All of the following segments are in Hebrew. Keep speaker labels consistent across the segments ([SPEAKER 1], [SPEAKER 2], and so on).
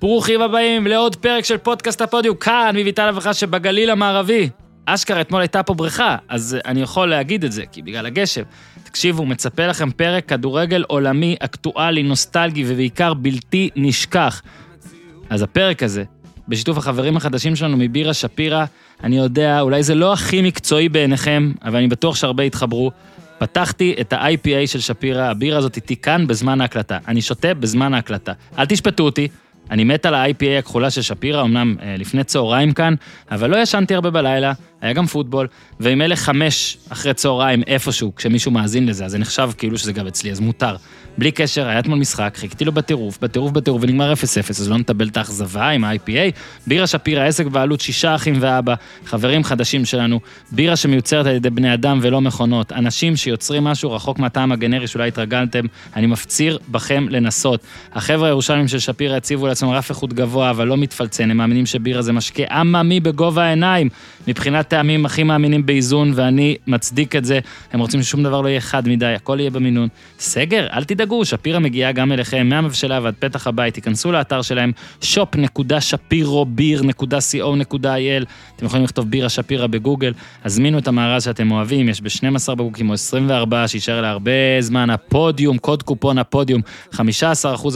[SPEAKER 1] ברוכים הבאים לעוד פרק של פודקאסט הפודיום, כאן מביטל אברכה שבגליל המערבי. אשכרה, אתמול הייתה פה בריכה, אז אני יכול להגיד את זה, כי בגלל הגשם. תקשיבו, מצפה לכם פרק כדורגל עולמי, אקטואלי, נוסטלגי ובעיקר בלתי נשכח. אז הפרק הזה, בשיתוף החברים החדשים שלנו מבירה שפירא, אני יודע, אולי זה לא הכי מקצועי בעיניכם, אבל אני בטוח שהרבה יתחברו. פתחתי את ה-IPA של שפירא, הבירה הזאת איתי כאן בזמן ההקלטה. אני שותה בזמן ההקלטה. אל תשפטו אותי, אני מת על ה-IPA הכחולה של שפירא, אמנם אה, לפני צהריים כאן, אבל לא ישנתי הרבה בלילה, היה גם פוטבול, ועם אלה חמש אחרי צהריים איפשהו, כשמישהו מאזין לזה, אז זה נחשב כאילו שזה גם אצלי, אז מותר. בלי קשר, היה אתמול משחק, חיכיתי לו בטירוף, בטירוף בטירוף, ונגמר 0-0, אז לא נטבל את האכזבה עם ה-IPA. בירה שפירא, עסק בעלות שישה אחים ואבא, חברים חדשים שלנו, בירה שמיוצרת על ידי בני אדם ולא מכונות, אנשים שיוצרים משהו רחוק מהטעם הגנרי שאולי התרגלתם, אני מפציר בכם לנסות. החבר'ה הירושלמים של שפירא הציבו לעצמם רף איכות גבוה, אבל לא מתפלצן, הם מאמינים שבירה זה משקה עממי בגובה העיניים. מבחינת טעמים הכי מאמינים באיזון, ואני מצדיק את זה. הם רוצים ששום דבר לא יהיה חד מדי, הכל יהיה במינון. סגר, אל תדאגו, שפירא מגיעה גם אליכם, מהמבשלה ועד פתח הבית, תיכנסו לאתר שלהם, shop.שפירוביר.co.il, אתם יכולים לכתוב בירה שפירא בגוגל, הזמינו את המארז שאתם אוהבים, יש ב-12 בקבוקים או 24, שישאר להרבה זמן, הפודיום, קוד קופון הפודיום, 15%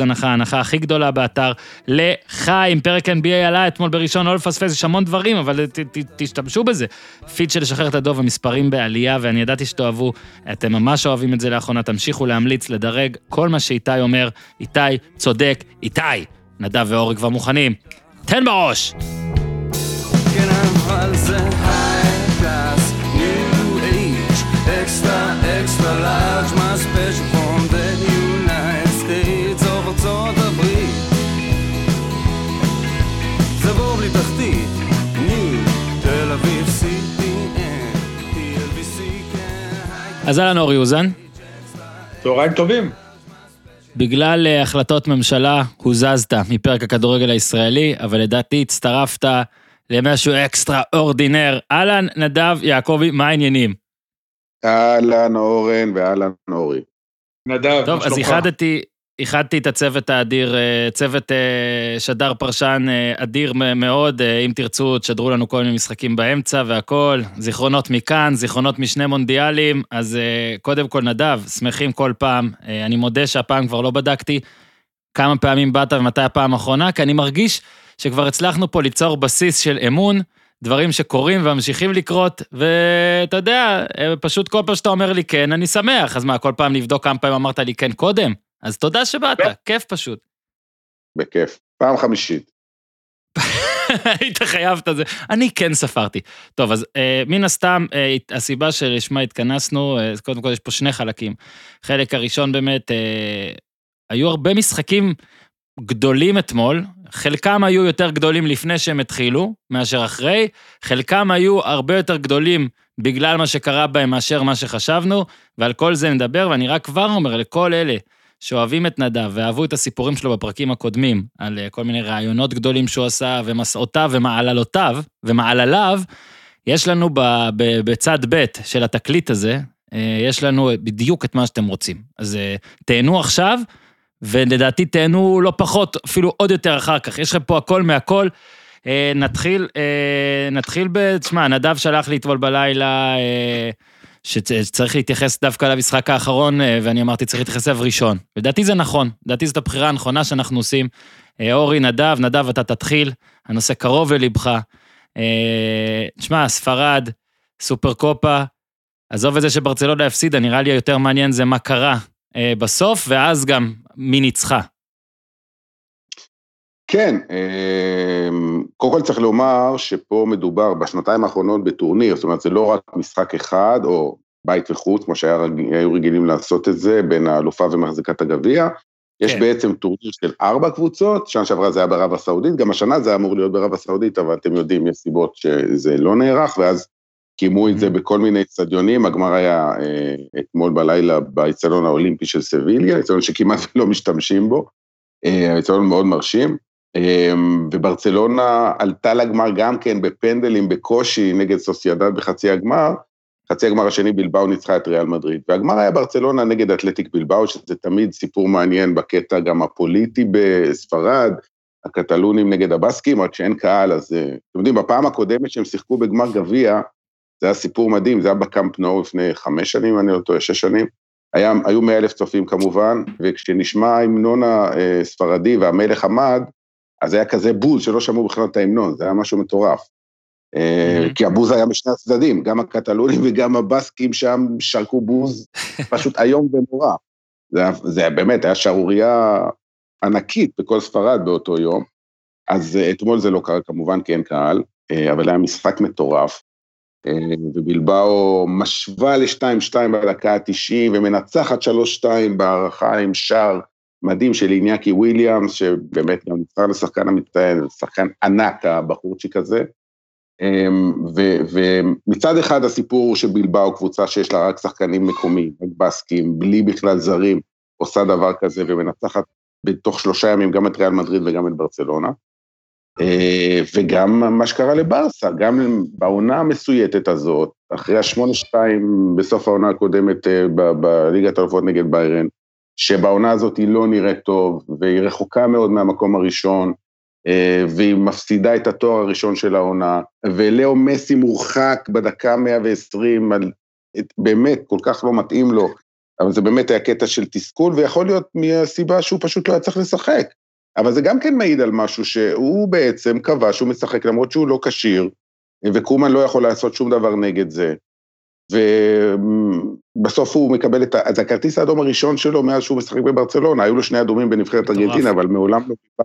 [SPEAKER 1] הנחה, ההנחה הכי גדולה באתר, לחיים, פרק NBA עלה אתמול בראשון, לא לפספס, יש המון דברים, אבל ת, ת, תשתמשו בזה. פיד של לשחרר את הדוב, המספרים בעלייה, ואני ידעתי שתאהבו, אתם ממש אוהבים את זה לאחרונה, תמשיכו להמליץ, לדרג, כל מה שאיתי אומר, איתי צודק, איתי. נדב ואורי כבר מוכנים. תן בראש!
[SPEAKER 2] כן, אבל זה
[SPEAKER 1] אז אהלן אורי אוזן.
[SPEAKER 3] צהריים טובים.
[SPEAKER 1] בגלל אה, החלטות ממשלה הוזזת מפרק הכדורגל הישראלי, אבל לדעתי הצטרפת למשהו אקסטרה אורדינר. אהלן, נדב יעקבי, מה העניינים?
[SPEAKER 4] אהלן אורן ואהלן אורי.
[SPEAKER 3] נדב,
[SPEAKER 1] טוב,
[SPEAKER 3] מה
[SPEAKER 1] אז
[SPEAKER 3] שלומך?
[SPEAKER 1] איחדתי, איחדתי את הצוות האדיר, אה, צוות אה, שדר פרשן אה, אדיר מאוד, אם תרצו, תשדרו לנו כל מיני משחקים באמצע והכל, זיכרונות מכאן, זיכרונות משני מונדיאלים, אז קודם כל, נדב, שמחים כל פעם. אני מודה שהפעם כבר לא בדקתי כמה פעמים באת ומתי הפעם האחרונה, כי אני מרגיש שכבר הצלחנו פה ליצור בסיס של אמון, דברים שקורים וממשיכים לקרות, ואתה יודע, פשוט כל פעם שאתה אומר לי כן, אני שמח. אז מה, כל פעם נבדוק כמה פעמים אמרת לי כן קודם? אז תודה שבאת,
[SPEAKER 4] כן.
[SPEAKER 1] כיף פשוט.
[SPEAKER 4] בכיף. פעם חמישית.
[SPEAKER 1] היית חייב את זה. אני כן ספרתי. טוב, אז אה, מן הסתם, אה, הסיבה שלשמה התכנסנו, אה, קודם כל יש פה שני חלקים. חלק הראשון באמת, אה, היו הרבה משחקים גדולים אתמול, חלקם היו יותר גדולים לפני שהם התחילו, מאשר אחרי, חלקם היו הרבה יותר גדולים בגלל מה שקרה בהם מאשר מה שחשבנו, ועל כל זה נדבר, ואני רק כבר אומר לכל אלה שאוהבים את נדב ואהבו את הסיפורים שלו בפרקים הקודמים, על אה, כל מיני רעיונות גדולים שהוא עשה, ומסעותיו ומעללותיו, ומעלליו, יש לנו בצד ב' של התקליט הזה, אה, יש לנו בדיוק את מה שאתם רוצים. אז אה, תהנו עכשיו, ולדעתי תהנו לא פחות, אפילו עוד יותר אחר כך. יש לכם פה הכל מהכל. נתחיל, נתחיל ב... תשמע, נדב שלח לי אתמול בלילה שצריך להתייחס דווקא למשחק האחרון, אה, ואני אמרתי, צריך להתייחס אליו ראשון. לדעתי זה נכון, לדעתי זאת הבחירה הנכונה שאנחנו עושים. אה, אורי, נדב, נדב, אתה תתחיל, הנושא קרוב ללבך. אה, תשמע, ספרד, סופר קופה, עזוב את זה שברצלונה הפסידה, נראה לי יותר מעניין זה מה קרה בסוף, ואז גם מי ניצחה.
[SPEAKER 4] כן, אמ, קודם כל צריך לומר שפה מדובר בשנתיים האחרונות בטורניר, זאת אומרת זה לא רק משחק אחד או בית וחוץ, כמו שהיו רגילים לעשות את זה, בין האלופה ומחזיקת הגביע. יש
[SPEAKER 1] כן.
[SPEAKER 4] בעצם טורניר של ארבע קבוצות, שנה שעברה זה היה בערב הסעודית, גם השנה זה אמור להיות בערב הסעודית, אבל אתם יודעים, יש סיבות שזה לא נערך, ואז קיימו את זה בכל מיני אצטדיונים, הגמר היה אה, אתמול בלילה באצטדיון האולימפי של סביליה, אצטדיון שכמעט לא משתמשים בו, אה, אצטדיון מאוד מרשים, וברצלונה עלתה לגמר גם כן בפנדלים בקושי נגד סוסיידד בחצי הגמר, חצי הגמר השני בלבאו ניצחה את ריאל מדריד, והגמר היה ברצלונה נגד אתלטיק בלבאו, שזה תמיד סיפור מעניין בקטע גם הפוליטי בספרד, הקטלונים נגד הבסקים, רק שאין קהל, אז אה, אתם יודעים, בפעם הקודמת שהם שיחקו בגמר גביע, זה היה סיפור מדהים, זה היה בקאמפ נו לפני חמש שנים, אני לא טועה, שש שנים. היה, היו מאה אלף צופים כמובן, וכשנשמע ההמנון הספרדי והמלך עמד, אז היה כזה בוז שלא שמעו בכלל את ההמנון, זה היה משהו מטורף. Mm-hmm. כי הבוז היה משני הצדדים, גם הקטלונים וגם הבסקים שם שרקו בוז פשוט איום ונורא. זה, זה באמת היה שערורייה ענקית בכל ספרד באותו יום. אז אה, אתמול זה לא קרה כמובן כי אין קהל, אה, אבל היה משחק מטורף. ובלבאו משווה ל-2-2 בדקה ה-90 ומנצחת 3-2 בהערכה עם שער מדהים של איניאקי וויליאמס, שבאמת גם נבחר לשחקן המצטיין, שחקן ענק הבחורצ'יק הזה. אמ, ומצד אחד הסיפור הוא שבלבאו קבוצה שיש לה רק שחקנים מקומיים, רק בסקים, בלי בכלל זרים, עושה דבר כזה ומנצחת בתוך שלושה ימים גם את ריאל מדריד וגם את ברצלונה. אה, וגם מה שקרה לברסה, גם בעונה המסויטת הזאת, אחרי השמונה שתיים בסוף העונה הקודמת אה, בליגת האלופות נגד ביירן, שבעונה הזאת היא לא נראית טוב, והיא רחוקה מאוד מהמקום הראשון, אה, והיא מפסידה את התואר הראשון של העונה, ולאו מסי מורחק בדקה 120, על, באמת, כל כך לא מתאים לו, אבל זה באמת היה קטע של תסכול, ויכול להיות מהסיבה שהוא פשוט לא היה צריך לשחק. אבל זה גם כן מעיד על משהו שהוא בעצם קבע שהוא משחק למרות שהוא לא כשיר, וקומן לא יכול לעשות שום דבר נגד זה. ובסוף הוא מקבל את ה... אז הכרטיס האדום הראשון שלו מאז שהוא משחק בברצלונה, היו לו שני אדומים בנבחרת ארגנטינה, אבל מעולם לא...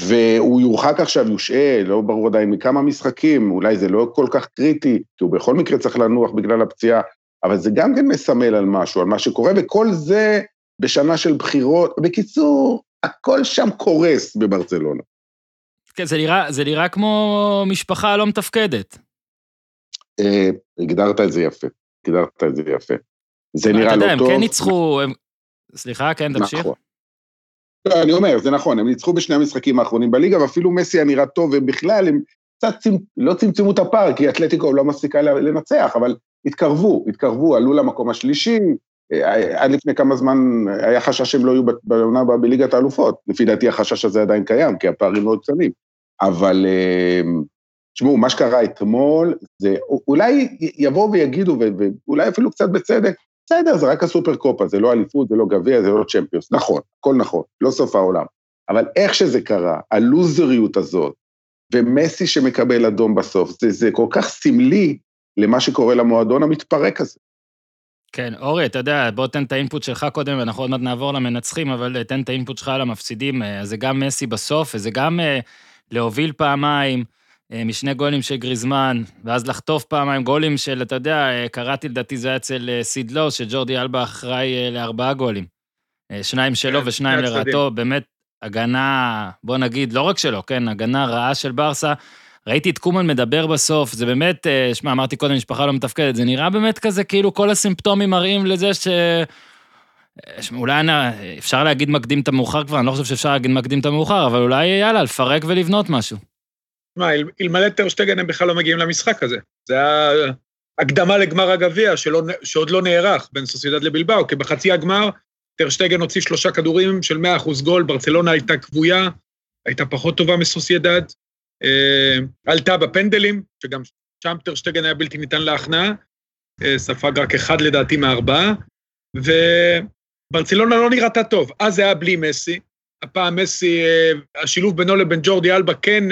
[SPEAKER 4] והוא יורחק עכשיו, יושעה, לא ברור עדיין מכמה משחקים, אולי זה לא כל כך קריטי, כי הוא בכל מקרה צריך לנוח בגלל הפציעה, אבל זה גם כן מסמל על משהו, על מה שקורה, וכל זה בשנה של בחירות. בקיצור, הכל שם קורס בברצלונה.
[SPEAKER 1] כן, זה נראה, זה נראה כמו משפחה לא מתפקדת.
[SPEAKER 4] אה, הגדרת את זה יפה, הגדרת את זה יפה. זה נראה לא טוב. אתה יודע,
[SPEAKER 1] הם כן ניצחו. סליחה, כן, תמשיך. נכון.
[SPEAKER 4] לא, אני אומר, זה נכון, הם ניצחו בשני המשחקים האחרונים בליגה, ואפילו מסי היה נראה טוב, ובכלל הם קצת צמ... לא צמצמו את הפער, כי אתלטיקו לא מפסיקה לנצח, אבל התקרבו, התקרבו, עלו למקום השלישי, אה, עד לפני כמה זמן היה חשש שהם לא יהיו בעונה הבאה בליגת האלופות. לפי דעתי החשש הזה עדיין קיים, כי הפערים מאוד קטנים. אבל אה, תשמעו, מה שקרה אתמול, זה אולי יבואו ויגידו, ואולי אפילו קצת בצדק, בסדר, זה רק הסופר קופה, זה לא אליפות, זה לא גביע, זה לא צ'מפיוס. נכון, הכל נכון, לא סוף העולם. אבל איך שזה קרה, הלוזריות הזאת, ומסי שמקבל אדום בסוף, זה, זה כל כך סמלי למה שקורה למועדון המתפרק הזה.
[SPEAKER 1] כן, אורי, אתה יודע, בוא תן את האינפוט שלך קודם, ואנחנו עוד מעט נעבור למנצחים, אבל תן את האינפוט שלך על המפסידים. אז זה גם מסי בסוף, וזה גם uh, להוביל פעמיים משני גולים של גריזמן, ואז לחטוף פעמיים גולים של, אתה יודע, uh, קראתי לדעתי זה היה אצל uh, סידלו, שג'ורדי אלבה אחראי לארבעה גולים. שניים שלו כן, ושניים לרעתו, באמת הגנה, בוא נגיד, לא רק שלו, כן, הגנה רעה של ברסה. ראיתי את קומן מדבר בסוף, זה באמת, אה, שמע, אמרתי קודם, משפחה לא מתפקדת, זה נראה באמת כזה, כאילו כל הסימפטומים מראים לזה ש... אה, אולי אפשר להגיד מקדים את המאוחר כבר, אני לא חושב שאפשר להגיד מקדים את המאוחר, אבל אולי יאללה, לפרק ולבנות משהו.
[SPEAKER 3] מה, אלמלא טרשטגן הם בכלל לא מגיעים למשחק הזה. זה היה הקדמה לגמר הגביע שעוד לא נערך בין סוסידד לבלבאו, כי בחצי הגמר טרשטגן הוציא שלושה כדורים של 100% גול, ברצלונה הייתה כבויה, הייתה פחות טובה מסוסיידד, אה, עלתה בפנדלים, שגם שם טרשטגן היה בלתי ניתן להכנעה, אה, ספג רק אחד לדעתי מארבעה, וברצלונה לא נראתה טוב. אז זה היה בלי מסי, הפעם מסי, אה, השילוב בינו לבין ג'ורדי אלבה כן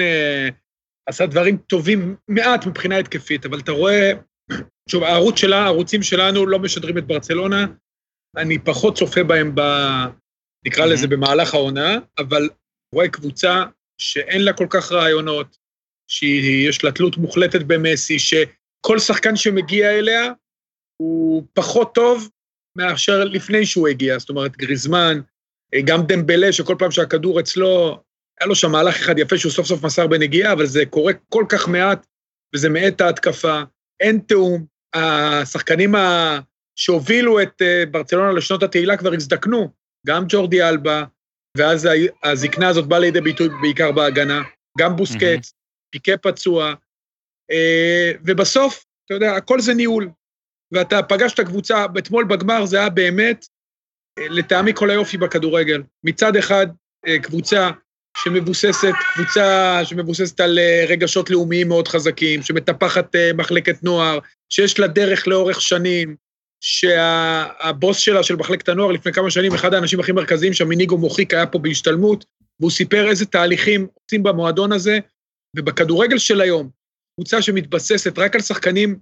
[SPEAKER 3] עשה דברים טובים מעט מבחינה התקפית, אבל אתה רואה, שוב, הערוץ שלה, הערוצים שלנו לא משדרים את ברצלונה, אני פחות צופה בהם ב... נקרא לזה במהלך העונה, אבל רואה קבוצה שאין לה כל כך רעיונות, שיש לה תלות מוחלטת במסי, שכל שחקן שמגיע אליה הוא פחות טוב מאשר לפני שהוא הגיע. זאת אומרת, גריזמן, גם דמבלה, שכל פעם שהכדור אצלו, היה לו שם מהלך אחד יפה שהוא סוף סוף מסר בנגיעה, אבל זה קורה כל כך מעט, וזה מאט ההתקפה, אין תיאום. השחקנים ה... שהובילו את אה, ברצלונה לשנות התהילה כבר הזדקנו, גם ג'ורדי אלבה, ואז הזקנה הזאת באה לידי ביטוי בעיקר בהגנה, גם בוסקט, mm-hmm. פיקה פצוע, אה, ובסוף, אתה יודע, הכל זה ניהול. ואתה פגשת קבוצה, אתמול בגמר זה היה באמת, אה, לטעמי כל היופי בכדורגל. מצד אחד, קבוצה שמבוססת, קבוצה שמבוססת על אה, רגשות לאומיים מאוד חזקים, שמטפחת אה, מחלקת נוער, שיש לה דרך לאורך שנים, שהבוס שלה, של מחלקת הנוער, לפני כמה שנים, אחד האנשים הכי מרכזיים שם, מיניגו מוחיק, היה פה בהשתלמות, והוא סיפר איזה תהליכים עושים במועדון הזה, ובכדורגל של היום, קבוצה שמתבססת רק על שחקנים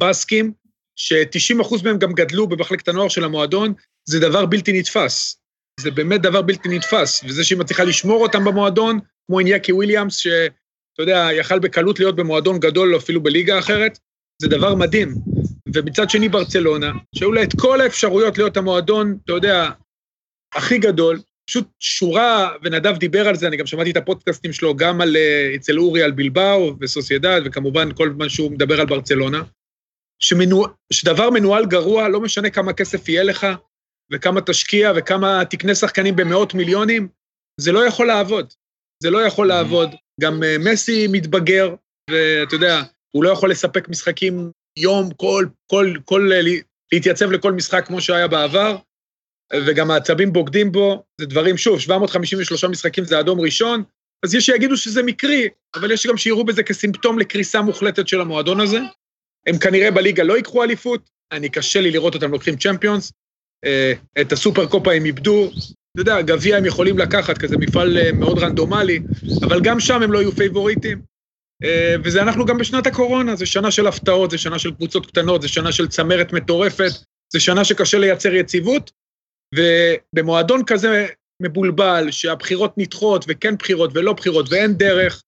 [SPEAKER 3] בסקים, ש-90% מהם גם גדלו במחלקת הנוער של המועדון, זה דבר בלתי נתפס. זה באמת דבר בלתי נתפס, וזה שהיא מצליחה לשמור אותם במועדון, כמו איניאקי וויליאמס, שאתה יודע, יכל בקלות להיות במועדון גדול, אפילו בליגה אחרת, זה דבר מדהים. ומצד שני ברצלונה, שהיו לה את כל האפשרויות להיות המועדון, אתה יודע, הכי גדול, פשוט שורה, ונדב דיבר על זה, אני גם שמעתי את הפודקאסטים שלו, גם על, אה, אצל אורי על בלבאו וסוסיידד, וכמובן כל זמן שהוא מדבר על ברצלונה, שמנו, שדבר מנוהל גרוע, לא משנה כמה כסף יהיה לך, וכמה תשקיע, וכמה תקנה שחקנים במאות מיליונים, זה לא יכול לעבוד. זה לא יכול לעבוד. גם uh, מסי מתבגר, ואתה יודע, הוא לא יכול לספק משחקים יום, כל, כל, כל, אה, להתייצב לכל משחק כמו שהיה בעבר, וגם העצבים בוגדים בו, זה דברים, שוב, 753 משחקים זה אדום ראשון, אז יש שיגידו שזה מקרי, אבל יש גם שיראו בזה כסימפטום לקריסה מוחלטת של המועדון הזה. הם כנראה בליגה לא ייקחו אליפות, אני קשה לי לראות אותם לוקחים צ'מפיונס, אה, את הסופר קופה הם איבדו, אתה יודע, גביע הם יכולים לקחת, כזה מפעל אה, מאוד רנדומלי, אבל גם שם הם לא יהיו פייבוריטים. אה, וזה אנחנו גם בשנת הקורונה, זה שנה של הפתעות, זה שנה של קבוצות קטנות, זה שנה של צמרת מטורפת, זה שנה שקשה לייצר יציבות, ובמועדון כזה מבולבל, שהבחירות נדחות, וכן בחירות ולא בחירות, ואין דרך,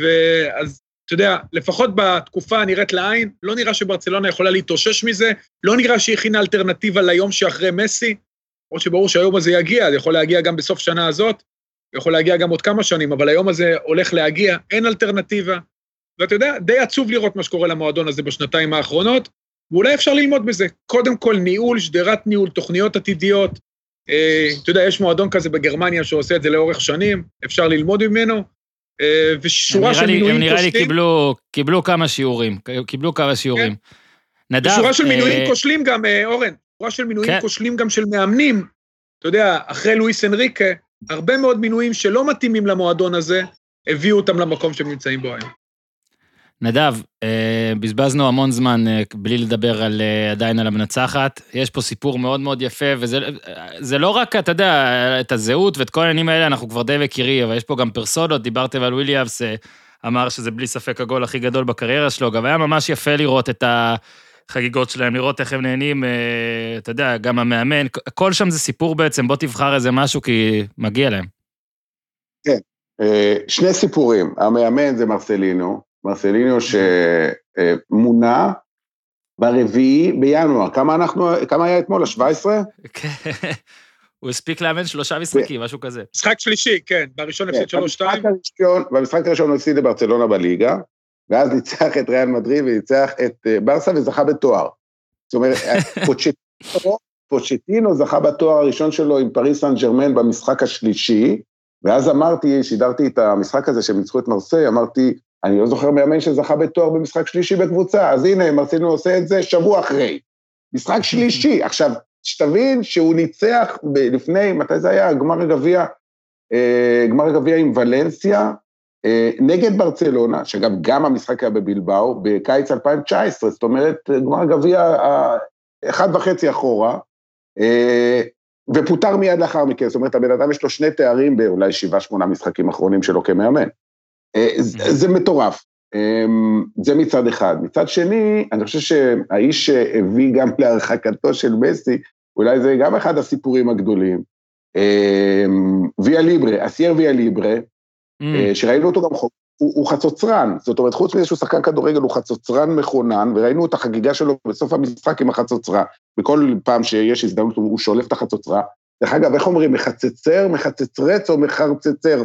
[SPEAKER 3] ואז אתה יודע, לפחות בתקופה הנראית לעין, לא נראה שברצלונה יכולה להתאושש מזה, לא נראה שהיא הכינה אלטרנטיבה ליום שאחרי מסי, או שברור שהיום הזה יגיע, זה יכול להגיע גם בסוף שנה הזאת, יכול להגיע גם עוד כמה שנים, אבל היום הזה הולך להגיע, אין אלטרנטיבה. ואתה יודע, די עצוב לראות מה שקורה למועדון הזה בשנתיים האחרונות, ואולי אפשר ללמוד בזה. קודם כל, ניהול, שדרת ניהול, תוכניות עתידיות. אה, אתה יודע, יש מועדון כזה בגרמניה שעושה את זה לאורך שנים, אפשר ללמוד ממנו. אה, ושורה של מינויים
[SPEAKER 1] כושלים. הם נראה לי. קיבלו, קיבלו כמה שיעורים, קיבלו כמה שיעורים. נדב,
[SPEAKER 3] ושורה של
[SPEAKER 1] אה,
[SPEAKER 3] מינויים כושלים גם, אה, אורן, שורה של מינויים
[SPEAKER 1] כן.
[SPEAKER 3] כושלים גם של מאמנים. אתה יודע, אחרי לואיס אנריקה, הרבה מאוד מינויים שלא מתאימים למועדון הזה, הביאו אותם למקום שהם נמצאים בו היום.
[SPEAKER 1] נדב, אה, בזבזנו המון זמן אה, בלי לדבר על, אה, עדיין על המנצחת. יש פה סיפור מאוד מאוד יפה, וזה זה לא רק, אתה יודע, את הזהות ואת כל העניינים האלה, אנחנו כבר די מכירים, אבל יש פה גם פרסונות, דיברתם על וויליאמס, אמר שזה בלי ספק הגול הכי גדול בקריירה שלו, גם היה ממש יפה לראות את החגיגות שלהם, לראות איך הם נהנים, אתה יודע, גם המאמן, הכל שם זה סיפור בעצם, בוא תבחר איזה משהו, כי מגיע להם.
[SPEAKER 4] אה, שני סיפורים, המאמן זה מרסלינו, מרסלינו שמונה ברביעי בינואר, כמה אנחנו, כמה היה אתמול, ה-17?
[SPEAKER 1] כן. הוא הספיק לאמן שלושה משחקים, משהו כזה.
[SPEAKER 3] משחק שלישי, כן, בראשון הפסיד 3-2.
[SPEAKER 4] במשחק הראשון- במשחק הראשון הוא הפסיד לברצלונה בליגה, ואז ניצח את ריאל מדריד וניצח את אה, ברסה וזכה בתואר. זאת אומרת, אה, פוצ'טינו, פוצ'טינו זכה בתואר הראשון שלו עם פריס סן ג'רמן במשחק השלישי, ואז אמרתי, שידרתי את המשחק הזה שהם ניצחו את מרסיי, אמרתי, אני לא זוכר מאמן שזכה בתואר במשחק שלישי בקבוצה, אז הנה, מרסינו עושה את זה שבוע אחרי. משחק שלישי. עכשיו, שתבין שהוא ניצח ב- לפני, מתי זה היה? גמר הגביע, אה, גמר הגביע עם ולנסיה, אה, נגד ברצלונה, שאגב, גם המשחק היה בבלבאו, בקיץ 2019, זאת אומרת, גמר הגביע אה, אחד וחצי אחורה, אה, ופוטר מיד לאחר מכן, זאת אומרת, הבן אדם יש לו שני תארים באולי שבעה, שמונה משחקים אחרונים שלו כמאמן. אה, זה זה מטורף. אה, זה מצד אחד. מצד שני, אני חושב שהאיש שהביא גם להרחקתו של מסי, אולי זה גם אחד הסיפורים הגדולים. אה, ויה ליברה, אסייר ויה ליברה,
[SPEAKER 1] Mm.
[SPEAKER 4] אה, שראינו אותו גם חוק, הוא, הוא חצוצרן, זאת אומרת, חוץ מזה שהוא שחקן כדורגל, הוא חצוצרן מכונן, וראינו את החגיגה שלו בסוף המשחק עם החצוצרה. בכל פעם שיש הזדמנות הוא שולף את החצוצרה. דרך אגב, איך אומרים, מחצצר, מחצצרץ או מחרצצר?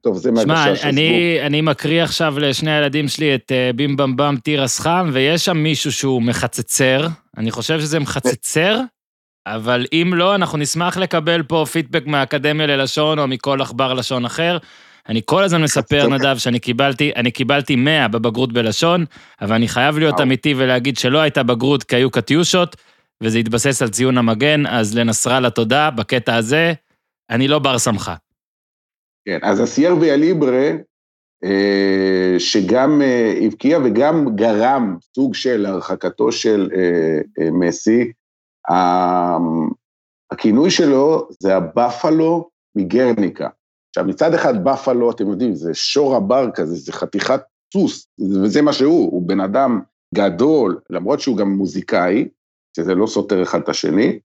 [SPEAKER 4] טוב, זה מהגשש. עזבו.
[SPEAKER 1] אני, אני מקריא עכשיו לשני הילדים שלי את אה, בים במ במ תירס חם, ויש שם מישהו שהוא מחצצר, אני חושב שזה מחצצר, אבל אם לא, אנחנו נשמח לקבל פה פידבק מהאקדמיה ללשון או מכל עכבר לשון אחר. אני כל הזמן מספר. נדב, שאני קיבלתי, אני קיבלתי 100 בבגרות בלשון, אבל אני חייב להיות. אמיתי ולהגיד שלא הייתה בגרות כי היו קטיושות, וזה התבסס על ציון המגן, אז לנסראללה תודה, בקטע הזה, אני לא בר סמכה.
[SPEAKER 4] כן, אז הסיירביה ליברה, אה, שגם אה, הבקיע וגם גרם סוג של הרחקתו של אה, מסי, ה- הכינוי שלו זה הבפלו מגרניקה. עכשיו, מצד אחד בפלו, אתם יודעים, זה שור הבר כזה, זה חתיכת סוס, וזה מה שהוא, הוא בן אדם גדול, למרות שהוא גם מוזיקאי, שזה לא סותר אחד את השני,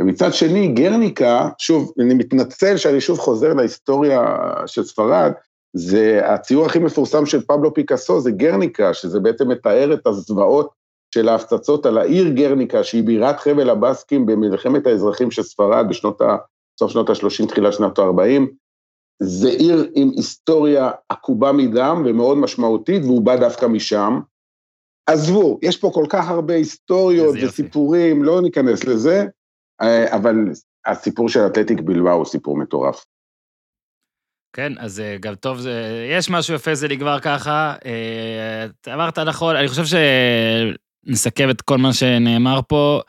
[SPEAKER 4] ומצד שני, גרניקה, שוב, אני מתנצל שאני שוב חוזר להיסטוריה של ספרד, זה הציור הכי מפורסם של פבלו פיקאסו, זה גרניקה, שזה בעצם מתאר את הזוועות של ההפצצות על העיר גרניקה, שהיא בירת חבל הבסקים במלחמת האזרחים של ספרד בשנות ה... סוף שנות ה-30, תחילת שנות ה-40. זה עיר עם היסטוריה עקובה מדם ומאוד משמעותית, והוא בא דווקא משם. עזבו, יש פה כל כך הרבה היסטוריות
[SPEAKER 1] איזה יופי.
[SPEAKER 4] וסיפורים, לא ניכנס לזה, אבל הסיפור של אתלטיק בלבאו הוא סיפור מטורף.
[SPEAKER 1] כן, אז אה, גם טוב, יש משהו יפה זה לגבר ככה. אה, אמרת נכון, אני חושב שנסכם את כל מה שנאמר פה.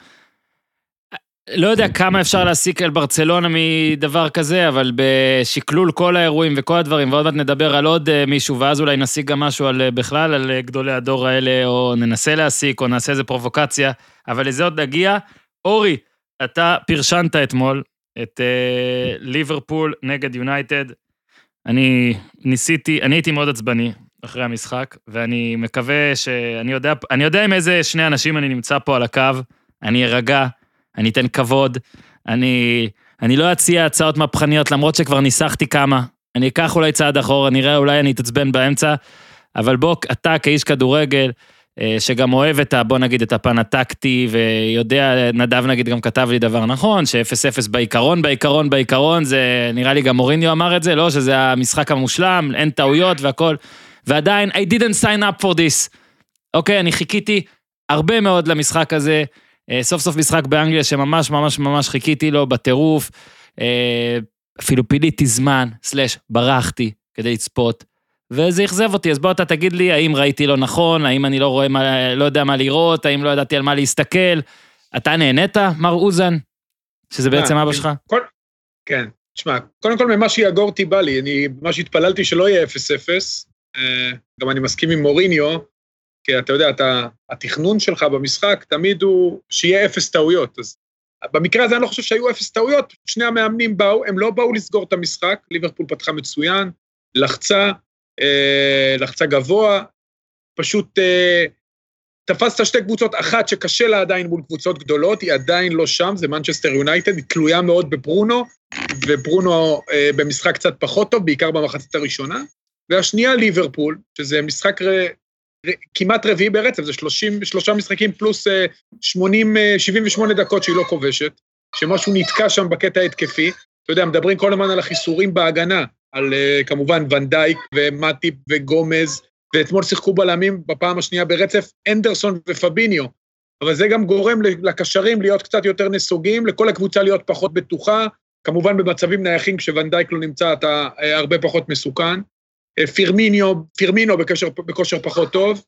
[SPEAKER 1] לא יודע כמה אפשר להסיק על ברצלונה מדבר כזה, אבל בשקלול כל האירועים וכל הדברים, ועוד מעט נדבר על עוד אה, מישהו, ואז אולי נסיק גם משהו על, אה, בכלל על אה, גדולי הדור האלה, או ננסה להסיק, או נעשה איזה פרובוקציה, אבל לזה עוד נגיע. אורי, אתה פרשנת אתמול את אה, ליברפול נגד יונייטד. אני ניסיתי, אני הייתי מאוד עצבני אחרי המשחק, ואני מקווה שאני יודע, אני יודע עם איזה שני אנשים אני נמצא פה על הקו, אני ארגע, אני אתן כבוד, אני, אני לא אציע הצעות מהפכניות, למרות שכבר ניסחתי כמה. אני אקח אולי צעד אחורה, נראה, אולי אני אתעצבן באמצע, אבל בוא, אתה כאיש כדורגל, שגם אוהב את ה... בוא נגיד את הפן הטקטי, ויודע, נדב נגיד גם כתב לי דבר נכון, ש-0-0 בעיקרון, בעיקרון, בעיקרון, זה נראה לי גם מוריניו אמר את זה, לא? שזה המשחק המושלם, אין טעויות והכל, ועדיין, I didn't sign up for this. אוקיי, אני חיכיתי הרבה מאוד למשחק הזה, אה, סוף סוף משחק באנגליה שממש ממש ממש חיכיתי לו בטירוף, אה, אפילו פיליתי זמן, סלאש, ברחתי כדי לצפות. וזה אכזב אותי, אז בוא אתה תגיד לי, האם ראיתי לא נכון, האם אני לא רואה מה, לא יודע מה לראות, האם לא ידעתי על מה להסתכל. אתה נהנית, מר אוזן? שזה בעצם
[SPEAKER 3] אה,
[SPEAKER 1] אבא. שלך?
[SPEAKER 3] כל- כן, תשמע, קודם כל ממה שיגור אותי בא לי, אני ממש התפללתי שלא יהיה 0-0, אה, גם אני מסכים עם מוריניו, כי אתה יודע, אתה, התכנון שלך במשחק תמיד הוא שיהיה אפס טעויות, אז במקרה הזה אני לא חושב שהיו אפס טעויות, שני המאמנים באו, הם לא באו לסגור את המשחק, ליברפול פתחה מצוין, לחצה, לחצה גבוה, פשוט אה, תפסת שתי קבוצות, אחת שקשה לה עדיין מול קבוצות גדולות, היא עדיין לא שם, זה מנצ'סטר יונייטד, היא תלויה מאוד בברונו, וברונו אה, במשחק קצת פחות טוב, בעיקר במחצית הראשונה, והשנייה ליברפול, שזה משחק ר, ר, כמעט רביעי ברצף, זה 30, שלושה משחקים פלוס אה, 80, אה, 78 דקות שהיא לא כובשת, שמשהו נתקע שם בקטע ההתקפי. אתה יודע, מדברים כל הזמן על החיסורים בהגנה, על אה, כמובן ונדייק ומטיפ וגומז, ואתמול שיחקו בלמים בפעם השנייה ברצף אנדרסון ופביניו. אבל זה גם גורם לקשרים להיות קצת יותר נסוגים, לכל הקבוצה להיות פחות בטוחה. כמובן במצבים נייחים, כשוונדייק לא נמצא, אתה אה, הרבה פחות מסוכן. אה, פירמיניו, פירמינו בכושר, בכושר פחות טוב.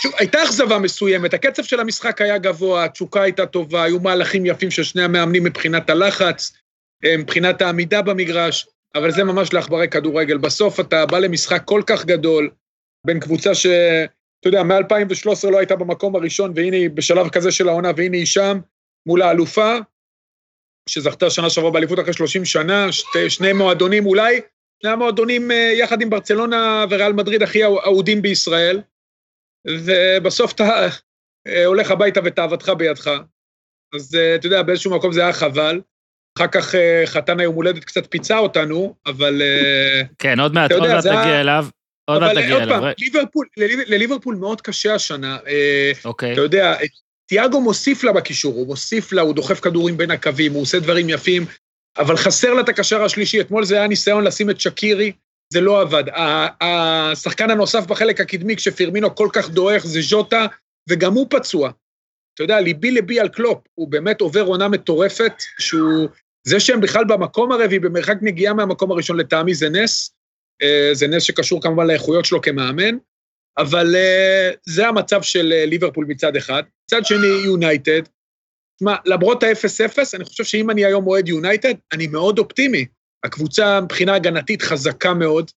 [SPEAKER 3] שוב, הייתה אכזבה מסוימת, הקצב של המשחק היה גבוה, התשוקה הייתה טובה, היו מהלכים יפים של שני המאמנים מבחינת הלחץ, מבחינת העמידה במגרש, אבל זה ממש לעכברי כדורגל. בסוף אתה בא למשחק כל כך גדול, בין קבוצה ש... אתה יודע, מ-2013 לא הייתה במקום הראשון, והנה היא בשלב כזה של העונה, והנה היא שם, מול האלופה, שזכתה שנה שעברה באליפות אחרי 30 שנה, שתי, שני מועדונים אולי, שני המועדונים אה, יחד עם ברצלונה וריאל מדריד הכי אהודים בישראל, ובסוף אתה אה, הולך הביתה ותאוותך בידך. אז אה, אתה יודע, באיזשהו מקום זה היה חבל. אחר כך אה, חתן היום הולדת קצת פיצה אותנו, אבל... אה,
[SPEAKER 1] כן, עוד מעט, עוד מעט
[SPEAKER 3] ה-
[SPEAKER 1] אליו. עוד מעט
[SPEAKER 3] אבל
[SPEAKER 1] נגיע
[SPEAKER 3] עוד
[SPEAKER 1] אליו.
[SPEAKER 3] פעם, לליברפול מאוד קשה השנה. אה,
[SPEAKER 1] אוקיי.
[SPEAKER 3] אתה יודע, תיאגו מוסיף לה בקישור, הוא מוסיף לה, הוא דוחף כדורים בין הקווים, הוא עושה דברים יפים, אבל חסר לה את הקשר השלישי. אתמול זה היה ניסיון לשים את שקירי, זה לא עבד. השחקן הנוסף בחלק הקדמי, כשפירמינו כל כך דועך, זה ז'וטה, וגם הוא פצוע. אתה יודע, לבי לבי על קלופ, הוא באמת עובר עונה מטורפת, שהוא... זה שהם בכלל במקום הרביעי, במרחק נגיעה מהמקום הראשון לטעמי זה נס. אה, זה נס שקשור כמובן לאיכויות שלו כמאמן, אבל אה, זה המצב של אה, ליברפול מצד אחד. מצד שני, יונייטד. תשמע, למרות ה-0-0, אני חושב שאם אני היום אוהד יונייטד, אני מאוד אופטימי. הקבוצה מבחינה הגנתית חזקה מאוד.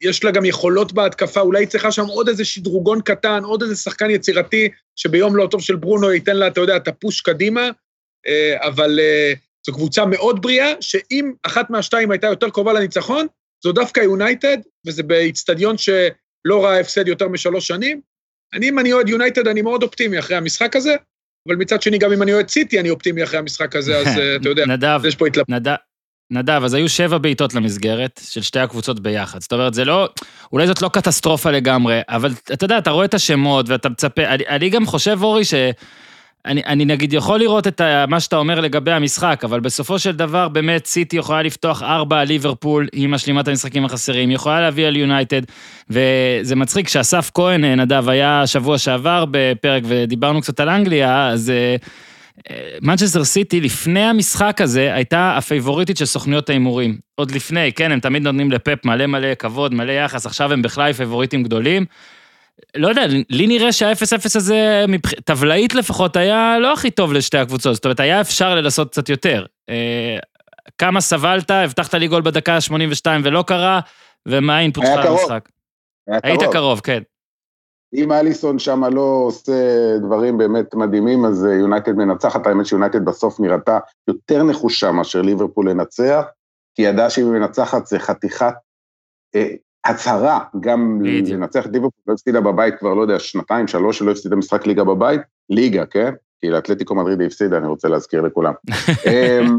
[SPEAKER 3] יש לה גם יכולות בהתקפה, אולי היא צריכה שם עוד איזה שדרוגון קטן, עוד איזה שחקן יצירתי, שביום לא טוב של ברונו ייתן לה, אתה יודע, את הפוש קדימה, אבל זו קבוצה מאוד בריאה, שאם אחת מהשתיים הייתה יותר קרובה לניצחון, זו דווקא יונייטד, וזה באיצטדיון שלא ראה הפסד יותר משלוש שנים. אני, אם אני אוהד יונייטד, אני מאוד אופטימי אחרי המשחק הזה, אבל מצד שני, גם אם אני אוהד סיטי, אני אופטימי אחרי המשחק הזה, אז אה, אתה יודע,
[SPEAKER 1] נדב,
[SPEAKER 3] יש פה התלבטות.
[SPEAKER 1] נדב, נדב, אז היו שבע בעיטות למסגרת של שתי הקבוצות ביחד. זאת אומרת, זה לא, אולי זאת לא קטסטרופה לגמרי, אבל אתה יודע, אתה רואה את השמות ואתה מצפה, אני, אני גם חושב, אורי, ש... אני, אני נגיד יכול לראות את ה, מה שאתה אומר לגבי המשחק, אבל בסופו של דבר באמת סיטי יכולה לפתוח ארבע על ליברפול עם משלימת המשחקים החסרים, היא יכולה להביא על יונייטד, וזה מצחיק שאסף כהן, אה, נדב, היה שבוע שעבר בפרק ודיברנו קצת על אנגליה, אז אה, מנצ'סטר סיטי לפני המשחק הזה הייתה הפייבוריטית של סוכניות ההימורים. עוד לפני, כן, הם תמיד נותנים לפפ מלא מלא כבוד, מלא יחס, עכשיו הם בכלל פייבוריטים גדולים. לא יודע, לי נראה שה-0-0 הזה. טבלאית לפחות, היה לא הכי טוב לשתי הקבוצות, זאת אומרת, היה אפשר לנסות קצת יותר. אה, כמה סבלת, הבטחת לי גול בדקה ה-82 ולא קרה, ומה ה
[SPEAKER 4] input
[SPEAKER 1] שלך. למשחק? היית
[SPEAKER 4] קרוב.
[SPEAKER 1] קרוב, כן.
[SPEAKER 4] אם אליסון שם לא עושה דברים באמת מדהימים, אז אה, יונייטד מנצחת. האמת שיונייטד בסוף נראתה יותר נחושה מאשר ליברפול לנצח, כי ידעה שאם היא מנצחת זה חתיכת אה, הצהרה, גם. לנצח את ליברפול, לא הפסידה בבית כבר, לא יודע, שנתיים, שלוש, שלא הפסידה משחק ליגה בבית, ליגה, כן? כי לאתלטיקו מדריד היא הפסידה, אני רוצה להזכיר לכולם. אמ,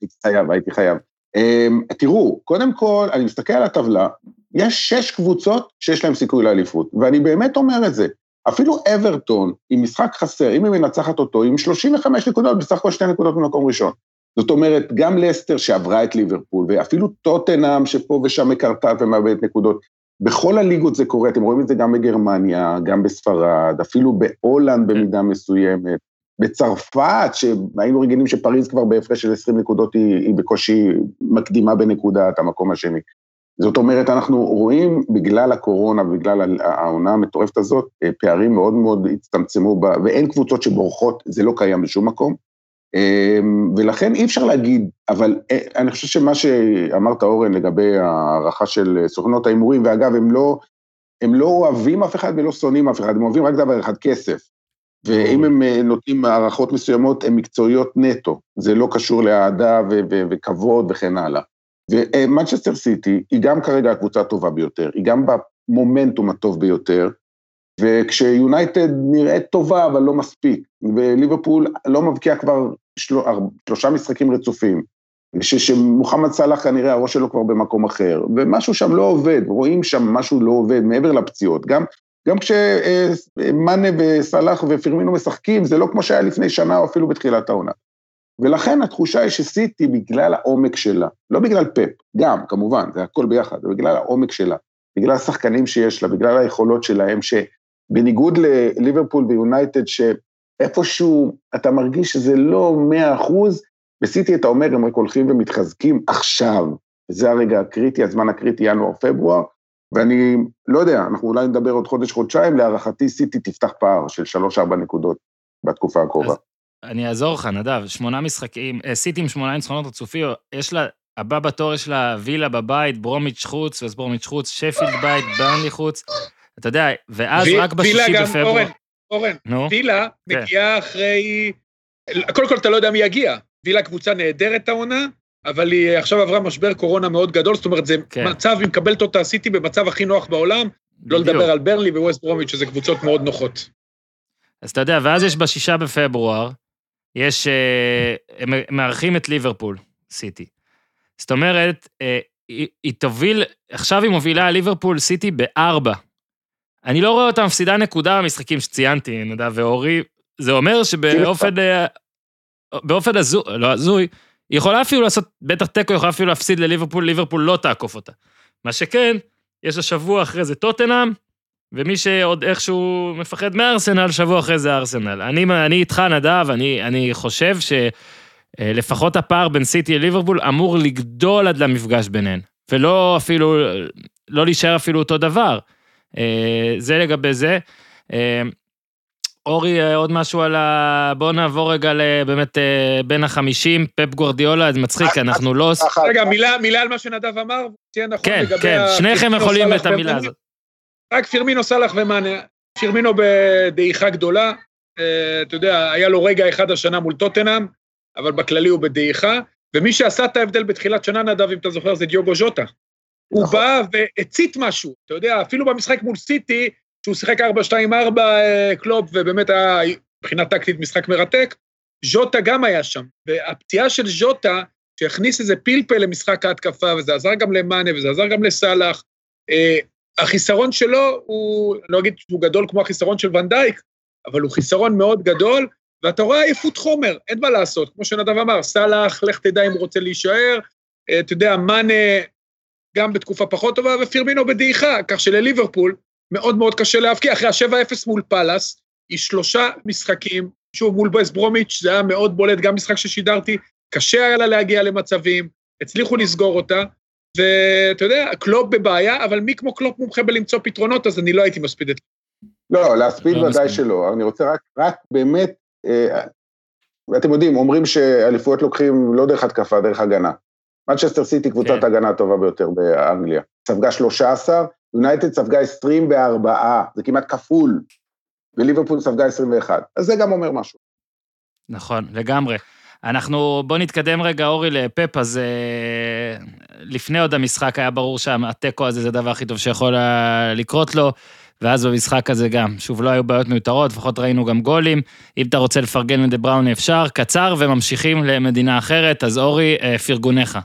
[SPEAKER 4] הייתי חייב, הייתי חייב. אמ, תראו, קודם כל, אני מסתכל על הטבלה, יש שש קבוצות שיש להן סיכוי לאליפות, ואני באמת אומר את זה. אפילו אברטון, עם משחק חסר, אם היא מנצחת אותו, עם 35 נקודות, בסך הכל שתי נקודות במקום ראשון. זאת אומרת, גם לסטר שעברה את ליברפול, ואפילו טוטנאם שפה ושם מקרטעת ומאבדת נקודות, בכל הליגות זה קורה, אתם רואים את זה גם בגרמניה, גם בספרד, אפילו בהולנד במידה מסוימת, בצרפת, שהיינו רגילים שפריז כבר בהפרש של 20 נקודות היא, היא בקושי מקדימה בנקודה את המקום השני. זאת אומרת, אנחנו רואים בגלל הקורונה, בגלל העונה המטורפת הזאת, אה, פערים מאוד מאוד הצטמצמו, בה, ואין קבוצות שבורחות, זה לא קיים בשום מקום. אמ, ולכן אי אפשר להגיד, אבל אה, אני חושב שמה שאמרת, אורן, לגבי ההערכה של סוכנות ההימורים, ואגב, הם לא, הם לא אוהבים אף אחד ולא שונאים אף אחד, הם אוהבים רק דבר אחד, כסף. ואם הם אה, נותנים הערכות מסוימות, הן מקצועיות נטו. זה לא קשור לאהדה ו- ו- וכבוד וכן הלאה. ומנצ'סטר סיטי היא גם כרגע הקבוצה הטובה ביותר, היא גם במומנטום הטוב ביותר, וכשיונייטד נראית טובה אבל לא מספיק, וליברפול לא מבקיע כבר של... שלושה משחקים רצופים, ש... שמוחמד סאלח כנראה הראש שלו כבר במקום אחר, ומשהו שם לא עובד, רואים שם משהו לא עובד מעבר לפציעות, גם, גם כשמאנה וסאלח ופירמינו משחקים, זה לא כמו שהיה לפני שנה או אפילו בתחילת העונה. ולכן התחושה היא שסיטי, בגלל העומק שלה, לא בגלל פפ, גם, כמובן, זה הכל ביחד, אבל בגלל העומק שלה, בגלל השחקנים שיש לה, בגלל היכולות שלהם, שבניגוד לליברפול ויונייטד, שאיפשהו אתה מרגיש שזה לא מאה אחוז, בסיטי אתה אומר, הם רק הולכים ומתחזקים עכשיו, וזה הרגע הקריטי, הזמן הקריטי, ינואר-פברואר, ואני לא יודע, אנחנו אולי נדבר עוד חודש-חודשיים, להערכתי סיטי תפתח פער של שלוש-ארבע נקודות בתקופה הקרובה.
[SPEAKER 1] אני אעזור לך, נדב, שמונה משחקים, אה, סיטי עם שמונה ניצחונות רצופים, יש לה, הבא בתור יש לה וילה בבית, ברומיץ' חוץ, ואז ברומיץ' חוץ, שפילד בית, ברנלי חוץ, אתה יודע, ואז רק בשישי בפברואר.
[SPEAKER 3] אורן, אורן,
[SPEAKER 1] נו,
[SPEAKER 3] וילה
[SPEAKER 1] כן.
[SPEAKER 3] מגיעה אחרי... קודם כל, אתה לא יודע מי יגיע. וילה קבוצה נהדרת העונה, אבל היא עכשיו עברה משבר קורונה מאוד גדול, זאת אומרת, זה
[SPEAKER 1] כן.
[SPEAKER 3] מצב, היא מקבלת אותה סיטי במצב הכי נוח בעולם, לא
[SPEAKER 1] בדיוק.
[SPEAKER 3] לדבר על ברלי וווסט ברומיץ', שזה קבוצות מאוד נוחות.
[SPEAKER 1] אז אתה יודע, ואז יש בשישה בפברואר, יש, אה, הם מארחים את ליברפול, סיטי. זאת אומרת, אה, היא, היא תוביל, עכשיו היא מובילה ליברפול סיטי בארבע. אני לא רואה אותה מפסידה נקודה במשחקים שציינתי, נדב ואורי, זה אומר שבאופן, אה, באופן הזוי, לא הזוי, היא יכולה אפילו לעשות, בטח תיקו יכולה אפילו להפסיד לליברפול, ליברפול לא תעקוף אותה. מה שכן, יש לה שבוע אחרי זה טוטנאם, ומי שעוד איכשהו מפחד מארסנל, שבוע אחרי זה ארסנל. אני, אני איתך, נדב, אני, אני חושב שלפחות הפער בין סיטי לליברפול אמור לגדול עד למפגש ביניהן, ולא אפילו, לא להישאר אפילו אותו דבר. אה, זה לגבי זה. אה, אורי, אה, עוד משהו על ה... בואו נעבור רגע לבאמת אה, בין החמישים, פפ גורדיולה, זה מצחיק, אנחנו לא...
[SPEAKER 3] רגע, מילה, מילה על מה שנדב אמר, תהיה נכון
[SPEAKER 1] כן,
[SPEAKER 3] לגבי
[SPEAKER 1] כן,
[SPEAKER 3] ה-
[SPEAKER 1] שניכם יכולים את המילה. הזאת.
[SPEAKER 3] רק פירמינו, סאלח ומאנה. פירמינו בדעיכה גדולה, אה, אתה יודע, היה לו רגע אחד השנה מול טוטנאם, אבל בכללי הוא בדעיכה, ומי שעשה את ההבדל בתחילת שנה, נדב, אם אתה זוכר, זה דיוגו ז'וטה. הוא
[SPEAKER 4] נכון.
[SPEAKER 3] בא והצית משהו, אתה יודע, אפילו במשחק מול סיטי, שהוא שיחק 4-2-4 אה, קלופ, ובאמת היה מבחינה טקטית משחק מרתק, ז'וטה גם היה שם. והפציעה של ז'וטה, שהכניס איזה פלפל למשחק ההתקפה, וזה עזר גם למאנה, וזה עזר גם לסאלח, אה, החיסרון שלו הוא, לא אגיד שהוא גדול כמו החיסרון של ונדייק, אבל הוא חיסרון מאוד גדול, ואתה רואה עייפות חומר, אין מה לעשות. כמו שנדב אמר, סאלח, לך תדע אם הוא רוצה להישאר, אה, אתה יודע, מאנה גם בתקופה פחות טובה, ופירמינו בדעיכה, כך שלליברפול מאוד מאוד קשה להבקיע. אחרי ה-7-0 מול פאלאס, היא שלושה משחקים, שוב, מול ווסט ברומיץ', זה היה מאוד בולט, גם משחק ששידרתי, קשה היה לה להגיע למצבים, הצליחו לסגור אותה, ואתה יודע, קלופ בבעיה, אבל מי כמו קלופ מומחה בלמצוא פתרונות, אז אני לא הייתי מספיד את...
[SPEAKER 4] לא, להספיד
[SPEAKER 1] לא
[SPEAKER 4] ודאי. שלא, אני רוצה רק, רק באמת, אה, ואתם יודעים, אומרים שאליפויות לוקחים לא דרך התקפה, דרך הגנה. מנצ'סטר סיטי קבוצת
[SPEAKER 1] כן.
[SPEAKER 4] הגנה הטובה ביותר באנגליה. ספגה 13, יונייטד ספגה 24, זה כמעט כפול, וליברפול ספגה 21, אז זה גם אומר משהו.
[SPEAKER 1] נכון, לגמרי. אנחנו, בוא נתקדם רגע, אורי, לפפ, אז אה, לפני עוד המשחק היה ברור שהתיקו הזה זה הדבר הכי טוב שיכול היה לקרות לו, ואז במשחק הזה גם, שוב, לא היו בעיות מיותרות, לפחות ראינו גם גולים. אם אתה רוצה לפרגן לדה בראון אפשר, קצר, וממשיכים למדינה אחרת, אז אורי, אה, פרגוניך.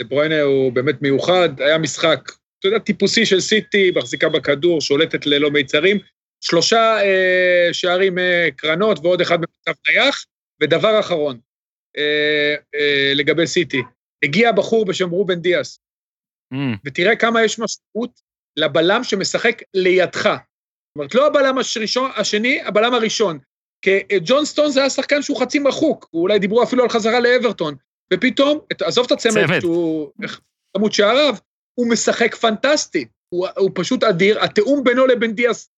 [SPEAKER 3] דה ברויינה הוא באמת מיוחד, היה משחק, אתה יודע, טיפוסי של סיטי, מחזיקה בכדור, שולטת ללא מיצרים, שלושה אה, שערים אה, קרנות ועוד אחד במצב נייח, ודבר אחרון, אה, אה, לגבי סיטי, הגיע בחור בשם רובן דיאס,
[SPEAKER 1] Mm,
[SPEAKER 3] ותראה כמה יש משמעות לבלם שמשחק לידך. זאת אומרת, לא הבלם הראשון, השני, הבלם הראשון. כי ג'ון סטון זה היה שחקן שהוא חצי מחוק, ואולי דיברו אפילו על חזרה לאברטון, ופתאום, עזוב את הצמד
[SPEAKER 1] צמד.
[SPEAKER 3] שהוא איך- כמות שעריו, הוא משחק פנטסטי, הוא, הוא פשוט אדיר, התיאום בינו לבין דיאס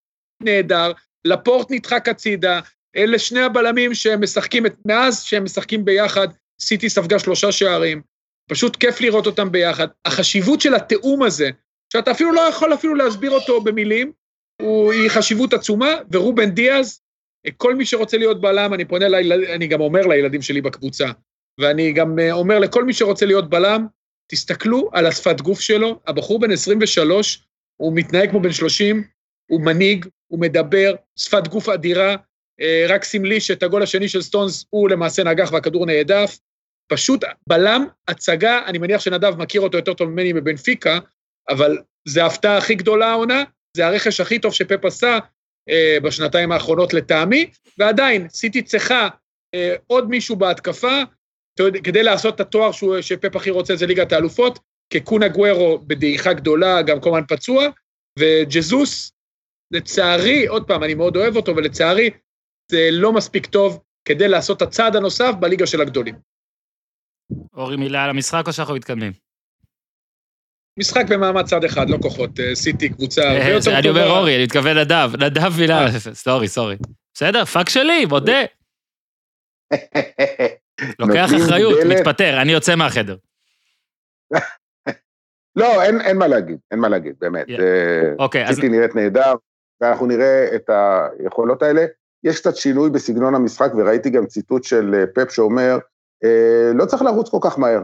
[SPEAKER 3] נהדר, לפורט נדחק הצידה, אלה שני הבלמים שמשחקים, את- מאז שהם משחקים ביחד, סיטי ספגה שלושה שערים, פשוט כיף לראות אותם ביחד. החשיבות של התיאום הזה, שאתה אפילו לא יכול אפילו להסביר אותו במילים, הוא, היא חשיבות עצומה, ורובן דיאז, כל מי שרוצה להיות בלם, אני פונה, לילד, אני גם אומר לילדים שלי בקבוצה, ואני גם אה, אומר לכל מי שרוצה להיות בלם, תסתכלו על השפת גוף שלו, הבחור בן 23, הוא מתנהג כמו בן 30, הוא מנהיג, הוא מדבר, שפת גוף אדירה, אה, רק סמלי שאת הגול השני של סטונס הוא למעשה נגח והכדור נהדף. פשוט בלם, הצגה, אני מניח שנדב מכיר אותו יותר טוב ממני מבנפיקה, אבל זה ההפתעה הכי גדולה העונה, זה הרכש הכי טוב שפפ עשה אה, בשנתיים האחרונות לטעמי, ועדיין, סיטי צריכה עוד מישהו בהתקפה, כדי לעשות את התואר שהוא, שפפ הכי רוצה זה ליגת האלופות, כקונה גוורו בדעיכה גדולה, גם כל הזמן פצוע, וג'זוס, לצערי, עוד פעם, אני מאוד אוהב אותו, ולצערי, זה לא מספיק טוב כדי לעשות את הצעד הנוסף בליגה של הגדולים.
[SPEAKER 1] אורי, מילה על המשחק או שאנחנו מתקדמים?
[SPEAKER 3] משחק במעמד צד אחד, לא כוחות, אה, סיטי קבוצה הרבה יותר טובה.
[SPEAKER 1] אני אומר אורי, אני מתכוון נדב, נדב מילה, sorry, sorry. בסדר, fuck שלי, מודה. לוקח אחריות,
[SPEAKER 4] דלת.
[SPEAKER 1] מתפטר, אני יוצא מהחדר.
[SPEAKER 4] לא, אין, אין מה להגיד, אין מה להגיד, באמת.
[SPEAKER 1] Yeah.
[SPEAKER 4] אה,
[SPEAKER 1] אוקיי, אז
[SPEAKER 4] סיטי נראית נהדר, ואנחנו נראה את היכולות האלה. יש קצת שינוי בסגנון המשחק, וראיתי גם ציטוט של אה, פפ שאומר, אה, לא צריך לרוץ כל כך מהר.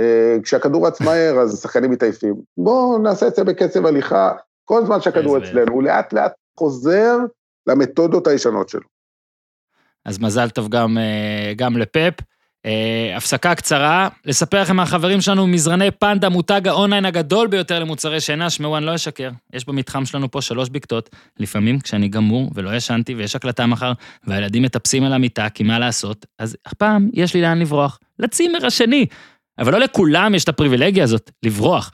[SPEAKER 4] אה, כשהכדור רץ מהר, אז השחקנים מתעייפים. בואו נעשה את זה בקצב הליכה, כל זמן שהכדור אצלנו, הוא לאט לאט חוזר למתודות הישנות שלו.
[SPEAKER 1] אז מזל טוב גם, אה, גם לפפ. אה, הפסקה קצרה, לספר לכם מהחברים שלנו מזרני פנדה, מותג האונליין הגדול ביותר למוצרי שינה, שמעו, אני לא אשקר, יש במתחם שלנו פה שלוש בקתות, לפעמים כשאני גמור ולא ישנתי ויש הקלטה מחר, והילדים מטפסים על המיטה, כי מה לעשות, אז הפעם יש לי לאן לברוח, לצימר השני. אבל לא לכולם יש את הפריבילגיה הזאת, לברוח.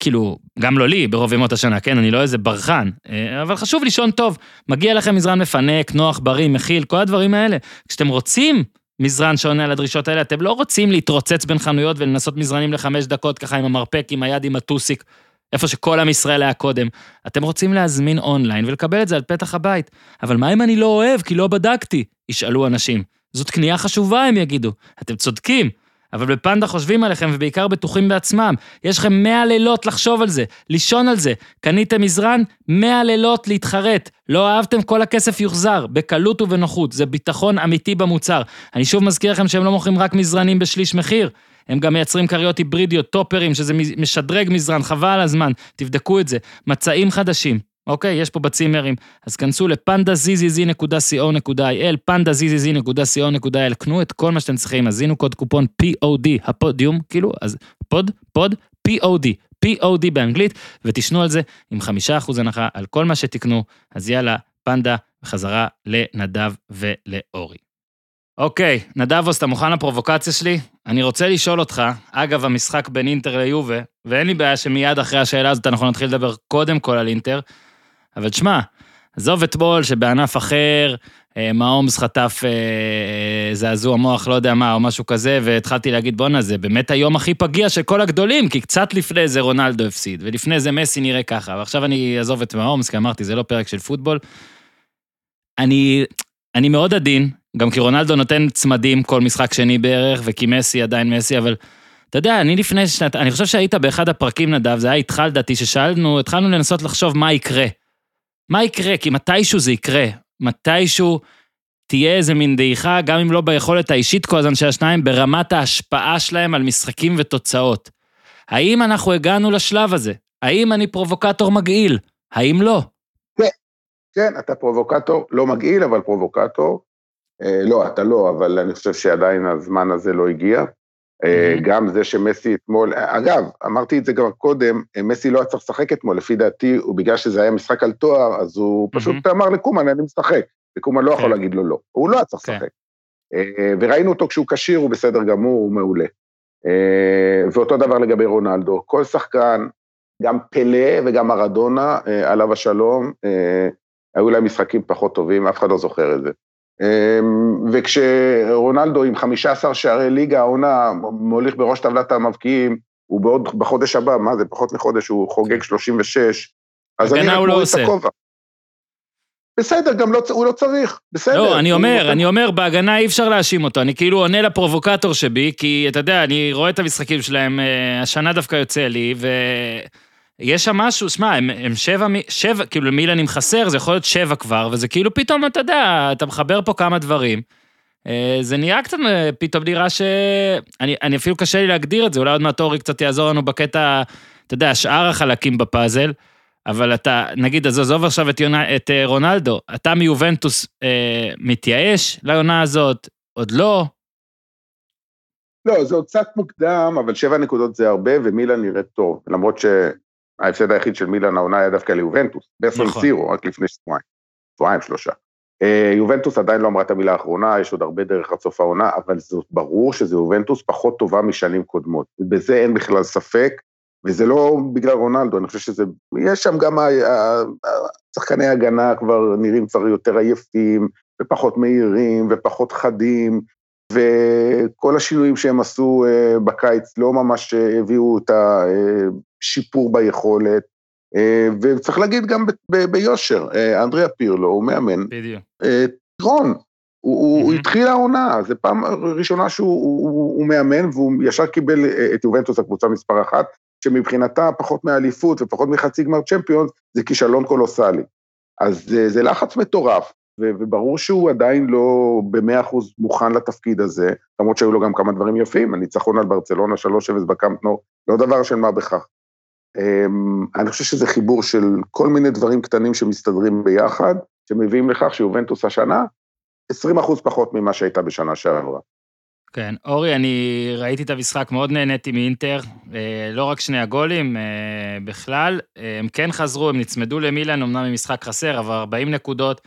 [SPEAKER 1] כאילו, גם לא לי ברוב ימות השנה, כן? אני לא איזה ברחן, אה, אבל חשוב לישון טוב. מגיע לכם מזרן מפנק, נוח, בריא, מכיל, כל הדברים האלה. כשאתם רוצים מזרן שעונה על הדרישות האלה, אתם לא רוצים להתרוצץ בין חנויות ולנסות מזרנים לחמש דקות ככה עם המרפק, עם היד, עם הטוסיק. איפה שכל עם ישראל היה קודם. אתם רוצים להזמין אונליין ולקבל את זה על פתח הבית. אבל מה אם אני לא אוהב, כי לא בדקתי? ישאלו אנשים. זאת קנייה חשובה, הם יגידו. אתם צודקים. אבל בפנדה חושבים עליכם ובעיקר בטוחים בעצמם. יש לכם 100 לילות לחשוב על זה, לישון על זה. קניתם מזרן? 100 לילות להתחרט. לא אהבתם? כל הכסף יוחזר, בקלות ובנוחות. זה ביטחון אמיתי במוצר. אני שוב מזכיר לכם שהם לא מוכרים רק מזרנים בשליש מחיר. הם גם מייצרים כריות היברידיות, טופרים, שזה משדרג מזרן, חבל על הזמן. תבדקו את זה. מצעים חדשים. אוקיי, יש פה בצימרים. אז כנסו לפנדזזז.co.il, פנדזזז.co.il, קנו את כל מה שאתם צריכים, הזינו קוד קופון POD, הפודיום, כאילו, אז pod, pod, POD, POD באנגלית, ותשנו על זה עם חמישה אחוז הנחה על כל מה שתקנו, אז יאללה, פנדה, בחזרה לנדב ולאורי. אוקיי, נדבוס, אתה מוכן לפרובוקציה שלי? אני רוצה לשאול אותך, אגב המשחק בין אינטר ליובה, ואין לי בעיה שמיד אחרי השאלה הזאת אנחנו נתחיל לדבר קודם כל על אינטר, אבל תשמע, עזוב אתמול שבענף אחר, אה, מעומס חטף אה, אה, זעזוע מוח, לא יודע מה, או משהו כזה, והתחלתי להגיד, בואנה, זה באמת היום הכי פגיע של כל הגדולים, כי קצת לפני זה רונלדו הפסיד, ולפני זה מסי נראה ככה, ועכשיו אני אעזוב את מעומס, כי אמרתי, זה לא פרק של פוטבול. אני, אני מאוד עדין, גם כי רונלדו נותן צמדים כל משחק שני בערך, וכי מסי עדיין מסי, אבל אתה יודע, אני לפני שנת, אני חושב שהיית באחד הפרקים, נדב, זה היה איתך לדעתי, ששאלנו, התחלנו לנסות לחשוב מה יקרה. מה יקרה? כי מתישהו זה יקרה. מתישהו תהיה איזה מין דעיכה, גם אם לא ביכולת האישית כל הזמן של השניים, ברמת ההשפעה שלהם על משחקים ותוצאות. האם אנחנו הגענו לשלב הזה? האם אני פרובוקטור מגעיל? האם לא?
[SPEAKER 4] כן, אתה פרובוקטור, לא מגעיל, אבל פרובוקטור. אה, לא, אתה לא, אבל אני חושב שעדיין הזמן הזה לא הגיע. אה, גם זה שמסי אתמול, אגב, אמרתי את זה גם קודם, אה, מסי לא היה צריך לשחק אתמול, לפי דעתי, ובגלל שזה היה משחק על תואר, אז הוא פשוט אמר לקומן, אני משחק, וקומן לא יכול
[SPEAKER 1] כן.
[SPEAKER 4] להגיד לו לא, הוא לא היה צריך
[SPEAKER 1] כן.
[SPEAKER 4] לשחק. אה, וראינו אותו כשהוא כשיר, הוא בסדר גמור, הוא מעולה. ואותו דבר לגבי רונלדו, כל שחקן, גם פלא וגם מרדונה, עליו השלום, היו להם משחקים פחות טובים, אף אחד לא זוכר את זה. אמ, וכשרונלדו עם 15 שערי ליגה, העונה, מוליך בראש טבלת המבקיעים, הוא בעוד, בחודש הבא, מה זה, פחות מחודש, הוא חוגג 36, אז אני רק
[SPEAKER 1] לא
[SPEAKER 4] מוריד את. הכובע. בסדר, גם לא, הוא לא צריך, בסדר.
[SPEAKER 1] לא, אני אומר, אני אומר, בהגנה אי אפשר להאשים אותו. אני כאילו עונה לפרובוקטור שבי, כי אתה יודע, אני רואה את המשחקים שלהם, אה, השנה דווקא יוצא לי, ויש שם משהו, שמע, הם, הם שבע, שבע, כאילו למילן אם חסר, זה יכול להיות שבע כבר, וזה כאילו פתאום, אתה יודע, אתה מחבר פה כמה דברים. אה, זה נהיה קצת, אה, פתאום נראה ש... אני, אני אפילו קשה לי להגדיר את זה, אולי עוד מעט אורי קצת יעזור לנו בקטע, אתה יודע, שאר החלקים בפאזל, אבל אתה, נגיד, אז עזוב עכשיו את, יונה, את אה, רונלדו, אתה מיובנטוס אה, מתייאש לעונה הזאת, עוד לא,
[SPEAKER 4] לא, זה עוד קצת מוקדם, אבל שבע נקודות זה הרבה, ומילן נראית טוב, למרות שההפסד היחיד של מילן העונה היה דווקא ליובנטוס, בסון
[SPEAKER 1] נכון.
[SPEAKER 4] סירו, רק לפני שבועיים, שבועיים, שלושה. אה, יובנטוס עדיין לא אמרה את המילה האחרונה, יש עוד הרבה דרך עד סוף העונה, אבל זה ברור שזה יובנטוס פחות טובה משנים קודמות. בזה אין בכלל ספק, וזה לא בגלל רונלדו, אני חושב שזה, יש שם גם, שחקני הגנה כבר נראים כבר יותר עייפים, ופחות מהירים, ופחות חדים, וכל השינויים שהם עשו אה, בקיץ לא ממש אה, הביאו את השיפור ביכולת. אה, וצריך להגיד גם ביושר, אנדריה פירלו הוא מאמן
[SPEAKER 1] בדיוק.
[SPEAKER 4] טירון, הוא, הוא, הוא. התחיל העונה, זו פעם ראשונה שהוא הוא, הוא, הוא מאמן, והוא ישר קיבל את יובנטוס הקבוצה מספר אחת, שמבחינתה פחות מאליפות ופחות מחצי גמר צ'מפיונס, זה כישלון קולוסלי. אז זה לחץ מטורף, וברור שהוא עדיין לא במאה אחוז מוכן לתפקיד הזה, למרות שהיו לו גם כמה דברים יפים, הניצחון על ברצלונה 3-0 בקאמפ נו, לא דבר של מה בכך. אמ, אני חושב שזה חיבור של כל מיני דברים קטנים שמסתדרים ביחד, שמביאים לכך שיובנטוס השנה 20 אחוז פחות ממה שהייתה בשנה שעברה.
[SPEAKER 1] כן, אורי, אני ראיתי את המשחק, מאוד נהניתי מאינטר, אה, לא רק שני הגולים, אה, בכלל, אה, הם כן חזרו, הם נצמדו למילאן, אמנם ממשחק חסר, אבל 40 נקודות,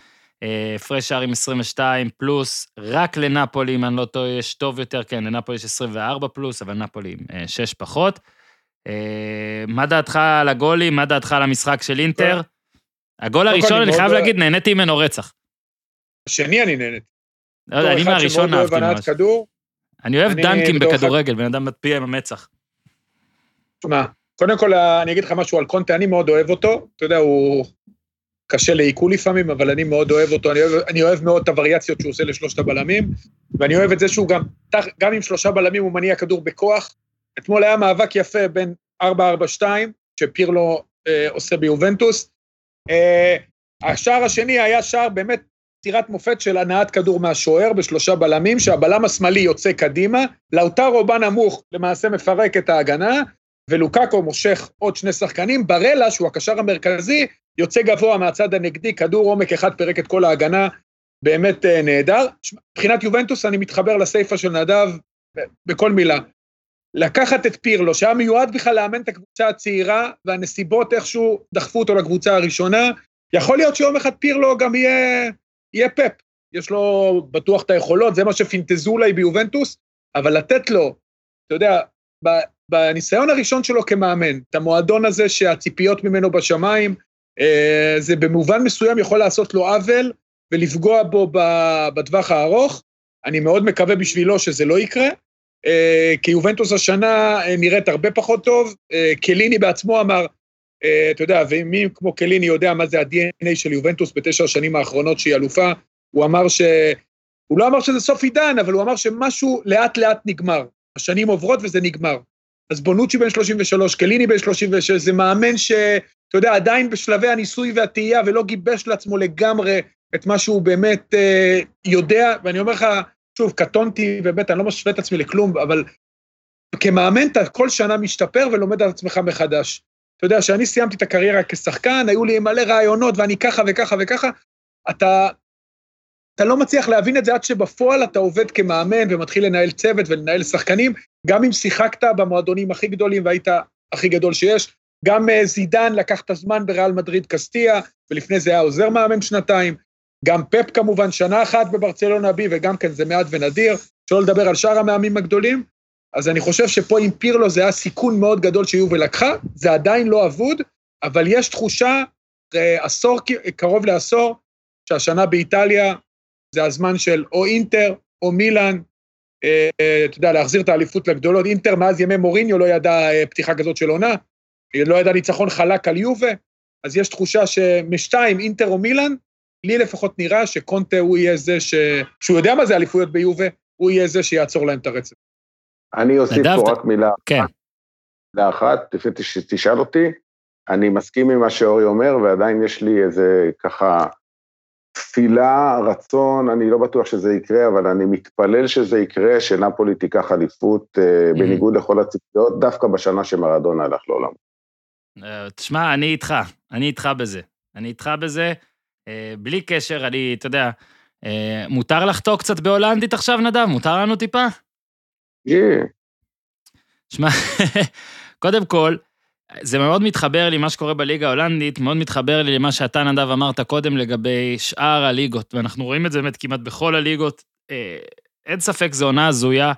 [SPEAKER 1] הפרש שערים 22 פלוס, רק לנפולי, אם אני לא טועה, יש טוב יותר, כן, לנפולי יש 24 פלוס, אבל נפולי עם 6 פחות. אה, מה דעתך על הגולים, מה דעתך על המשחק של אינטר? הגול
[SPEAKER 3] קודם כל,
[SPEAKER 1] הראשון,
[SPEAKER 3] אני
[SPEAKER 1] חייב
[SPEAKER 3] אוהב-
[SPEAKER 1] להגיד, נהניתי ממנו רצח.
[SPEAKER 3] השני אני נהניתי.
[SPEAKER 1] לא יודע, אני מהראשון אהבתי ממש. אני אוהב דנקים בכדורגל, בן אדם מטביע עם המצח.
[SPEAKER 3] תשמע, קודם כל, אני אגיד לך משהו על קונטה, אני מאוד אוהב אותו. אתה יודע, הוא קשה לעיכול לפעמים, אבל אני מאוד אוהב אותו. אני אוהב, אני אוהב מאוד את הווריאציות שהוא עושה לשלושת הבלמים, ואני אוהב את זה שהוא גם, גם עם שלושה בלמים הוא מניע כדור בכוח. אתמול היה מאבק יפה בין 4-4-2, שפירלו אה, עושה ביובנטוס. אה, השער השני היה שער באמת יצירת מופת של הנעת כדור מהשוער בשלושה בלמים, שהבלם השמאלי יוצא קדימה, לאוטרו בא נמוך, למעשה מפרק את ההגנה, ולוקאקו מושך עוד שני שחקנים, ברלה, שהוא הקשר המרכזי, יוצא גבוה מהצד הנגדי, כדור עומק אחד פירק את כל ההגנה, באמת אה, נהדר. מבחינת יובנטוס אני מתחבר לסיפה של נדב בכל מילה. לקחת את פירלו, שהיה מיועד בכלל לאמן את הקבוצה הצעירה, והנסיבות איכשהו דחפו אותו לקבוצה הראשונה, יכול להיות שיום אחד פירלו גם יהיה, יהיה פפ. יש לו בטוח את היכולות, זה מה שפינטזו אולי ביובנטוס, אבל לתת לו, אתה יודע, בניסיון הראשון שלו כמאמן, את המועדון הזה שהציפיות ממנו בשמיים, זה במובן מסוים יכול לעשות לו עוול ולפגוע בו בטווח הארוך. אני מאוד מקווה בשבילו שזה לא יקרה, אה, כי יובנטוס השנה אה, נראית הרבה פחות טוב. אה, קליני בעצמו אמר, אה, אתה יודע, ומי כמו קליני יודע מה זה ה-DNA של יובנטוס בתשע השנים האחרונות שהיא אלופה, הוא אמר ש... הוא לא אמר שזה סוף עידן, אבל הוא אמר שמשהו לאט לאט נגמר. השנים עוברות וזה נגמר. אז בונוצ'י בן 33, קליני בן 36, זה מאמן שאתה יודע, עדיין בשלבי הניסוי והטעייה ולא גיבש לעצמו לגמרי את מה שהוא באמת אה, יודע, ואני אומר לך, שוב, קטונתי, ובאמת, אני לא משווה את עצמי לכלום, אבל כמאמן אתה כל שנה משתפר ולומד על עצמך מחדש. אתה יודע, כשאני סיימתי את הקריירה כשחקן, היו לי מלא רעיונות, ואני ככה וככה וככה, אתה, אתה לא מצליח להבין את זה עד שבפועל אתה עובד כמאמן ומתחיל לנהל צוות ולנהל שחקנים, גם אם שיחקת במועדונים הכי גדולים והיית הכי גדול שיש. גם אה, זידן לקח את הזמן בריאל מדריד קסטיה, ולפני זה היה עוזר מאמן שנתיים. גם פפ כמובן שנה אחת בברצלונה בי, וגם כן זה מעט ונדיר, שלא לדבר על שאר המאמנים הגדולים. אז אני חושב שפה עם פירלו זה היה סיכון מאוד גדול שיובל לקחה, זה עדיין לא אבוד, אבל יש תחושה, אה, עשור, קרוב לעשור, שהשנה באיטליה זה הזמן של או אינטר או מילאן, אה, אתה יודע, להחזיר את האליפות לגדולות. אינטר מאז ימי מוריניו לא ידע פתיחה כזאת של עונה, לא ידעה ניצחון חלק על יובה, אז יש תחושה שמשתיים, אינטר או מילאן, לי לפחות נראה שקונטה הוא יהיה זה ש... שהוא יודע מה זה אליפויות ביובה, הוא יהיה זה שיעצור להם את הרצף.
[SPEAKER 4] אני אוסיף פה רק מילה
[SPEAKER 1] כן.
[SPEAKER 4] מילה אחת, לפני שתשאל אותי. אני מסכים עם מה שאורי אומר, ועדיין יש לי איזה ככה תפילה, רצון, אני לא בטוח שזה יקרה, אבל אני מתפלל שזה יקרה, שנפולי תיקח אליפות, אה, בניגוד לכל הציפיות, דווקא בשנה שמרדונה הלך לעולם.
[SPEAKER 1] אה, תשמע, אני איתך, אני איתך בזה. אני איתך בזה, אה, בלי קשר, אני, אתה יודע, אה, מותר לחטוא קצת בהולנדית עכשיו, נדב? מותר לנו טיפה?
[SPEAKER 4] יהיה.
[SPEAKER 1] שמע, קודם כל, זה מאוד מתחבר לי, מה שקורה בליגה ההולנדית, מאוד מתחבר לי למה שאתה, נדב, אמרת קודם לגבי שאר הליגות, ואנחנו רואים את זה באמת כמעט בכל הליגות. אה, אין ספק, זו עונה הזויה.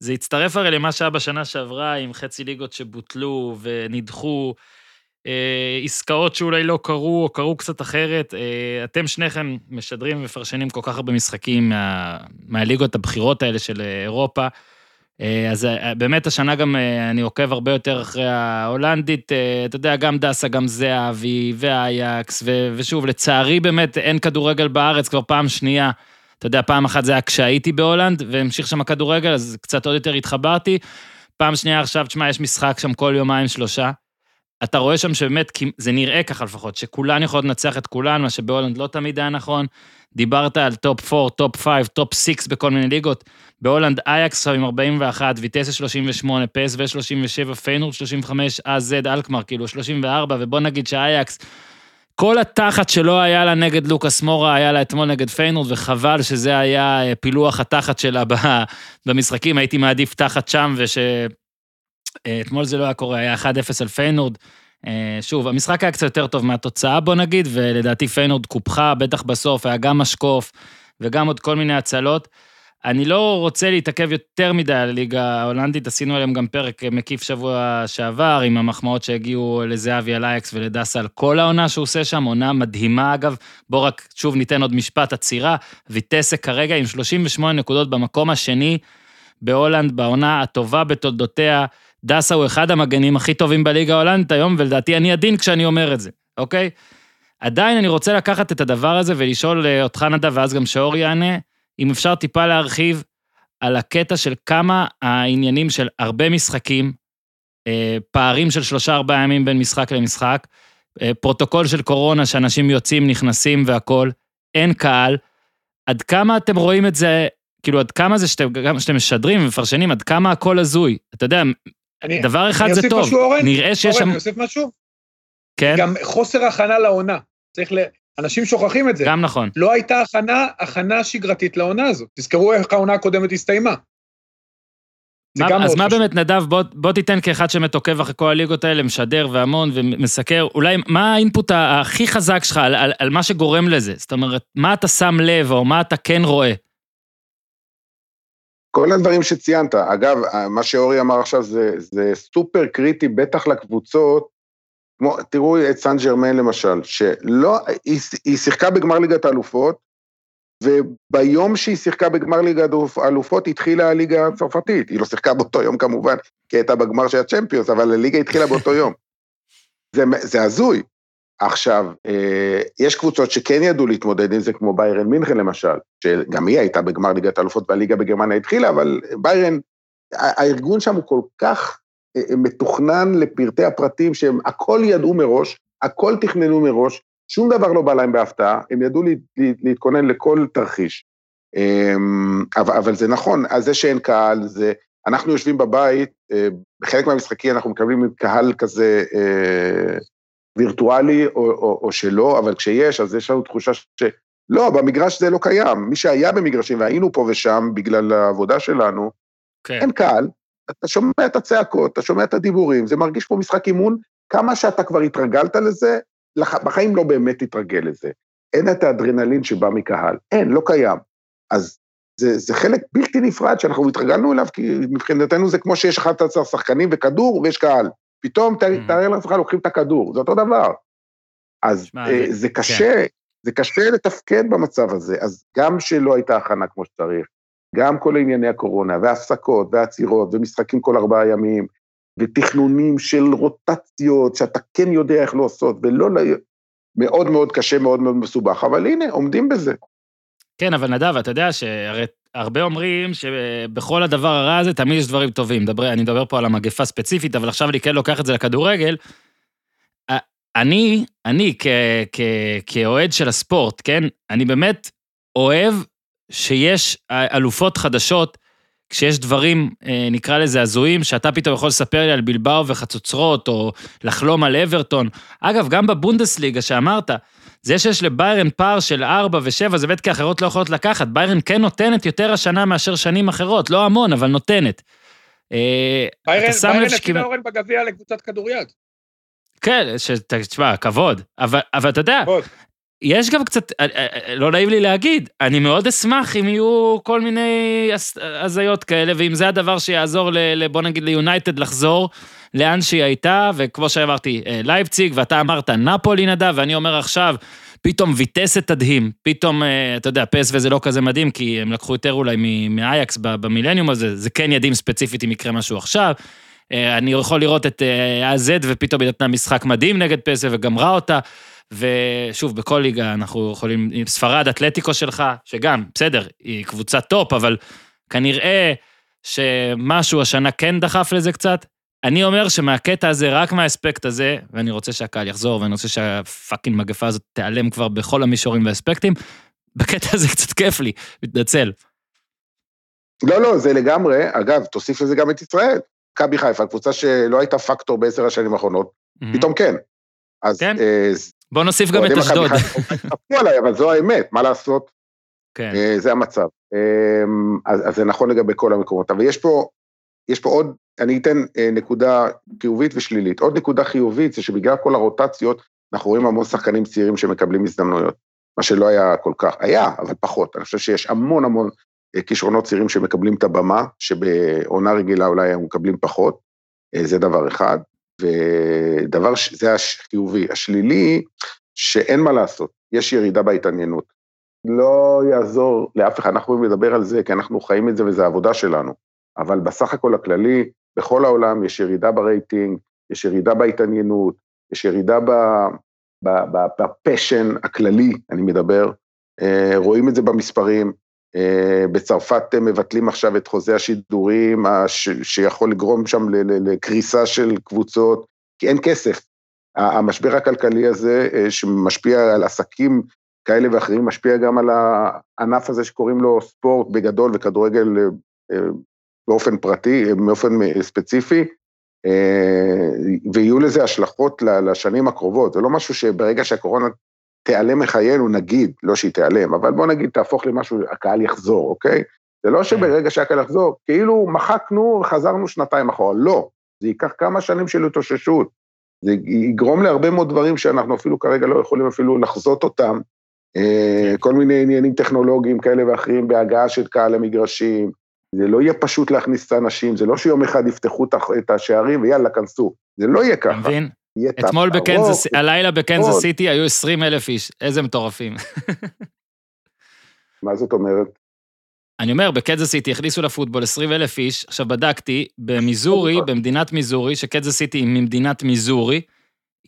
[SPEAKER 1] זה הצטרף הרי למה שהיה בשנה שעברה עם חצי ליגות שבוטלו ונדחו, עסקאות שאולי לא קרו או קרו קצת אחרת. אה, אתם שניכם משדרים ומפרשנים כל כך הרבה משחקים מה, מהליגות הבכירות האלה של אה, אירופה. אה, אז אה, באמת השנה גם אה, אני עוקב הרבה יותר אחרי ההולנדית, אה, אתה יודע, גם דסה, גם זהבי ואייקס, ו- ושוב, לצערי באמת אין כדורגל בארץ כבר פעם שנייה. אתה יודע, פעם אחת זה היה כשהייתי בהולנד, והמשיך שם הכדורגל, אז קצת עוד יותר התחברתי. פעם שנייה עכשיו, תשמע, יש משחק שם כל יומיים שלושה. אתה רואה שם שבאמת, זה נראה ככה לפחות, שכולן יכולות לנצח את כולן, מה שבהולנד לא תמיד היה נכון. דיברת על טופ 4, טופ 5, טופ 6 בכל מיני ליגות. בהולנד אייאקס עכשיו עם 41, ויטסה 38, פסוו 37, פיינורד 35, אז זד אלקמר כאילו 34, ובוא נגיד שאייאקס, כל התחת שלא היה לה נגד לוקאס מורה, היה לה אתמול נגד פיינורד, וחבל שזה היה אה, פילוח התחת שלה במשחקים, הייתי מעדיף תחת שם, וש... אה, אתמול זה לא היה קורה, היה 1-0 על פיינורד. אה, שוב, המשחק היה קצת יותר טוב מהתוצאה, בוא נגיד, ולדעתי פיינורד קופחה, בטח בסוף, היה גם משקוף וגם עוד כל מיני הצלות. אני לא רוצה להתעכב יותר מדי על הליגה ההולנדית, עשינו עליהם גם פרק מקיף שבוע שעבר, עם המחמאות שהגיעו לזהבי על אייקס ולדסה על כל העונה שהוא עושה שם, עונה מדהימה אגב. בואו רק שוב ניתן עוד משפט עצירה. ויטסה כרגע עם 38 נקודות במקום השני בהולנד, בעונה הטובה בתולדותיה. דסה הוא אחד המגנים הכי טובים בליגה ההולנדית היום, ולדעתי אני עדין כשאני אומר את זה, אוקיי? עדיין אני רוצה לקחת את הדבר הזה ולשאול אה, אותך, נדב, ואז גם שאורי יענה, אם אפשר טיפה להרחיב על הקטע של כמה העניינים של הרבה משחקים, אה, פערים של שלושה-ארבעה ימים בין משחק למשחק, אה, פרוטוקול של קורונה שאנשים יוצאים, נכנסים והכול, אין קהל. עד כמה אתם רואים את זה, כאילו עד כמה זה שאתם, שאתם משדרים ומפרשנים, עד כמה הכל הזוי. אתה יודע,
[SPEAKER 3] אני,
[SPEAKER 1] דבר אחד
[SPEAKER 3] אני
[SPEAKER 1] זה טוב,
[SPEAKER 3] משהו, אורן?
[SPEAKER 1] נראה שיש
[SPEAKER 3] אורן,
[SPEAKER 1] שם...
[SPEAKER 3] אני אוסיף משהו?
[SPEAKER 1] כן,
[SPEAKER 3] גם חוסר הכנה לעונה. צריך ל... אנשים שוכחים את זה.
[SPEAKER 1] גם נכון.
[SPEAKER 3] לא הייתה הכנה, הכנה שגרתית לעונה הזאת. תזכרו איך העונה הקודמת הסתיימה.
[SPEAKER 1] מה, אז מה
[SPEAKER 3] חשוב.
[SPEAKER 1] באמת, נדב, בוא, בוא תיתן כאחד שבאמת עוקב אחרי כל הליגות האלה, משדר והמון ומסקר, אולי מה האינפוט הכי חזק שלך על, על, על מה שגורם לזה? זאת אומרת, מה אתה שם לב או מה אתה כן רואה?
[SPEAKER 4] כל הדברים שציינת, אגב, מה שאורי אמר עכשיו זה, זה סופר קריטי, בטח לקבוצות, כמו, תראו את סן ג'רמן למשל, שלא, היא, היא שיחקה בגמר ליגת האלופות, וביום שהיא שיחקה בגמר ליגת האלופות התחילה הליגה הצרפתית, היא לא שיחקה באותו יום כמובן, כי הייתה בגמר של הצ'מפיונס, אבל הליגה התחילה באותו יום. זה, זה הזוי. עכשיו, אה, יש קבוצות שכן ידעו להתמודד עם זה, כמו ביירן מינכן למשל, שגם היא הייתה בגמר ליגת האלופות והליגה בגרמניה התחילה, אבל ביירן, הארגון שם הוא כל כך אה, מתוכנן לפרטי הפרטים, שהם הכל ידעו מראש, הכל תכננו מראש, שום דבר לא בא להם בהפתעה, הם ידעו לה, לה, להתכונן לכל תרחיש. אה, אבל, זה נכון, אז זה שאין קהל, זה... אנחנו יושבים בבית, אה, בחלק מהמשחקים אנחנו מקבלים קהל כזה, אה, וירטואלי או, או, או שלא, אבל כשיש, אז יש לנו תחושה שלא, במגרש זה לא קיים. מי שהיה במגרשים, והיינו פה ושם בגלל העבודה שלנו,
[SPEAKER 1] כן.
[SPEAKER 4] אין קהל, אתה שומע את הצעקות, אתה שומע את הדיבורים, זה מרגיש כמו משחק אימון, כמה שאתה כבר התרגלת לזה, לח... בחיים לא באמת תתרגל לזה. אין את האדרנלין שבא מקהל, אין, לא קיים. אז זה, זה חלק בלתי נפרד שאנחנו התרגלנו אליו, כי מבחינתנו זה כמו שיש 11 שחקנים וכדור ויש קהל. פתאום
[SPEAKER 1] Mm.
[SPEAKER 4] תאר לעצמך לוקחים את הכדור, זה אותו דבר. אז אה,
[SPEAKER 1] זה-
[SPEAKER 4] זה קשה, זה קשה לתפקד במצב הזה, אז גם שלא הייתה הכנה כמו שצריך, גם כל ענייני הקורונה, והפסקות, ועצירות, ומשחקים כל ארבעה ימים, ותכנונים של רוטציות, שאתה כן יודע איך לעשות, ולא... ל- מאוד מאוד קשה, מאוד מאוד מסובך, אבל הנה, עומדים בזה.
[SPEAKER 1] כן, אבל נדב, אתה יודע שהרי הרבה אומרים שבכל הדבר הרע הזה תמיד יש דברים טובים. דבר, אני מדבר פה על המגפה ספציפית, אבל עכשיו אני כן לוקח את זה לכדורגל. אני, אני כ, כ, כאוהד של הספורט, כן, אני באמת אוהב שיש אלופות חדשות, כשיש דברים, אה, נקרא לזה הזויים, שאתה פתאום יכול לספר לי על בלבאו וחצוצרות, או לחלום על אברטון. אגב, גם בבונדסליגה שאמרת, זה שיש לביירן פער של 4 ו-7, זה באמת כי אחרות לא יכולות לקחת. ביירן כן נותנת יותר השנה מאשר שנים אחרות, לא המון, אבל נותנת. אה,
[SPEAKER 3] ביירן
[SPEAKER 1] שכמעט...
[SPEAKER 3] אורן בגביע לקבוצת כדוריד.
[SPEAKER 1] כן, תשמע, כבוד. אבל, אבל אתה יודע,
[SPEAKER 3] כבוד.
[SPEAKER 1] יש גם קצת, אה, אה, לא נעים לי להגיד, אני מאוד אשמח אם יהיו כל מיני הזיות כאלה, ואם זה הדבר שיעזור, ל, בוא נגיד ליונייטד לחזור לאן שהיא הייתה, וכמו שאמרתי, אה, לייפציג, ואתה אמרת נפולי נדב, ואני אומר עכשיו, פתאום ויטסת תדהים, פתאום, אה, אתה יודע, פס וזה לא כזה מדהים, כי הם לקחו יותר אולי מאייקס במילניום הזה, זה כן ידעים ספציפית אם יקרה משהו עכשיו. אה, אני יכול לראות את AZ ופתאום היא נתנה משחק מדהים נגד פסוו וגמרה אותה. ושוב, בכל ליגה אנחנו יכולים, עם ספרד, אתלטיקו שלך, שגם, בסדר, היא קבוצת טופ, אבל כנראה שמשהו השנה כן דחף לזה קצת. אני אומר שמהקטע הזה, רק מהאספקט הזה, ואני רוצה שהקהל יחזור, ואני רוצה שה fucking מגפה הזאת תיעלם כבר בכל המישורים והאספקטים, בקטע הזה קצת כיף לי, מתנצל.
[SPEAKER 4] לא, לא, זה לגמרי, אגב, תוסיף לזה גם את ישראל. מכבי חיפה, קבוצה שלא הייתה פקטור בעשר השנים האחרונות, פתאום כן. אז...
[SPEAKER 1] כן.
[SPEAKER 4] אה,
[SPEAKER 1] בוא נוסיף גם את אשדוד.
[SPEAKER 4] צחקו עליי, אבל זו האמת, מה לעשות?
[SPEAKER 1] כן.
[SPEAKER 4] אה, זה המצב. אה, אז, אז זה נכון לגבי כל המקומות. אבל יש פה, יש פה עוד, אני אתן אה, נקודה חיובית ושלילית. עוד נקודה חיובית זה שבגלל כל הרוטציות, אנחנו רואים המון שחקנים צעירים שמקבלים הזדמנויות. מה שלא היה כל כך, היה, אבל פחות. אני חושב שיש המון המון אה, כישרונות צעירים שמקבלים את הבמה, שבעונה רגילה אולי הם מקבלים פחות. זה דבר אחד. ודבר, ש- זה החיובי. השלילי, שאין מה לעשות, יש ירידה בהתעניינות. לא יעזור לאף אחד, אנחנו לדבר על זה, כי אנחנו חיים את זה וזו העבודה שלנו. אבל בסך הכל הכללי, בכל העולם יש ירידה ברייטינג, יש ירידה בהתעניינות, יש ירידה בפשן הכללי, אני מדבר, אה, רואים את זה במספרים, בצרפת מבטלים עכשיו את חוזה השידורים, שיכול לגרום שם לקריסה של קבוצות, כי אין כסף. המשבר הכלכלי הזה, אה, שמשפיע על עסקים כאלה ואחרים, משפיע גם על הענף הזה שקוראים לו ספורט בגדול וכדורגל באופן פרטי, באופן ספציפי, ויהיו לזה השלכות לשנים הקרובות. זה לא משהו שברגע שהקורונה תיעלם מחיינו, נגיד, לא שהיא תיעלם, אבל בוא נגיד תהפוך למשהו, הקהל יחזור, אוקיי? זה לא שברגע שהקהל יחזור, כאילו מחקנו וחזרנו שנתיים אחורה, לא. זה ייקח כמה שנים של התאוששות. זה יגרום להרבה מאוד דברים שאנחנו אפילו כרגע לא יכולים אפילו לחזות אותם. אה, כל מיני עניינים טכנולוגיים כאלה ואחרים בהגעה של קהל למגרשים. זה לא יהיה פשוט להכניס את האנשים, זה לא שיום אחד יפתחו את השערים ויאללה, כנסו. זה לא יהיה ככה. אתה מבין?
[SPEAKER 1] אתמול בקנזס, הלילה בקנזס סיטי היו 20 אלף איש, איזה מטורפים.
[SPEAKER 4] מה זאת אומרת?
[SPEAKER 1] אני אומר, בקנזס סיטי הכניסו לפוטבול 20 אלף איש, עכשיו בדקתי, במיזורי, במדינת מיזורי, שקנזס סיטי היא ממדינת מיזורי,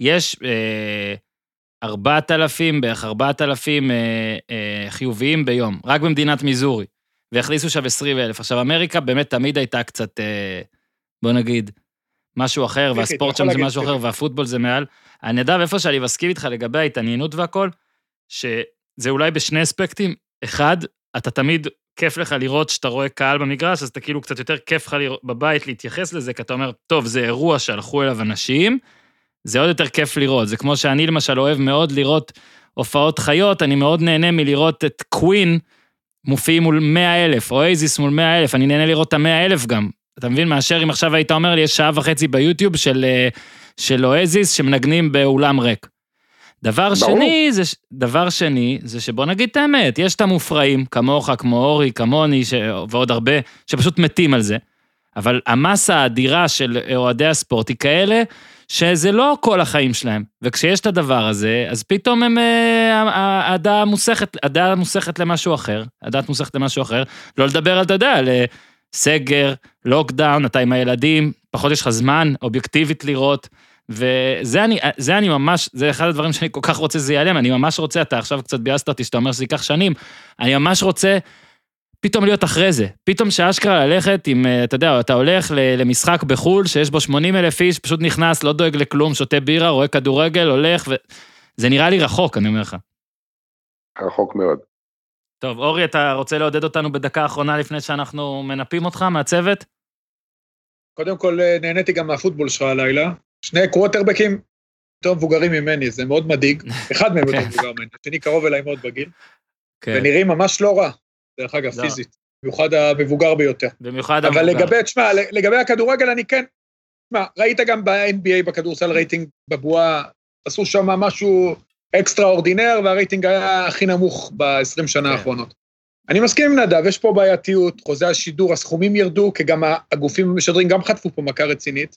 [SPEAKER 1] יש אה, 4,000, בערך 4,000 אה, אה, חיוביים ביום, רק במדינת מיזורי, והכניסו שם 20 אלף. עכשיו, אמריקה באמת תמיד הייתה קצת, אה, בוא נגיד, משהו אחר, והספורט שם זה משהו אחר, והפוטבול זה מעל. אני יודע, איפה שאני מסכים איתך לגבי ההתעניינות והכל, שזה אולי בשני אספקטים. אחד, אתה תמיד, כיף לך לראות שאתה רואה קהל במגרש, אז אתה כאילו קצת יותר כיף לך בבית להתייחס לזה, כי אתה אומר, טוב, זה אירוע שהלכו אליו אנשים, זה עוד יותר כיף לראות. זה כמו שאני למשל אוהב מאוד לראות הופעות חיות, אני מאוד נהנה מלראות את קווין מופיעים מול 100 אלף, או אייזיס מול 100 אלף, אני נהנה לראות את ה-100 אלף גם. אתה מבין? מאשר אם עכשיו היית אומר לי, יש שעה וחצי ביוטיוב של, אה, של אואזיס שמנגנים באולם ריק. דבר ברור. שני, זה, דבר שני, זה שבוא נגיד את האמת, יש את המופרעים, כמוך, כמו אורי, כמוני, ש... ועוד הרבה, שפשוט מתים על זה. אבל המסה האדירה של אוהדי הספורט היא כאלה, שזה לא כל החיים שלהם. וכשיש את הדבר הזה, אז פתאום הם, אה, הדעה מוסכת, הדעה מוסכת למשהו אחר, הדעת מוסכת למשהו אחר. לא לדבר על, אתה יודע, סגר, לוקדאון, אתה עם הילדים, פחות יש לך זמן אובייקטיבית לראות. וזה אני, זה אני ממש, זה אחד הדברים שאני כל כך רוצה שזה ייעלם, אני ממש רוצה, אתה עכשיו קצת ביאסת אותי שאתה אומר שזה ייקח שנים, אני ממש רוצה פתאום להיות אחרי זה. פתאום שאשכרה ללכת עם, אתה יודע, אתה הולך למשחק בחו"ל שיש בו 80 אלף איש, פשוט נכנס, לא דואג לכלום, שותה בירה, רואה כדורגל, הולך, וזה נראה לי רחוק, אני אומר לך.
[SPEAKER 4] רחוק מאוד.
[SPEAKER 1] טוב, אורי, אתה רוצה לעודד אותנו בדקה האחרונה לפני שאנחנו מנפים אותך מהצוות?
[SPEAKER 3] קודם כל, אה, נהניתי גם מהפוטבול שלך הלילה. שני קווטרבקים יותר מבוגרים ממני, זה מאוד מדאיג. אחד מהם יותר כן. מבוגר ממני, השני קרוב אליי מאוד בגיל. כן. ונראים ממש לא רע, דרך אגב, לא. פיזית. במיוחד המבוגר ביותר.
[SPEAKER 1] במיוחד המבוגר.
[SPEAKER 3] אבל לגבי, תשמע, לגבי הכדורגל אני כן, תשמע, ראית גם ב-NBA, בכדורסל רייטינג בבועה, עשו שם משהו אקסטרה אורדינר, והרייטינג היה הכי נמוך ב-20 שנה כן. האחרונות. אני מסכים עם נדב, יש פה בעייתיות, חוזה השידור, הסכומים ירדו, כי גם הגופים המשדרים גם חטפו פה מכה רצינית.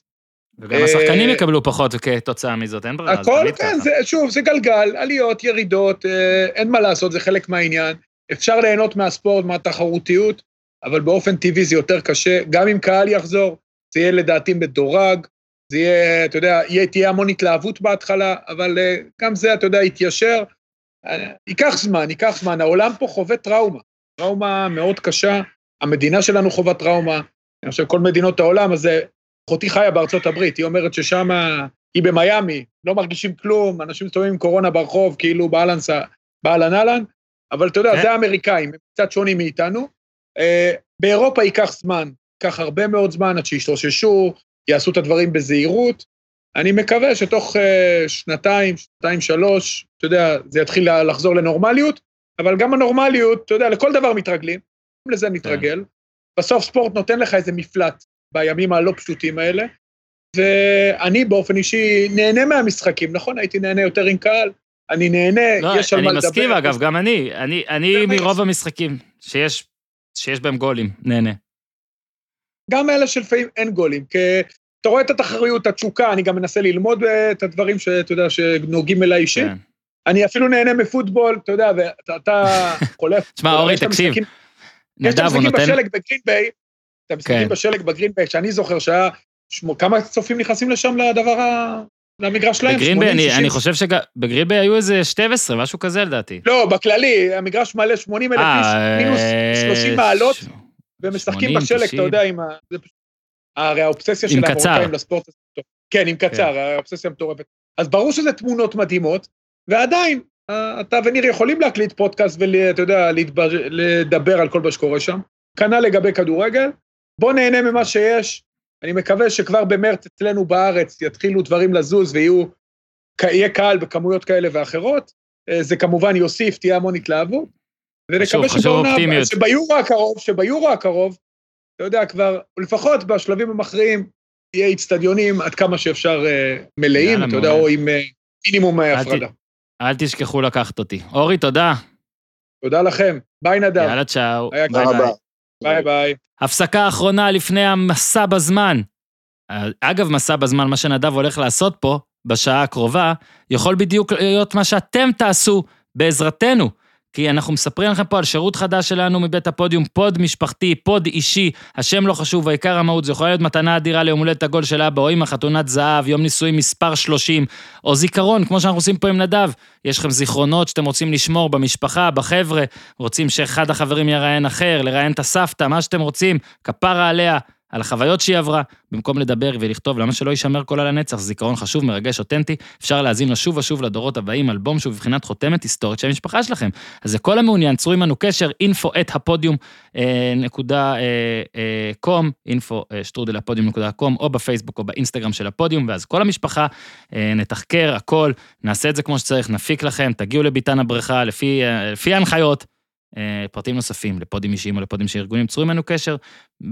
[SPEAKER 1] וגם השחקנים אה, יקבלו פחות כתוצאה מזאת, אין ברירה,
[SPEAKER 3] הכל, כן, זה, שוב, זה גלגל, עליות, ירידות, אה, אין מה לעשות, זה חלק מהעניין. אפשר ליהנות מהספורט, מהתחרותיות, אבל באופן טבעי זה יותר קשה, גם אם קהל יחזור, זה יהיה לדעתי מדורג, זה יהיה, אתה יודע, יהיה, תהיה המון התלהבות בהתחלה, אבל אה, גם זה, אתה יודע, יתיישר. אה, ייקח זמן, ייקח זמן. העולם פה חווה טראומה, טראומה מאוד קשה. המדינה שלנו חווה טראומה. אני חושב כל מדינות העולם, אז אה, אחותי חיה בארצות הברית, היא אומרת ששם, היא במיאמי, לא מרגישים כלום, אנשים מסתובבים עם קורונה ברחוב, כאילו באהלן אהלן, אבל אתה יודע, זה האמריקאים, הם קצת שונים מאיתנו. באירופה ייקח זמן, ייקח הרבה מאוד זמן עד שישתוששו, יעשו את הדברים בזהירות. אני מקווה שתוך uh, שנתיים, שנתיים, שלוש, אתה יודע, זה יתחיל לחזור לנורמליות, אבל גם הנורמליות, אתה יודע, לכל דבר מתרגלים, גם לזה נתרגל. כן. בסוף ספורט נותן לך איזה מפלט בימים הלא פשוטים האלה, ואני באופן אישי נהנה מהמשחקים, נכון? הייתי נהנה יותר עם קהל, אני נהנה, לא, יש על מה לדבר.
[SPEAKER 1] אני מסכים, אגב, גם אני, אני, אני מרוב המשחקים שיש, שיש בהם גולים, נהנה.
[SPEAKER 3] גם אלה שלפעמים אין גולים, כי אתה רואה את התחריות, התשוקה, אני גם מנסה ללמוד אה, את הדברים שאתה יודע, שנוגעים אליי אישית. כן. אני אפילו נהנה מפוטבול, אתה יודע, ואתה חולף.
[SPEAKER 1] תשמע, אורי, תקשיב.
[SPEAKER 3] יש את המשחקים בשלג בגרין ביי, את המשחקים
[SPEAKER 1] כן.
[SPEAKER 3] בשלג בגרינביי, שאני זוכר שהיה, כמה צופים נכנסים לשם לדבר ה... למגרש שלהם?
[SPEAKER 1] בגרינביי,
[SPEAKER 3] 80,
[SPEAKER 1] אני,
[SPEAKER 3] 60?
[SPEAKER 1] אני חושב שבגרינביי היו איזה 12, משהו כזה לדעתי.
[SPEAKER 3] לא, בכללי, המגרש מלא 80 אלף איש, מינוס
[SPEAKER 1] אה,
[SPEAKER 3] 30 מעלות,
[SPEAKER 1] ש-
[SPEAKER 3] ומשחקים
[SPEAKER 1] 80,
[SPEAKER 3] בשלג,
[SPEAKER 1] 90.
[SPEAKER 3] אתה יודע, עם ה... זה פשוט... הרי האובססיה של. המרוקאים לספורט הזה. כן, עם קצר, האובססיה מטורפת. אז ברור שזה תמונות מדהימות, ועדיין, אה, אתה וניר יכולים להקליט פודקאסט ואתה יודע, להתבר- לדבר על כל מה שקורה שם. כנ"ל לגבי כדורגל. בוא נהנה ממה שיש. אני מקווה שכבר במרץ אצלנו בארץ יתחילו דברים לזוז ויהיו, יהיה קהל בכמויות כאלה ואחרות. אה, זה כמובן יוסיף, תהיה המון התלהבות. ונקווה שבעונה. שביורו הקרוב, שביורו הקרוב, אתה יודע, כבר, לפחות בשלבים המכריעים, יהיה איצטדיונים עד כמה שאפשר אה, מלאים, אתה יודע. או עם אה, מינימום אה, הפרדה.
[SPEAKER 1] אל תשכחו לקחת אותי. אורי, תודה.
[SPEAKER 3] תודה לכם. ביי נדב.
[SPEAKER 1] יאללה, צ'או. ביי. ביי.
[SPEAKER 3] ביי ביי.
[SPEAKER 1] הפסקה אחרונה לפני המסע בזמן. אגב, מסע בזמן, מה שנדב הולך לעשות פה, בשעה הקרובה, יכול בדיוק להיות מה שאתם תעשו בעזרתנו. כי אנחנו מספרים לכם פה על שירות חדש שלנו מבית הפודיום, pod משפחתי, pod אישי, השם לא חשוב, העיקר המהות, זה יכול להיות מתנה אדירה ליום הולדת עגול של אבא, או אמא, חתונת זהב, יום נישואים מספר 30, או זיכרון, כמו שאנחנו עושים פה עם נדב. יש לכם זיכרונות שאתם רוצים לשמור במשפחה, בחבר'ה, רוצים שאחד החברים יראיין אחר, לראיין את הסבתא, מה שאתם רוצים, כפרה עליה, על החוויות שהיא עברה, במקום לדבר ולכתוב, למה שלא יישמר כל על הנצח, זיכרון חשוב, מרגש, אותנטי, אפשר להאזין לו שוב ושוב לדורות הבאים, אלבום שהוא בבחינת חותמת היסטורית של המשפחה שלכם. אז לכל המעוניין, צרו עמנו קשר, info את הפודיום אה, נקודה אה, אה, קום, info אה, שטרודל הפודיום קום, או בפייסבוק או באינסטגרם של הפודיום, ואז כל המשפחה, אה, נתחקר הכל, נעשה את זה כמו שצריך, נפיק לכם, תגיעו לביתן הבריכה לפי, אה, לפי ההנחיות. אה, פרטים נוספים לפודים אישיים או לפודים של ארגונים, צרו עמנו קשר,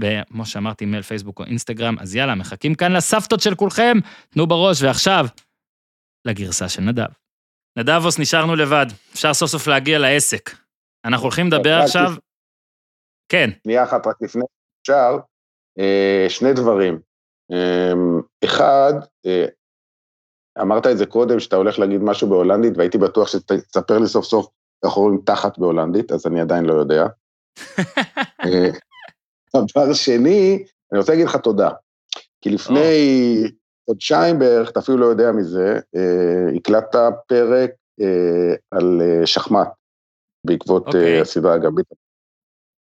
[SPEAKER 1] וכמו שאמרתי, מייל, פייסבוק או אינסטגרם, אז יאללה, מחכים כאן לסבתות של כולכם, תנו בראש, ועכשיו, לגרסה של נדב. נדבוס, נשארנו לבד, אפשר סוף סוף להגיע לעסק. אנחנו הולכים לדבר עכשיו... כן,
[SPEAKER 4] שנייה אחת רק לפני אפשר, אה, שני דברים. אה, אחד, אה, אמרת את זה קודם, שאתה הולך להגיד משהו בהולנדית, והייתי בטוח שתספר לי סוף סוף איך אומרים תחת בהולנדית, אז אני עדיין לא יודע. אה, דבר שני, אני רוצה להגיד לך תודה. כי לפני חודשיים בערך, אתה אפילו לא יודע מזה, אה, הקלטת פרק אה, על שחמט, בעקבות
[SPEAKER 1] אוקיי.
[SPEAKER 4] אה, הסדרה הגבית.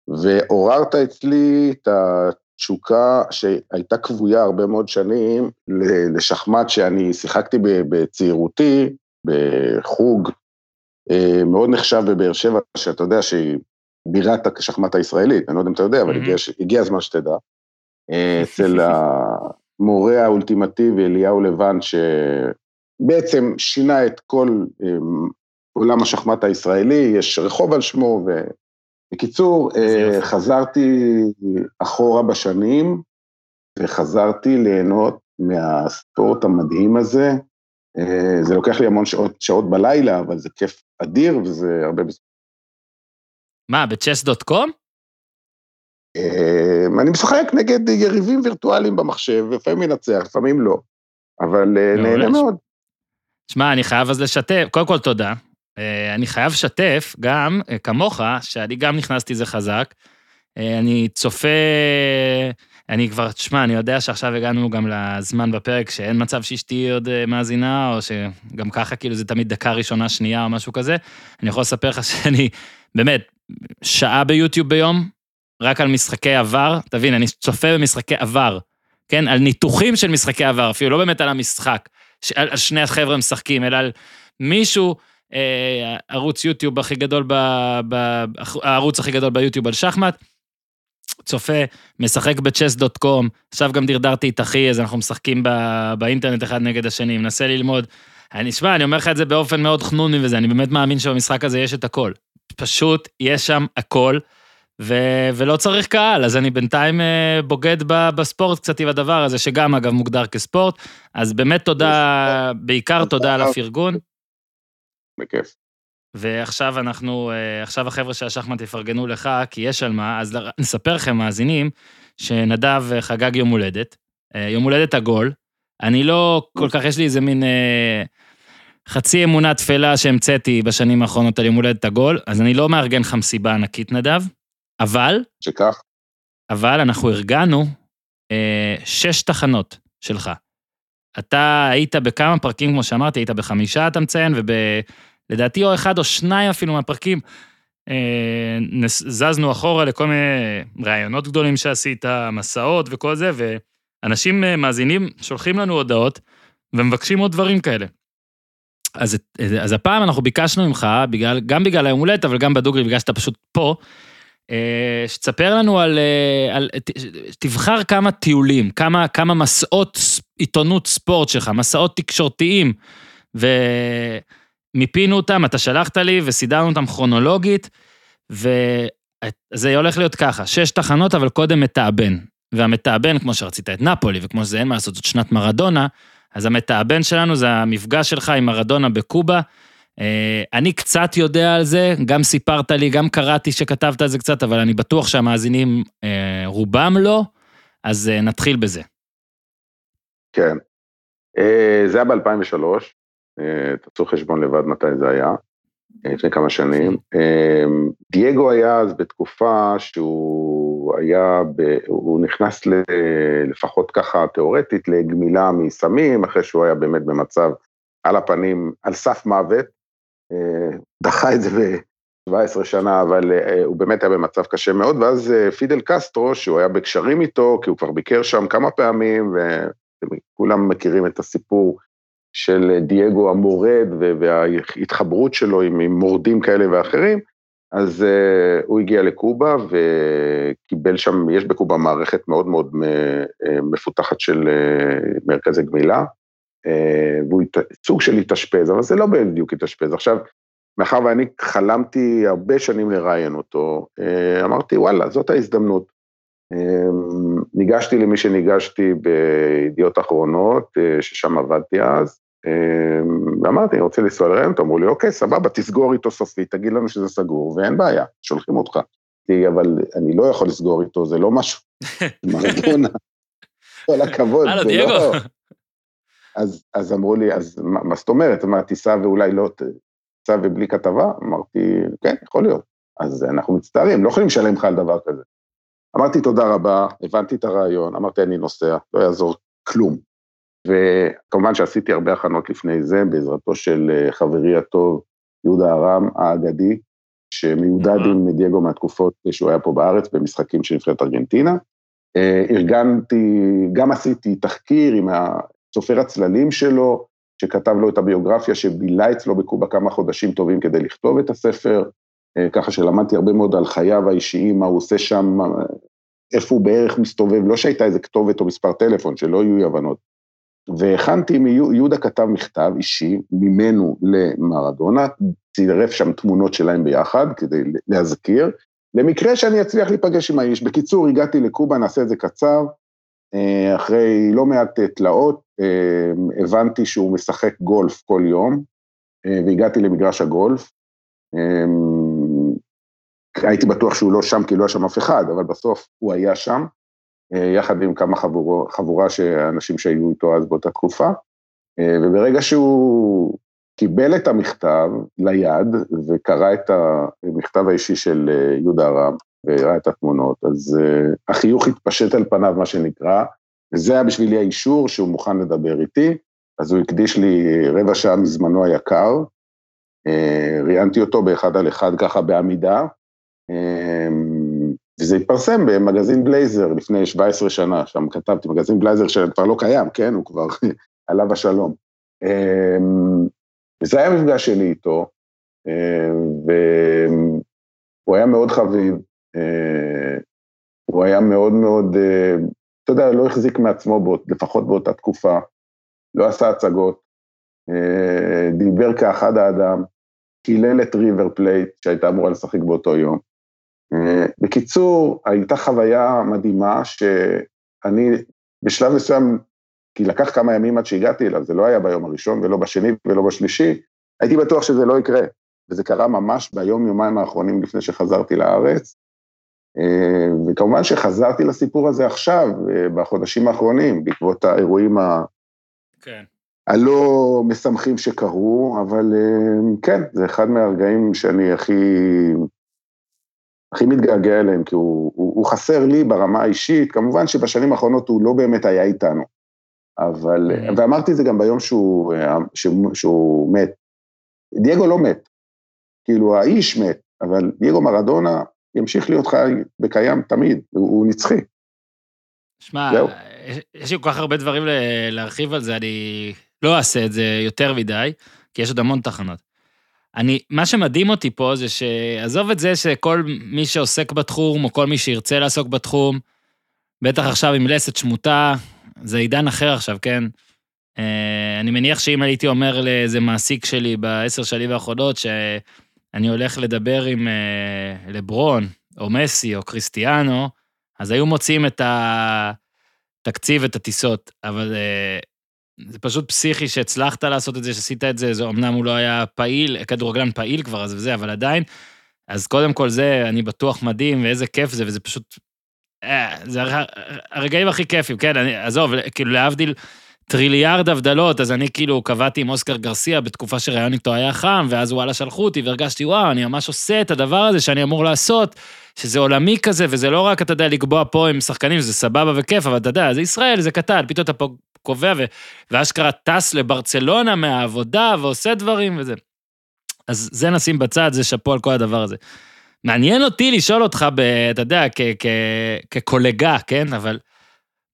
[SPEAKER 4] ועוררת אצלי את התשוקה שהייתה כבויה הרבה מאוד שנים לשחמט שאני שיחקתי בצעירותי, בחוג מאוד נחשב בבאר שבע, שאתה יודע שהיא בירת השחמט הישראלית, אני לא יודע אם אתה יודע, אבל
[SPEAKER 1] מהמם.
[SPEAKER 4] הגיע, הזמן שתדע. אה, אצל המורה האולטימטיבי אליהו לבן, שבעצם שינה את כל אה, עולם השחמט הישראלי, יש רחוב על שמו, ובקיצור, אה. חזרתי אחורה בשנים, וחזרתי ליהנות מהספורט המדהים הזה. אה, זה לוקח לי המון שעות, שעות בלילה, אבל זה כיף אדיר, וזה הרבה בזכות.
[SPEAKER 1] מה, בצ'ס.קום?
[SPEAKER 4] אה, אני משחק נגד יריבים וירטואליים במחשב, לפעמים מנצח, לפעמים לא, אבל אה. נהנה מאוד.
[SPEAKER 1] שמע, אני חייב אז לשתף, קודם כל תודה. אה, אני חייב לשתף גם, אה, כמוך, שאני גם נכנסתי זה חזק. אני צופה, אני כבר, תשמע, אני יודע שעכשיו הגענו גם לזמן בפרק שאין מצב שאשתי עוד אה, מאזינה, או שגם ככה כאילו זה תמיד דקה ראשונה, שנייה או משהו כזה. אני יכול לספר לך שאני, באמת, שעה ביוטיוב ביום, רק על משחקי עבר, תבין, אני צופה במשחקי עבר, כן? על ניתוחים של משחקי עבר, אפילו לא באמת על המשחק. על, על שני החבר'ה משחקים, אלא על מישהו, אה, ערוץ יוטיוב הכי גדול, ב, ב, הערוץ הכי גדול ביוטיוב על שחמט, צופה, משחק בצ'ס.קום, עכשיו גם דרדרתי את אחי, אז אנחנו משחקים ב, באינטרנט אחד נגד השני, מנסה ללמוד. אני, שמע, אני אומר לך את זה באופן מאוד חנוני וזה, אני באמת מאמין שבמשחק הזה יש את הכל. פשוט, יש שם הכל, ו, ולא צריך קהל, אז אני בינתיים אה, בוגד ב, בספורט קצת עם הדבר הזה, שגם אגב מוגדר כספורט, אז באמת תודה, בעיקר תודה על הפרגון.
[SPEAKER 4] בכיף.
[SPEAKER 1] ועכשיו אנחנו, אה, עכשיו החבר'ה של השחמט יפרגנו לך, כי יש על מה, אז נספר לכם, מאזינים, שנדב חגג יום הולדת, אה, יום הולדת עגול. אני לא כל כך, יש לי איזה מין אה, חצי אמונה תפלה שהמצאתי בשנים האחרונות על יום הולדת עגול, אז אני לא מארגן לך מסיבה ענקית, נדב, אבל,
[SPEAKER 4] שכך,
[SPEAKER 1] אבל אנחנו ארגנו אה, שש תחנות שלך. אתה היית בכמה פרקים, כמו שאמרתי, היית בחמישה, אתה מציין, ולדעתי או אחד או שניים אפילו מהפרקים, אה, זזנו אחורה לכל מיני ראיונות גדולים שעשית, מסעות וכל זה, ואנשים אה, מאזינים שולחים לנו הודעות ומבקשים עוד דברים כאלה. אז, אז הפעם אנחנו ביקשנו ממך, בגלל, גם בגלל היום הולדת, אבל גם בדוגרי, בגלל שאתה פשוט פה, אה, שתספר לנו על, על תבחר כמה טיולים, כמה, כמה מסעות עיתונות ספורט שלך, מסעות תקשורתיים, ומיפינו אותם, אתה שלחת לי וסידרנו אותם כרונולוגית, וזה הולך להיות ככה, שש תחנות, אבל קודם מתאבן. והמתאבן, כמו שרצית את נפולי, וכמו שזה אין מה לעשות, זאת שנת מרדונה, אז המתאבן שלנו זה המפגש שלך עם מרדונה בקובה. אה, אני קצת יודע על זה, גם סיפרת לי, גם קראתי שכתבת על זה קצת, אבל אני בטוח שהמאזינים, אה, רובם לא, אז אה, נתחיל בזה.
[SPEAKER 4] כן. זה היה ב-2003, תעשו חשבון לבד מתי זה היה, אה, לפני כמה שנים. אה, דייגו היה אז בתקופה שהוא היה, ב, הוא נכנס ל, לפחות ככה תיאורטית לגמילה מסמים, אחרי שהוא היה באמת במצב על הפנים, על סף מוות. אה, דחה את זה ב-17 שנה, אבל אה, הוא באמת היה במצב קשה מאוד, ואז אה, פידל קסטרו, שהוא היה בקשרים איתו, כי הוא כבר ביקר שם כמה פעמים, וכולם מכירים את הסיפור של דייגו המורד וההתחברות שלו עם, מורדים כאלה ואחרים, אז uh, הוא הגיע לקובה וקיבל שם, יש בקובה מערכת מאוד מאוד מפותחת של מרכזי גמילה, והוא. סוג של התאשפז, אבל זה לא בדיוק התאשפז. עכשיו, מאחר ואני חלמתי הרבה שנים לראיין אותו, אמרתי, וואלה, זאת ההזדמנות. ניגשתי למי שניגשתי בידיעות אחרונות, ששם עבדתי אז, ואמרתי, אני רוצה לנסוע לראיון, אמרו לי, אוקיי, סבבה, תסגור איתו סופית, תגיד לנו שזה סגור, ואין בעיה, שולחים אותך. אבל אני לא יכול לסגור איתו, זה לא משהו. מרדונה, כל הכבוד,
[SPEAKER 1] הלו,
[SPEAKER 4] זה
[SPEAKER 1] דייגו.
[SPEAKER 4] לא... אז, אז אמרו לי, אז מה, מה זאת אומרת? מה, תיסע ואולי לא, תיסע ובלי כתבה? אמרתי, כן, יכול להיות. אז אנחנו מצטערים, לא יכולים לשלם לך על דבר כזה. אמרתי תודה רבה, הבנתי את הרעיון, אמרתי אני נוסע, לא יעזור כלום. וכמובן שעשיתי הרבה הכנות לפני זה, בעזרתו של אה, חברי הטוב, יהודה ארם האגדי, שמיודד. עם דייגו מהתקופות שהוא היה פה בארץ במשחקים של נבחרת ארגנטינה. אה, ארגנתי, גם עשיתי תחקיר עם סופר הצללים שלו, שכתב לו את הביוגרפיה, שבילה אצלו בקובה כמה חודשים טובים כדי לכתוב את הספר, אה, ככה שלמדתי הרבה מאוד על חייו האישיים, מה הוא עושה שם, איפה הוא בערך מסתובב, לא שהייתה איזה כתובת או מספר טלפון, שלא יהיו אי הבנות. והכנתי, יהודה כתב מכתב אישי ממנו למרדונה, צירף שם תמונות שלהם ביחד כדי להזכיר, למקרה שאני אצליח להיפגש עם האיש. בקיצור, הגעתי לקובה, נעשה את זה קצר, אה, אחרי לא מעט אה, תלאות, אה, הבנתי שהוא משחק גולף כל יום, והגעתי למגרש הגולף. הייתי בטוח שהוא לא שם כי לא היה שם אף אחד, אבל בסוף הוא היה שם. יחד עם כמה חבורה, חבורה שאנשים שהיו איתו אז באותה תקופה, וברגע שהוא קיבל את המכתב ליד וקרא את המכתב האישי של יהודה רם וראה את התמונות, אז החיוך התפשט על פניו, מה שנקרא, וזה היה בשבילי האישור שהוא מוכן לדבר איתי, אז הוא הקדיש לי רבע שעה מזמנו היקר, ראיינתי אותו באחד על אחד ככה בעמידה, וזה התפרסם במגזין בלייזר לפני 17 שנה, שם כתבתי, מגזין בלייזר שכבר לא קיים, כן, הוא כבר עליו השלום. וזה היה המפגש שלי איתו, והוא היה מאוד חביב, הוא היה מאוד מאוד, אתה יודע, לא החזיק מעצמו, לפחות באותה תקופה, לא עשה הצגות, דיבר כאחד האדם, קילל את ריבר פלייט שהייתה אמורה לשחק באותו יום. בקיצור, הייתה חוויה מדהימה שאני בשלב מסוים, כי לקח כמה ימים עד שהגעתי אליו, זה לא היה ביום הראשון ולא בשני ולא בשלישי, הייתי בטוח שזה לא יקרה, וזה קרה ממש ביום יומיים האחרונים לפני שחזרתי לארץ, וכמובן שחזרתי לסיפור הזה עכשיו, בחודשים האחרונים, בעקבות האירועים ה...
[SPEAKER 1] כן.
[SPEAKER 4] הלא משמחים שקרו, אבל כן, זה אחד מהרגעים שאני הכי הכי מתגעגע אליהם, כי הוא, הוא, הוא חסר לי ברמה האישית, כמובן שבשנים האחרונות הוא לא באמת היה איתנו. אבל,
[SPEAKER 1] Mhm.
[SPEAKER 4] ואמרתי את זה גם ביום שהוא, שהוא, שהוא מת. דייגו לא מת, כאילו האיש מת, אבל דייגו מרדונה ימשיך להיות חי וקיים תמיד, הוא, הוא נצחי.
[SPEAKER 1] שמע. יש- לי כל כך הרבה דברים להרחיב על זה, אני לא אעשה את זה יותר מדי, כי יש עוד המון תחנות. אני, מה שמדהים אותי פה זה שעזוב את זה שכל מי שעוסק בתחום, או כל מי שירצה לעסוק בתחום, בטח עכשיו עם לסת שמוטה, זה עידן אחר עכשיו, כן? אה, אני מניח שאם הייתי אומר לאיזה מעסיק שלי בעשר שנים האחרונות, שאני הולך לדבר עם אה, לברון, או מסי, או קריסטיאנו, אז היו מוצאים את התקציב, את הטיסות, אבל אה, זה פשוט פסיכי שהצלחת לעשות את זה, שעשית את זה, זה אמנם הוא לא היה פעיל, כדורגלן פעיל כבר, אז וזה, אבל עדיין. אז קודם כל זה, אני בטוח מדהים, ואיזה כיף זה, וזה פשוט... אה, זה הר- הרגעים הכי כיפים, כן, אני, עזוב, כאילו להבדיל טריליארד הבדלות, אז אני כאילו קבעתי עם אוסקר גרסיה בתקופה שראיון איתו היה חם, ואז וואלה שלחו אותי, והרגשתי, וואו, אני ממש עושה את הדבר הזה שאני אמור לעשות, שזה עולמי כזה, וזה לא רק, אתה יודע, לקבוע פה עם שחקנים, שזה סבבה וכיף, אבל אתה יודע, זה ישראל, זה קטן, פתאום אתה קובע, ו... ואשכרה טס לברצלונה מהעבודה, ועושה דברים וזה. אז זה נשים בצד, זה שאפו על כל הדבר הזה. מעניין אותי לשאול אותך, ב, אתה יודע, כ, כ, כקולגה, כן? אבל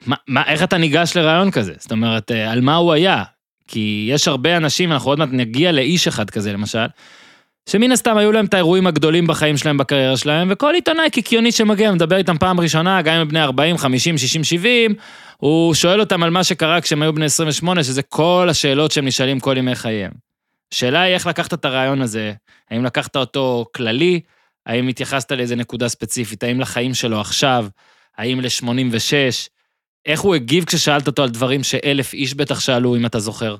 [SPEAKER 1] מה, מה, איך אתה ניגש לרעיון כזה? זאת אומרת, אה, על מה הוא היה? כי יש הרבה אנשים, אנחנו עוד מעט נגיע לאיש אחד כזה, למשל, שמן הסתם היו להם את האירועים הגדולים בחיים שלהם, בקריירה שלהם, וכל עיתונאי קיקיוני שמגיע, מדבר איתם פעם ראשונה, גם אם הם בני 40, 50, 60, 70, הוא שואל אותם על מה שקרה כשהם היו בני 28, שזה כל השאלות שהם נשאלים כל ימי חייהם. השאלה היא איך לקחת את הרעיון הזה, האם לקחת אותו כללי, האם התייחסת לאיזה נקודה ספציפית, האם לחיים שלו עכשיו, האם ל-86, איך הוא הגיב כששאלת אותו על דברים שאלף איש בטח שאלו, אם אתה זוכר.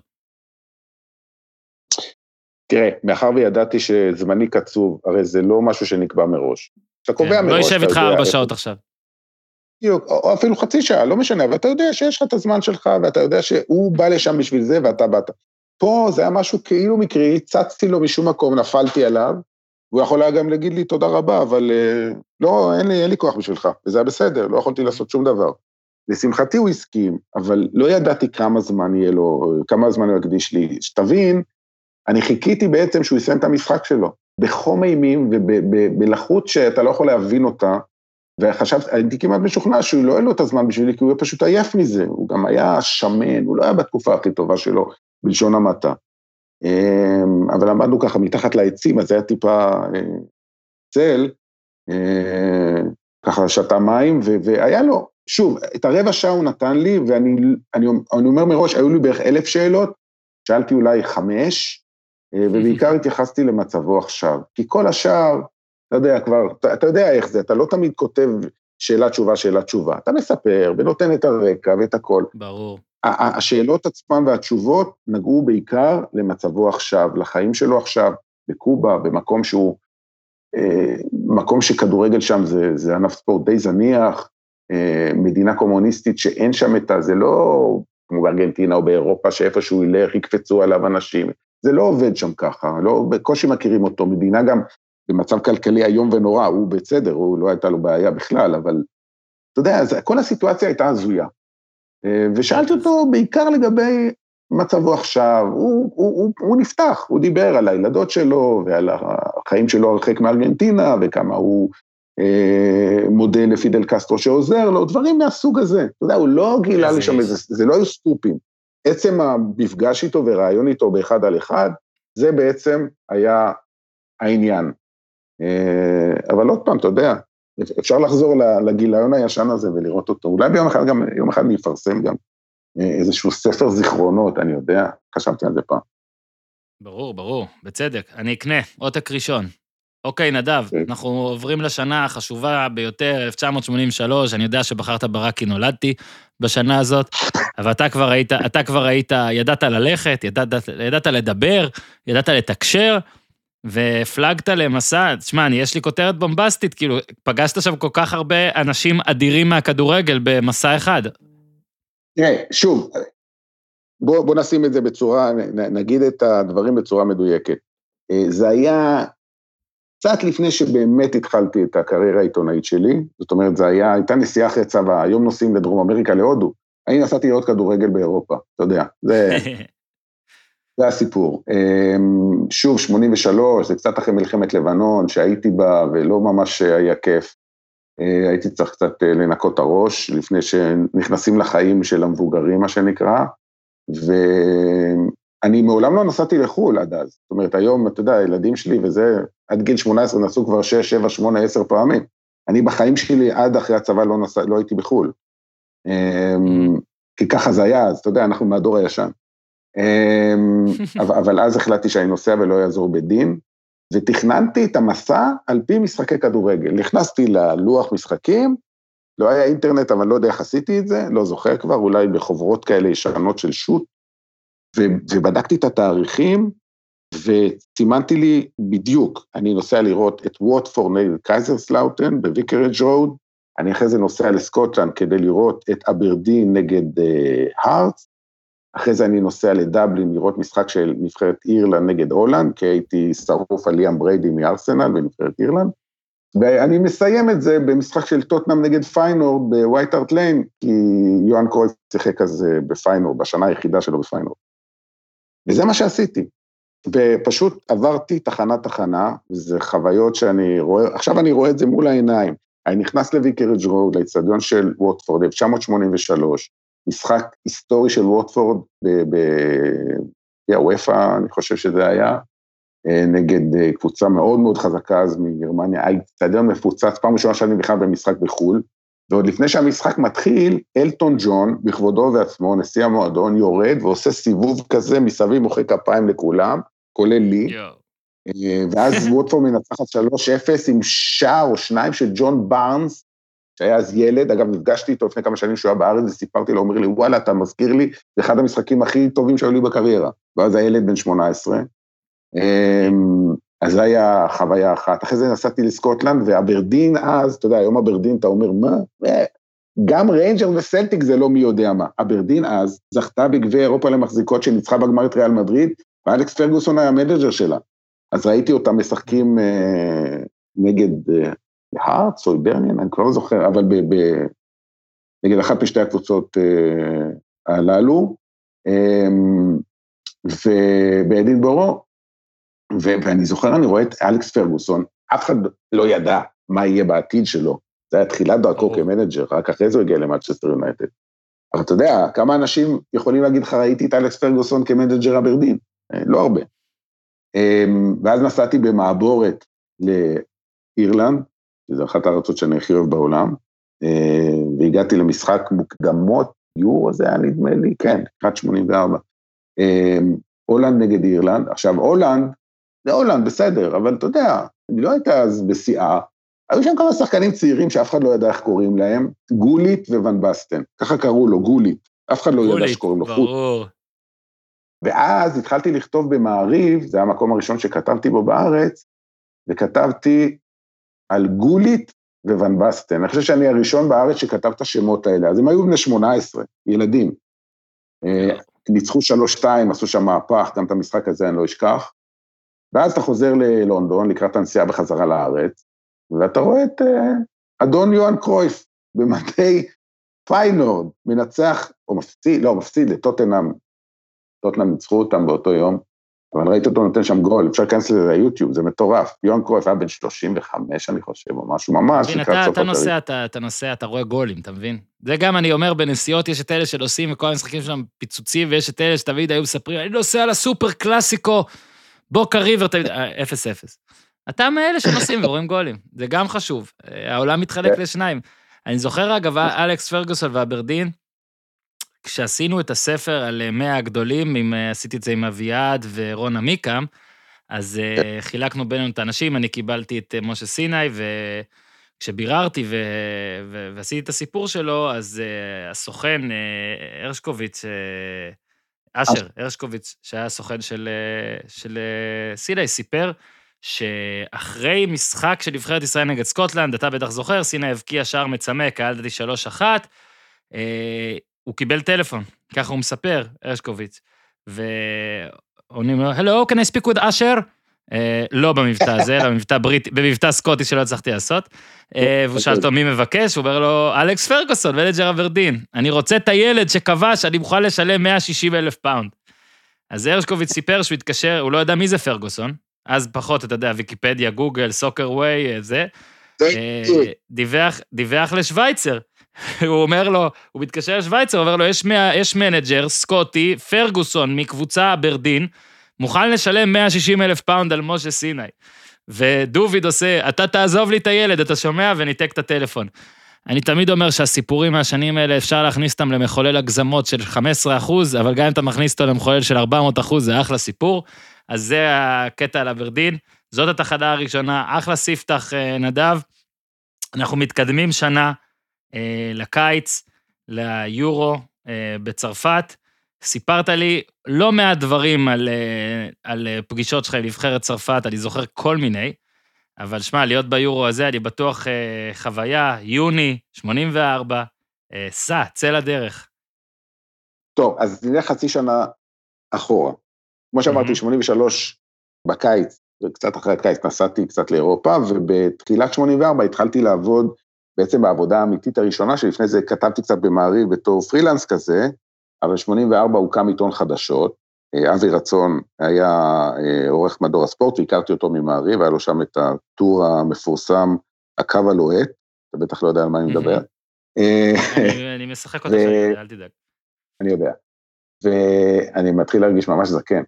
[SPEAKER 4] תראה, מאחר וידעתי שזמני קצוב, הרי זה לא משהו שנקבע מראש. אתה קובע
[SPEAKER 1] כן,
[SPEAKER 4] מראש,
[SPEAKER 1] לא
[SPEAKER 4] אתה
[SPEAKER 1] איתך ארבע שעות עכשיו.
[SPEAKER 4] בדיוק, או או אפילו חצי שעה, לא משנה, אבל אתה יודע שיש לך את הזמן שלך, ואתה יודע שהוא בא לשם בשביל זה ואתה באת. פה זה היה משהו כאילו מקרי, צצתי לו משום מקום, נפלתי עליו, והוא יכול היה גם להגיד לי תודה רבה, אבל אה, לא, אין לי, אין לי כוח בשבילך, וזה היה בסדר, לא יכולתי לעשות שום דבר. לשמחתי הוא הסכים, אבל לא ידעתי כמה זמן יהיה לו, כמה זמן הוא יקדיש לי. שתבין, אני חיכיתי בעצם שהוא יסיים את המשחק שלו, בחום אימים ובלחות שאתה לא יכול להבין אותה, וחשבתי, הייתי כמעט משוכנע שהוא לא היה לו את הזמן בשבילי, כי הוא היה פשוט עייף מזה, הוא גם היה שמן, הוא לא היה בתקופה הכי טובה שלו, בלשון המעטה. אמ, אבל עמדנו ככה מתחת לעצים, אז היה טיפה אה, צל, אה, ככה שתה מים, והיה לו, שוב, את הרבע שעה הוא נתן לי, ואני אני, אני אומר מראש, היו לי בערך אלף שאלות, שאלתי אולי חמש, ובעיקר התייחסתי למצבו עכשיו. כי כל השאר, אתה יודע, כבר, אתה, אתה יודע איך זה, אתה לא תמיד כותב שאלה תשובה, שאלה תשובה. אתה מספר ונותן את הרקע ואת הכל.
[SPEAKER 1] ברור.
[SPEAKER 4] השאלות עצמן והתשובות נגעו בעיקר למצבו עכשיו, לחיים שלו עכשיו, בקובה, במקום שהוא, אה, מקום שכדורגל שם זה, זה ענף ספורט די זניח, אה, מדינה קומוניסטית שאין שם את ה... זה לא כמו בארגנטינה או באירופה, שאיפה שהוא ילך יקפצו עליו אנשים. זה לא עובד שם ככה, לא, בקושי מכירים אותו, מדינה גם במצב כלכלי איום ונורא, הוא בסדר, הוא לא הייתה לו בעיה בכלל, אבל אתה יודע, אז כל הסיטואציה הייתה הזויה. אה, ושאלתי אותו בעיקר לגבי מצבו עכשיו, הוא, הוא, הוא, הוא נפתח, הוא דיבר על הילדות שלו ועל החיים שלו הרחק מארגנטינה וכמה הוא אה, מודה לפידל קסטרו שעוזר לו, דברים מהסוג הזה. אתה יודע, הוא לא גילה לי שם. איזה, זה לא היו סקופים. עצם המפגש איתו ורעיון איתו באחד על אחד, זה בעצם היה העניין. אה, אבל עוד פעם, אתה יודע, אפשר לחזור לגיליון הישן הזה ולראות אותו. אולי ביום אחד גם, יום אחד אני אפרסם גם אה, איזשהו ספר זיכרונות, אני יודע, חשבתי על זה פעם.
[SPEAKER 1] ברור, ברור, בצדק. אני אקנה, עותק ראשון. אוקיי, נדב,
[SPEAKER 4] כן.
[SPEAKER 1] אנחנו עוברים לשנה החשובה ביותר, 1983, אני יודע שבחרת ברק כי נולדתי בשנה הזאת, אבל אתה כבר היית, אתה כבר היית, ידעת ללכת, ידעת, ידעת לדבר, ידעת לתקשר, והפלגת למסע, תשמע, אני, יש לי כותרת בומבסטית, כאילו, פגשת שם כל כך הרבה אנשים אדירים מהכדורגל במסע אחד.
[SPEAKER 4] תראה, שוב, בוא, בוא נשים את זה בצורה, נגיד את הדברים בצורה מדויקת. אה, זה היה קצת לפני שבאמת התחלתי את הקריירה העיתונאית שלי, זאת אומרת, זו הייתה נסיעה אחרי צבא, היום נוסעים לדרום אמריקה, להודו. אני נסעתי לראות כדורגל באירופה, אתה יודע, זה, זה הסיפור. אמ, שוב, 83, זה קצת אחרי מלחמת לבנון, שהייתי בה ולא ממש היה כיף. אה, הייתי צריך קצת אה, לנקות את הראש לפני שנכנסים לחיים של המבוגרים, מה שנקרא, ואני מעולם לא נסעתי לחו"ל עד אז. זאת אומרת, היום, אתה יודע, הילדים שלי וזה, עד גיל 18 נסעו כבר 6, 7, 8, 10 פעמים. אני בחיים שלי עד אחרי הצבא לא, נסע, לא הייתי בחו"ל. אמ, כי ככה זה היה, אז אתה יודע, אנחנו מהדור הישן. אמ, אבל, אבל אז החלטתי שאני נוסע ולא יעזור בדין, ותכננתי את המסע על פי משחקי כדורגל. נכנסתי ללוח משחקים, לא היה אינטרנט, אבל לא יודע איך עשיתי את זה, לא זוכר כבר, אולי בחוברות כאלה ישנות של Shoot, ובדקתי את התאריכים, וסימנתי לי בדיוק, אני נוסע לראות את ווטפורד נגד קייזרסלאוטן בוויקרג' רוד, אני אחרי זה נוסע לסקוטלנד כדי לראות את אברדין נגד הארטס, אה, אחרי זה אני נוסע לדבלין לראות משחק של נבחרת אירלנד נגד הולנד, כי הייתי שרוף על ליאם בריידי מארסנל בנבחרת אירלנד, ואני מסיים את זה במשחק של טוטנאם נגד פיינורד בווייט הארט ליין, כי יוהאן קרויף שיחק אז אה, בפיינורד, בשנה היחידה שלו בפיינורד. וזה מה שעשיתי. ופשוט עברתי תחנה-תחנה, וזה חוויות שאני רואה, עכשיו אני רואה את זה מול העיניים. אני נכנס לוויקרג' רוד, לאצטדיון של ווטפורד, 1983, משחק היסטורי של ווטפורד באופ"א, אני חושב שזה היה, אה, נגד אה, קבוצה מאוד מאוד חזקה אז מגרמניה, האיצטדיון מפוצץ, פעם ראשונה שאני בכלל במשחק בחו"ל, ועוד לפני שהמשחק מתחיל, אלטון ג'ון, בכבודו ובעצמו, נשיא המועדון, יורד ועושה סיבוב כזה מסביב, מוחא כפיים לכולם, כולל לי. אה, ואז ווטפורד מנצחת 3-0 עם שער או שניים של ג'ון בארנס, שהיה אז ילד, אגב, נפגשתי איתו לפני כמה שנים שהוא היה בארץ, וסיפרתי לו, הוא אומר לי, וואלה, אתה מזכיר לי, זה אחד המשחקים הכי טובים שהיו לי בקריירה. ואז הילד בן 18. אמ, אז זו הייתה חוויה אחת. אחרי זה נסעתי לסקוטלנד, ואברדין אז, אתה יודע, היום אברדין, אתה אומר, מה? אה, גם ריינג'רס וסלטיק זה לא מי יודע מה. אברדין אז זכתה בגביע אירופה למחזיקות שניצחה בגמר את ריאל מדריד, ואלכס פרגוסון היה המנג'ר שלה. אז ראיתי אותם משחקים אה, נגד אה, הארטס או היברניאן, אני כבר לא זוכר, אבל ב, ב, נגד אחת משתי הקבוצות אה, הללו, אה, ובאדינבורו, ואני זוכר, אני רואה את אלכס פרגוסון, אף אחד לא ידע מה יהיה בעתיד שלו, זה היה תחילת דרכו כמנג'ר, רק אחרי זה הוא הגיע למנצ'סטר יונייטד. אבל אתה יודע, כמה אנשים יכולים להגיד לך, ראיתי את אלכס פרגוסון כמנג'ר אברדין? אה, לא הרבה. אה, ואז נסעתי במעבורת לאירלנד, שזו אחת הארצות שאני הכי אוהב בעולם, אה, והגעתי למשחק מוקדמות, יורו זה היה נדמה לי, כן, לקראת 84. אה, הולנד נגד אירלנד, עכשיו הולנד, זה הולנד, בסדר, אבל אתה יודע, היא לא הייתה אז בשיאה, היו שם כמה שחקנים צעירים שאף אחד לא ידע איך קוראים להם, גולית וואן בסטן, ככה קראו לו, גולית, אף אחד לא גולית, ידע שקוראים לו חוט. ואז התחלתי לכתוב במעריב, זה המקום הראשון שכתבתי בו בארץ, וכתבתי על גולית וואן בסטן. אני חושב שאני הראשון בארץ שכתב את השמות האלה. אז הם היו בני 18, ילדים. אה, ניצחו 3-2, עשו שם מהפך, גם את המשחק הזה אני לא אשכח. ואז אתה חוזר ללונדון לקראת הנסיעה בחזרה לארץ, ואתה רואה את אה, אדון יוהאן קרויף במדי פיינורד, מנצח, או מפסיד, לא, מפסיד לטוטנאם. טוטנאם ניצחו אותם באותו יום, אבל ראית אותו נותן שם גול, אפשר להיכנס לזה ליוטיוב, זה מטורף. יוהאן קרויף היה בן 35, אני חושב, או משהו ממש
[SPEAKER 1] לקראת סוף אתה, אתה נוסע, אתה, אתה נוסע, אתה רואה גולים, אתה מבין? זה גם אני אומר, בנסיעות יש את אלה שנוסעים וכל המשחקים שלהם פיצוצים, ויש את אלה שתמיד היו מספרים, אני נוסע לסופר קלאסיקו, בוקה ריבר, תמיד, אה, אפס אפס. אתה מאלה שנוסעים ורואים גולים, זה גם חשוב. אה, העולם מתחלק כן. לשניים. אני זוכר, אגב, אלכס פרגוסון ואברדין, כשעשינו את הספר על 100 הגדולים, עם, אה, עשיתי את זה עם אביעד ורון עמיקם, אז uh, חילקנו בינינו את האנשים, אני קיבלתי את משה סיני, וכשביררתי ו... ו... ועשיתי את הסיפור שלו, אז uh, הסוכן uh, הרשקוביץ, uh, אשר הרשקוביץ, שהיה הסוכן של, uh, של uh, סיני, סיפר שאחרי משחק של נבחרת ישראל נגד סקוטלנד, אתה בטח זוכר, סיני הבקיע שער מצמק, היה לדעתי 3-1, הוא קיבל טלפון, ככה הוא מספר, הרשקוביץ. ועונים לו, Hello, can I speak with אשר? אה, לא במבטא הזה, אלא במבטא בריטי, במבטא סקוטי שלא הצלחתי לעשות. אה, והוא שאל אותו מי מבקש, הוא אומר לו, אלכס פרגוסון, מנג'ר אברדין. אני רוצה את הילד שכבש, אני מוכן לשלם 160 אלף פאונד. אז הרשקוביץ סיפר שהוא התקשר, הוא לא ידע מי זה פרגוסון, אז פחות, אתה יודע, ויקיפדיה, גוגל, סוקרוויי, אה, זה. דיווח, דיווח לשוויצר. הוא אומר לו, הוא מתקשר לשוויצר, אומר לו, יש, יש מנג'ר, סקוטי, פרגוסון מקבוצה אברדין, מוכן לשלם 160 אלף פאונד על משה סיני. ודוביד עושה, אתה תעזוב לי את הילד, אתה שומע? וניתק את הטלפון. אני תמיד אומר שהסיפורים מהשנים האלה, אפשר להכניס אותם למחולל הגזמות של 15 אחוז, אבל גם אם אתה מכניס אותו למחולל של 400 אחוז, זה אחלה סיפור. אז זה הקטע על אברדין. זאת התחנה הראשונה, אחלה ספתח, אה, נדב. אנחנו מתקדמים שנה אה, לקיץ, ליורו אה, בצרפת. סיפרת לי לא מעט דברים על, אה, על אה, פגישות שלך עם נבחרת צרפת, אני זוכר כל מיני, אבל שמע, להיות ביורו הזה, אני בטוח אה, חוויה, יוני, 84, אה, סע, צא לדרך.
[SPEAKER 4] טוב, אז נלך חצי שנה אחורה. כמו שאמרתי,
[SPEAKER 1] מהמם.
[SPEAKER 4] 83 בקיץ, וקצת אחרי הקיץ נסעתי קצת לאירופה, ובתחילת 84 התחלתי לעבוד בעצם בעבודה האמיתית הראשונה, שלפני זה כתבתי קצת במעריב בתור פרילנס כזה, אבל 84 הוקם עיתון חדשות, אה, אבי רצון היה אה, עורך מדור הספורט, והכרתי אותו ממעריב, היה לו שם את הטור המפורסם, הקו הלוהט, אתה בטח לא יודע על מה אני מדבר. אה,
[SPEAKER 1] אני, משחק אותך, אל תדאג.
[SPEAKER 4] אני יודע. ואני מתחיל להרגיש ממש זקן.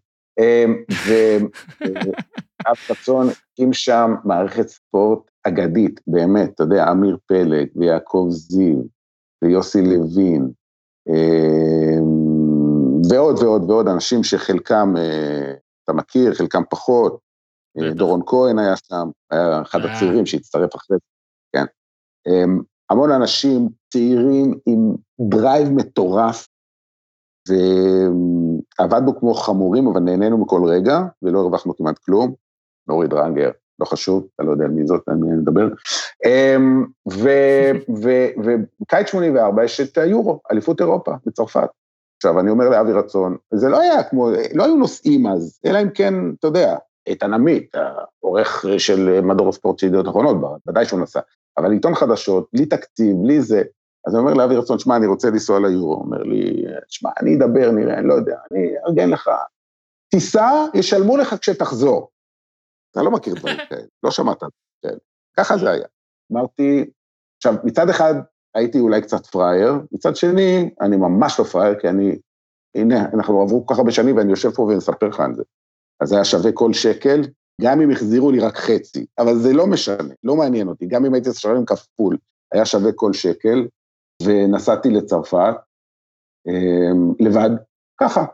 [SPEAKER 4] ואב רצון הקים שם מערכת ספורט אגדית, באמת, אתה יודע, אמיר פלג ויעקב זיו ויוסי לוין, ועוד ועוד ועוד אנשים שחלקם אה, אתה מכיר, חלקם פחות. אה. דורון כהן היה שם, היה אחד
[SPEAKER 1] אה.
[SPEAKER 4] הצעירים שהצטרף אחרי זה, כן. אמ, המון אנשים צעירים עם דרייב מטורף, ועבדנו כמו חמורים, אבל נהנינו מכל רגע, ולא הרווחנו כמעט כלום. נורי דרנגר, לא חשוב, אתה לא יודע על מי זאת, אני מדבר. אמ, ו- ו- ובקיץ 84 יש את היורו, אליפות אירופה בצרפת. עכשיו, אני אומר לאבי רצון, זה לא היה כמו, לא היו נוסעים אז, אלא אם כן, אתה יודע, איתן עמית, העורך של מדור הספורט של ידיעות אחרונות, ודאי שהוא נסע, אבל עיתון חדשות, בלי תקציב, בלי זה. אז אני אומר לאבי רצון, שמע, אני רוצה לנסוע ליורו. הוא אומר לי, שמע, אני אדבר, נראה, אני לא יודע, אני אארגן לך. תיסע, ישלמו לך כשתחזור. אתה לא מכיר דברים כאלה, לא שמעת על כאלה. ככה זה היה. אמרתי, עכשיו, מצד אחד הייתי אולי קצת פראייר, מצד שני, אני ממש לא פראייר, כי אני, הנה, אנחנו עברו כל כך הרבה שנים ואני יושב פה ומספר לך על זה. אז זה היה שווה כל שקל, גם אם החזירו לי רק חצי, אבל זה לא משנה, לא מעניין אותי, גם אם הייתי משלם כפול, היה שווה כל שקל, ונסעתי לצרפת, אמ, לבד, ככה,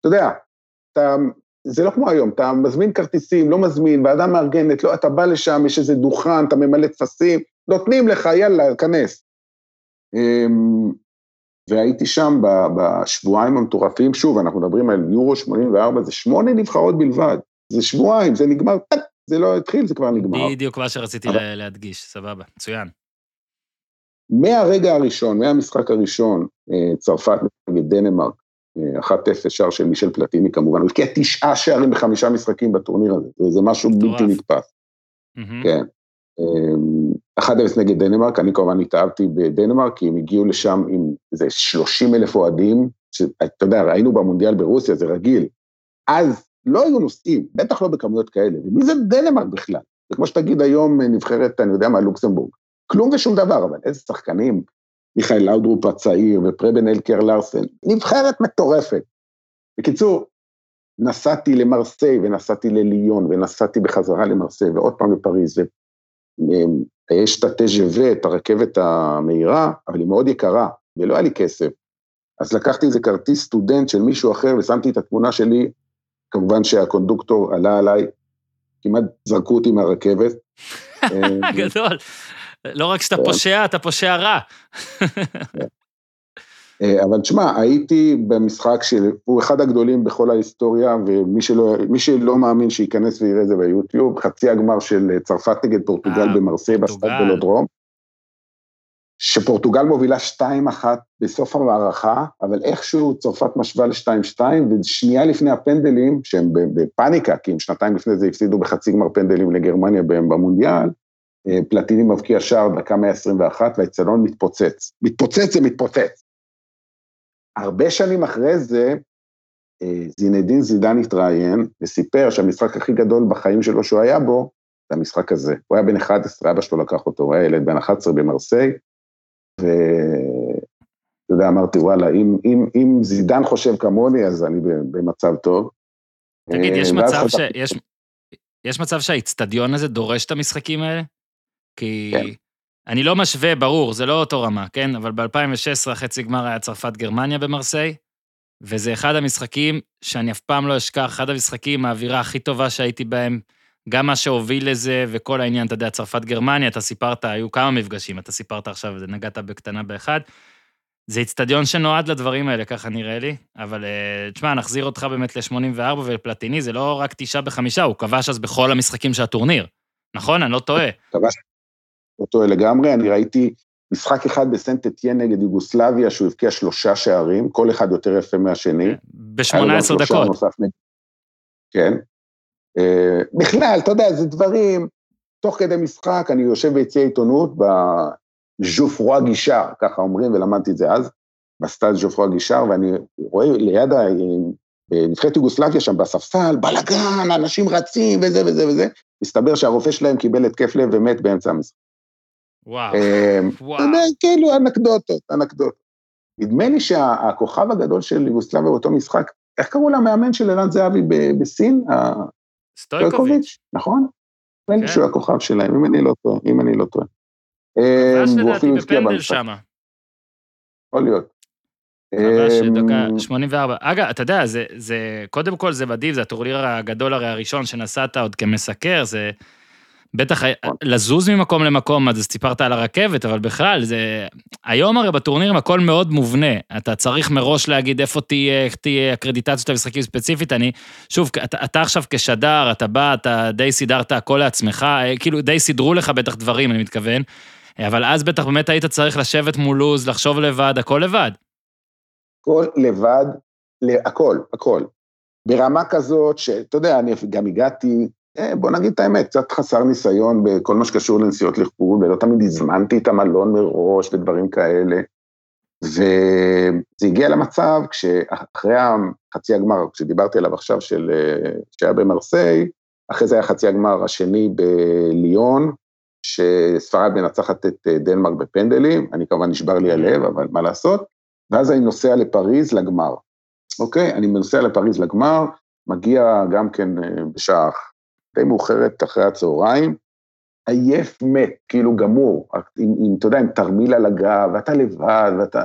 [SPEAKER 4] אתה יודע, אתה, זה לא כמו היום, אתה מזמין כרטיסים, לא מזמין, ועדה מארגנת, לא, אתה בא לשם, יש איזה דוכן, אתה ממלא טפסים, נותנים לך, יאללה, כנס. אמ, והייתי שם בשבועיים המטורפים, שוב, אנחנו מדברים על יורו 84, זה שמונה נבחרות בלבד, זה שבועיים, זה נגמר, טק, זה לא התחיל, זה כבר נגמר.
[SPEAKER 1] בדיוק מה שרציתי
[SPEAKER 4] אבל-
[SPEAKER 1] לה- להדגיש, סבבה, מצוין.
[SPEAKER 4] מהרגע הראשון, מהמשחק הראשון, אה, צרפת נגד דנמרק, אה, 1-0 שער של מישל פלטיני כמובן, הוא הבקיע תשעה שערים בחמישה משחקים בטורניר הזה, זה- משהו. בלתי נתפס. כן. אה, 1-0 נגד דנמרק, אני כמובן התאהבתי בדנמרק, כי הם הגיעו לשם עם איזה 30 אלף אוהדים, שאתה יודע, ראינו במונדיאל ברוסיה, זה רגיל. אז לא היו נוסעים, בטח לא בכמויות כאלה, ומי זה דנמרק בכלל? זה כמו שתגיד היום אה, נבחרת, אני יודע מה, לוקסמבורג. כלום ושום דבר, אבל איזה שחקנים, מיכאל לאודרופ הצעיר ופרבן אלקר לארסן, נבחרת מטורפת. בקיצור, נסעתי למרסיי ונסעתי לליון ונסעתי בחזרה למרסיי ועוד פעם לפריז, ויש את הטז'ה את הרכבת המהירה, אבל היא מאוד יקרה, ולא היה לי כסף. אז לקחתי איזה כרטיס סטודנט של מישהו אחר ושמתי את התמונה שלי, כמובן שהקונדוקטור עלה עליי, כמעט זרקו אותי מהרכבת. אה,
[SPEAKER 1] גדול. לא רק שאתה. פושע, אתה פושע רע.
[SPEAKER 4] אה, אבל תשמע, הייתי במשחק שהוא אחד הגדולים בכל ההיסטוריה, ומי שלא, שלא מאמין שייכנס ויראה את זה ביוטיוב, חצי הגמר של צרפת נגד פורטוגל
[SPEAKER 1] אה,
[SPEAKER 4] במרסיי בסטאד
[SPEAKER 1] פורטוגל.
[SPEAKER 4] ולודרום. שפורטוגל מובילה 2-1 בסוף ההארכה, אבל איכשהו צרפת משווה ל-2-2, ושנייה לפני הפנדלים, שהם בפאניקה, כי הם שנתיים לפני זה הפסידו בחצי גמר פנדלים לגרמניה במונדיאל, אה, פלטיני מבקיע שער דקה 121 והאצטדיון מתפוצץ. מתפוצץ זה מתפוצץ. הרבה שנים אחרי זה, אה, זינדין זידן התראיין וסיפר שהמשחק הכי גדול בחיים שלו שהוא היה בו, זה המשחק הזה. הוא היה בן 11, אבא שלו לקח אותו, הוא היה ילד בן 11 במרסיי, ואתה יודע, אמרתי, וואלה, אם, אם, אם זידן חושב כמוני, אז אני במצב טוב.
[SPEAKER 1] תגיד, יש
[SPEAKER 4] אה,
[SPEAKER 1] מצב, ש... יש... יש מצב שהאיצטדיון הזה דורש את המשחקים האלה? כי
[SPEAKER 4] כן.
[SPEAKER 1] אני לא משווה, ברור, זה לא אותו רמה, כן? אבל ב-2016 החצי גמר היה צרפת-גרמניה במרסיי, וזה אחד המשחקים שאני אף פעם לא אשכח, אחד המשחקים, האווירה הכי טובה שהייתי בהם, גם מה שהוביל לזה וכל העניין, אתה יודע, צרפת-גרמניה, אתה סיפרת, היו כמה מפגשים, אתה סיפרת עכשיו, נגעת בקטנה באחד. זה איצטדיון שנועד לדברים האלה, ככה נראה לי, אבל אה, תשמע, נחזיר אותך באמת ל-84 ולפלטיני, זה לא רק תשעה בחמישה, הוא כבש אז בכל המשחקים של הטורניר. נכון? אני לא טועה.
[SPEAKER 4] כבש לא טועה לגמרי, אני ראיתי משחק אחד בסנט אתיין נגד יוגוסלביה, שהוא הבקיע שלושה שערים, כל אחד יותר יפה מהשני. גם
[SPEAKER 1] ב-18
[SPEAKER 4] שלושה
[SPEAKER 1] דקות.
[SPEAKER 4] נוסף כן. אה, בכלל, אתה יודע, זה דברים, תוך כדי משחק, אני יושב ביציע עיתונות, בז'ופרוע גישר, ככה אומרים, ולמדתי את זה אז, בסטאז' ז'ופרוע גישר, ואני רואה ליד ה... אה, נבחרת יוגוסלביה שם בספסל, בלאגן, אנשים רצים וזה וזה וזה, מסתבר שהרופא שלהם קיבל התקף לב ומת באמצע המשחק.
[SPEAKER 1] וואו, וואו.
[SPEAKER 4] אתה יודע, כאילו, אנקדוטות, אנקדוטות. נדמה לי שהכוכב הגדול של יוגוסלביה באותו משחק, איך קראו למאמן של ערן זהבי בסין?
[SPEAKER 1] סטויקוביץ'.
[SPEAKER 4] נכון? נדמה לי
[SPEAKER 1] כן.
[SPEAKER 4] שהוא הכוכב שלהם, אם אני לא טועה, אם אני לא טועה. והוא
[SPEAKER 1] לדעתי
[SPEAKER 4] אפילו
[SPEAKER 1] בפנדל
[SPEAKER 4] במשחק. יכול להיות. אה,
[SPEAKER 1] דקה 84. אגב, אתה יודע, זה, זה, קודם כל זה מדהים, זה הטורניר הגדול הרי הראשון שנסעת עוד כמסקר, זה בטח היה-
[SPEAKER 4] נכון.
[SPEAKER 1] לזוז ממקום למקום, אז סיפרת על הרכבת, אבל בכלל, זה... היום הרי בטורנירים הכל מאוד מובנה. אתה צריך מראש להגיד איפה תהיה, איך תהיה הקרדיטציה של המשחקים ספציפית. אני, שוב, אתה, אתה עכשיו כשדר, אתה בא, אתה די סידרת הכל לעצמך, אה, כאילו, די סידרו לך בטח דברים, אני מתכוון. אבל אז בטח באמת היית צריך לשבת מול לוז, לחשוב לבד, הכל לבד.
[SPEAKER 4] הכל לבד, הכל, הכל. ברמה כזאת שאתה יודע, אני גם הגעתי, אה, בוא נגיד את האמת, קצת חסר ניסיון בכל מה שקשור לנסיעות לחו"ל, ולא תמיד הזמנתי את המלון מראש ודברים כאלה. וזה הגיע למצב כשאחרי החצי הגמר, כשדיברתי עליו עכשיו, של, אה, שהיה במרסיי, אחרי זה היה חצי הגמר השני בליון, שספרד מנצחת את אה, דנמרק בפנדלים, אני כמובן נשבר לי הלב, אבל מה לעשות? ואז אני נוסע לפריז לגמר, אוקיי? אני נוסע לפריז לגמר, מגיע גם כן אה, בשעה די מאוחרת אחרי הצהריים, עייף מת, כאילו גמור, עם, עם, אתה יודע, עם תרמיל על הגב, ואתה לבד, ואתה...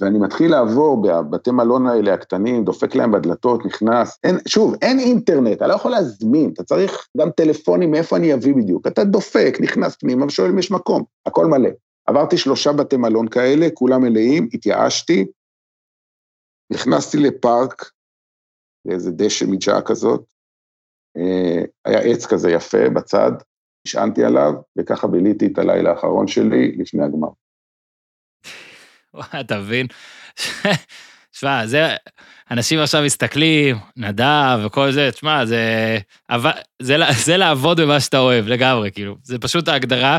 [SPEAKER 4] ואני מתחיל לעבור בבתי מלון האלה הקטנים, דופק להם בדלתות, נכנס, אין, שוב, אין אינטרנט, אתה לא יכול להזמין, אתה צריך גם טלפונים, מאיפה אני אביא בדיוק, אתה דופק, נכנס פנימה ושואל אם יש מקום, הכל מלא. עברתי שלושה בתי מלון כאלה, כולם מלאים, התייאשתי, נכנסתי לפארק, לאיזה דשא מדשאה כזאת, היה עץ כזה יפה בצד, נשענתי עליו, וככה ביליתי את הלילה האחרון שלי לפני הגמר.
[SPEAKER 1] וואי, אתה מבין? שמע, זה, אנשים עכשיו מסתכלים, נדב וכל זה, תשמע, זה, אבל, זה, זה לעבוד במה שאתה אוהב, לגמרי, כאילו. זה פשוט ההגדרה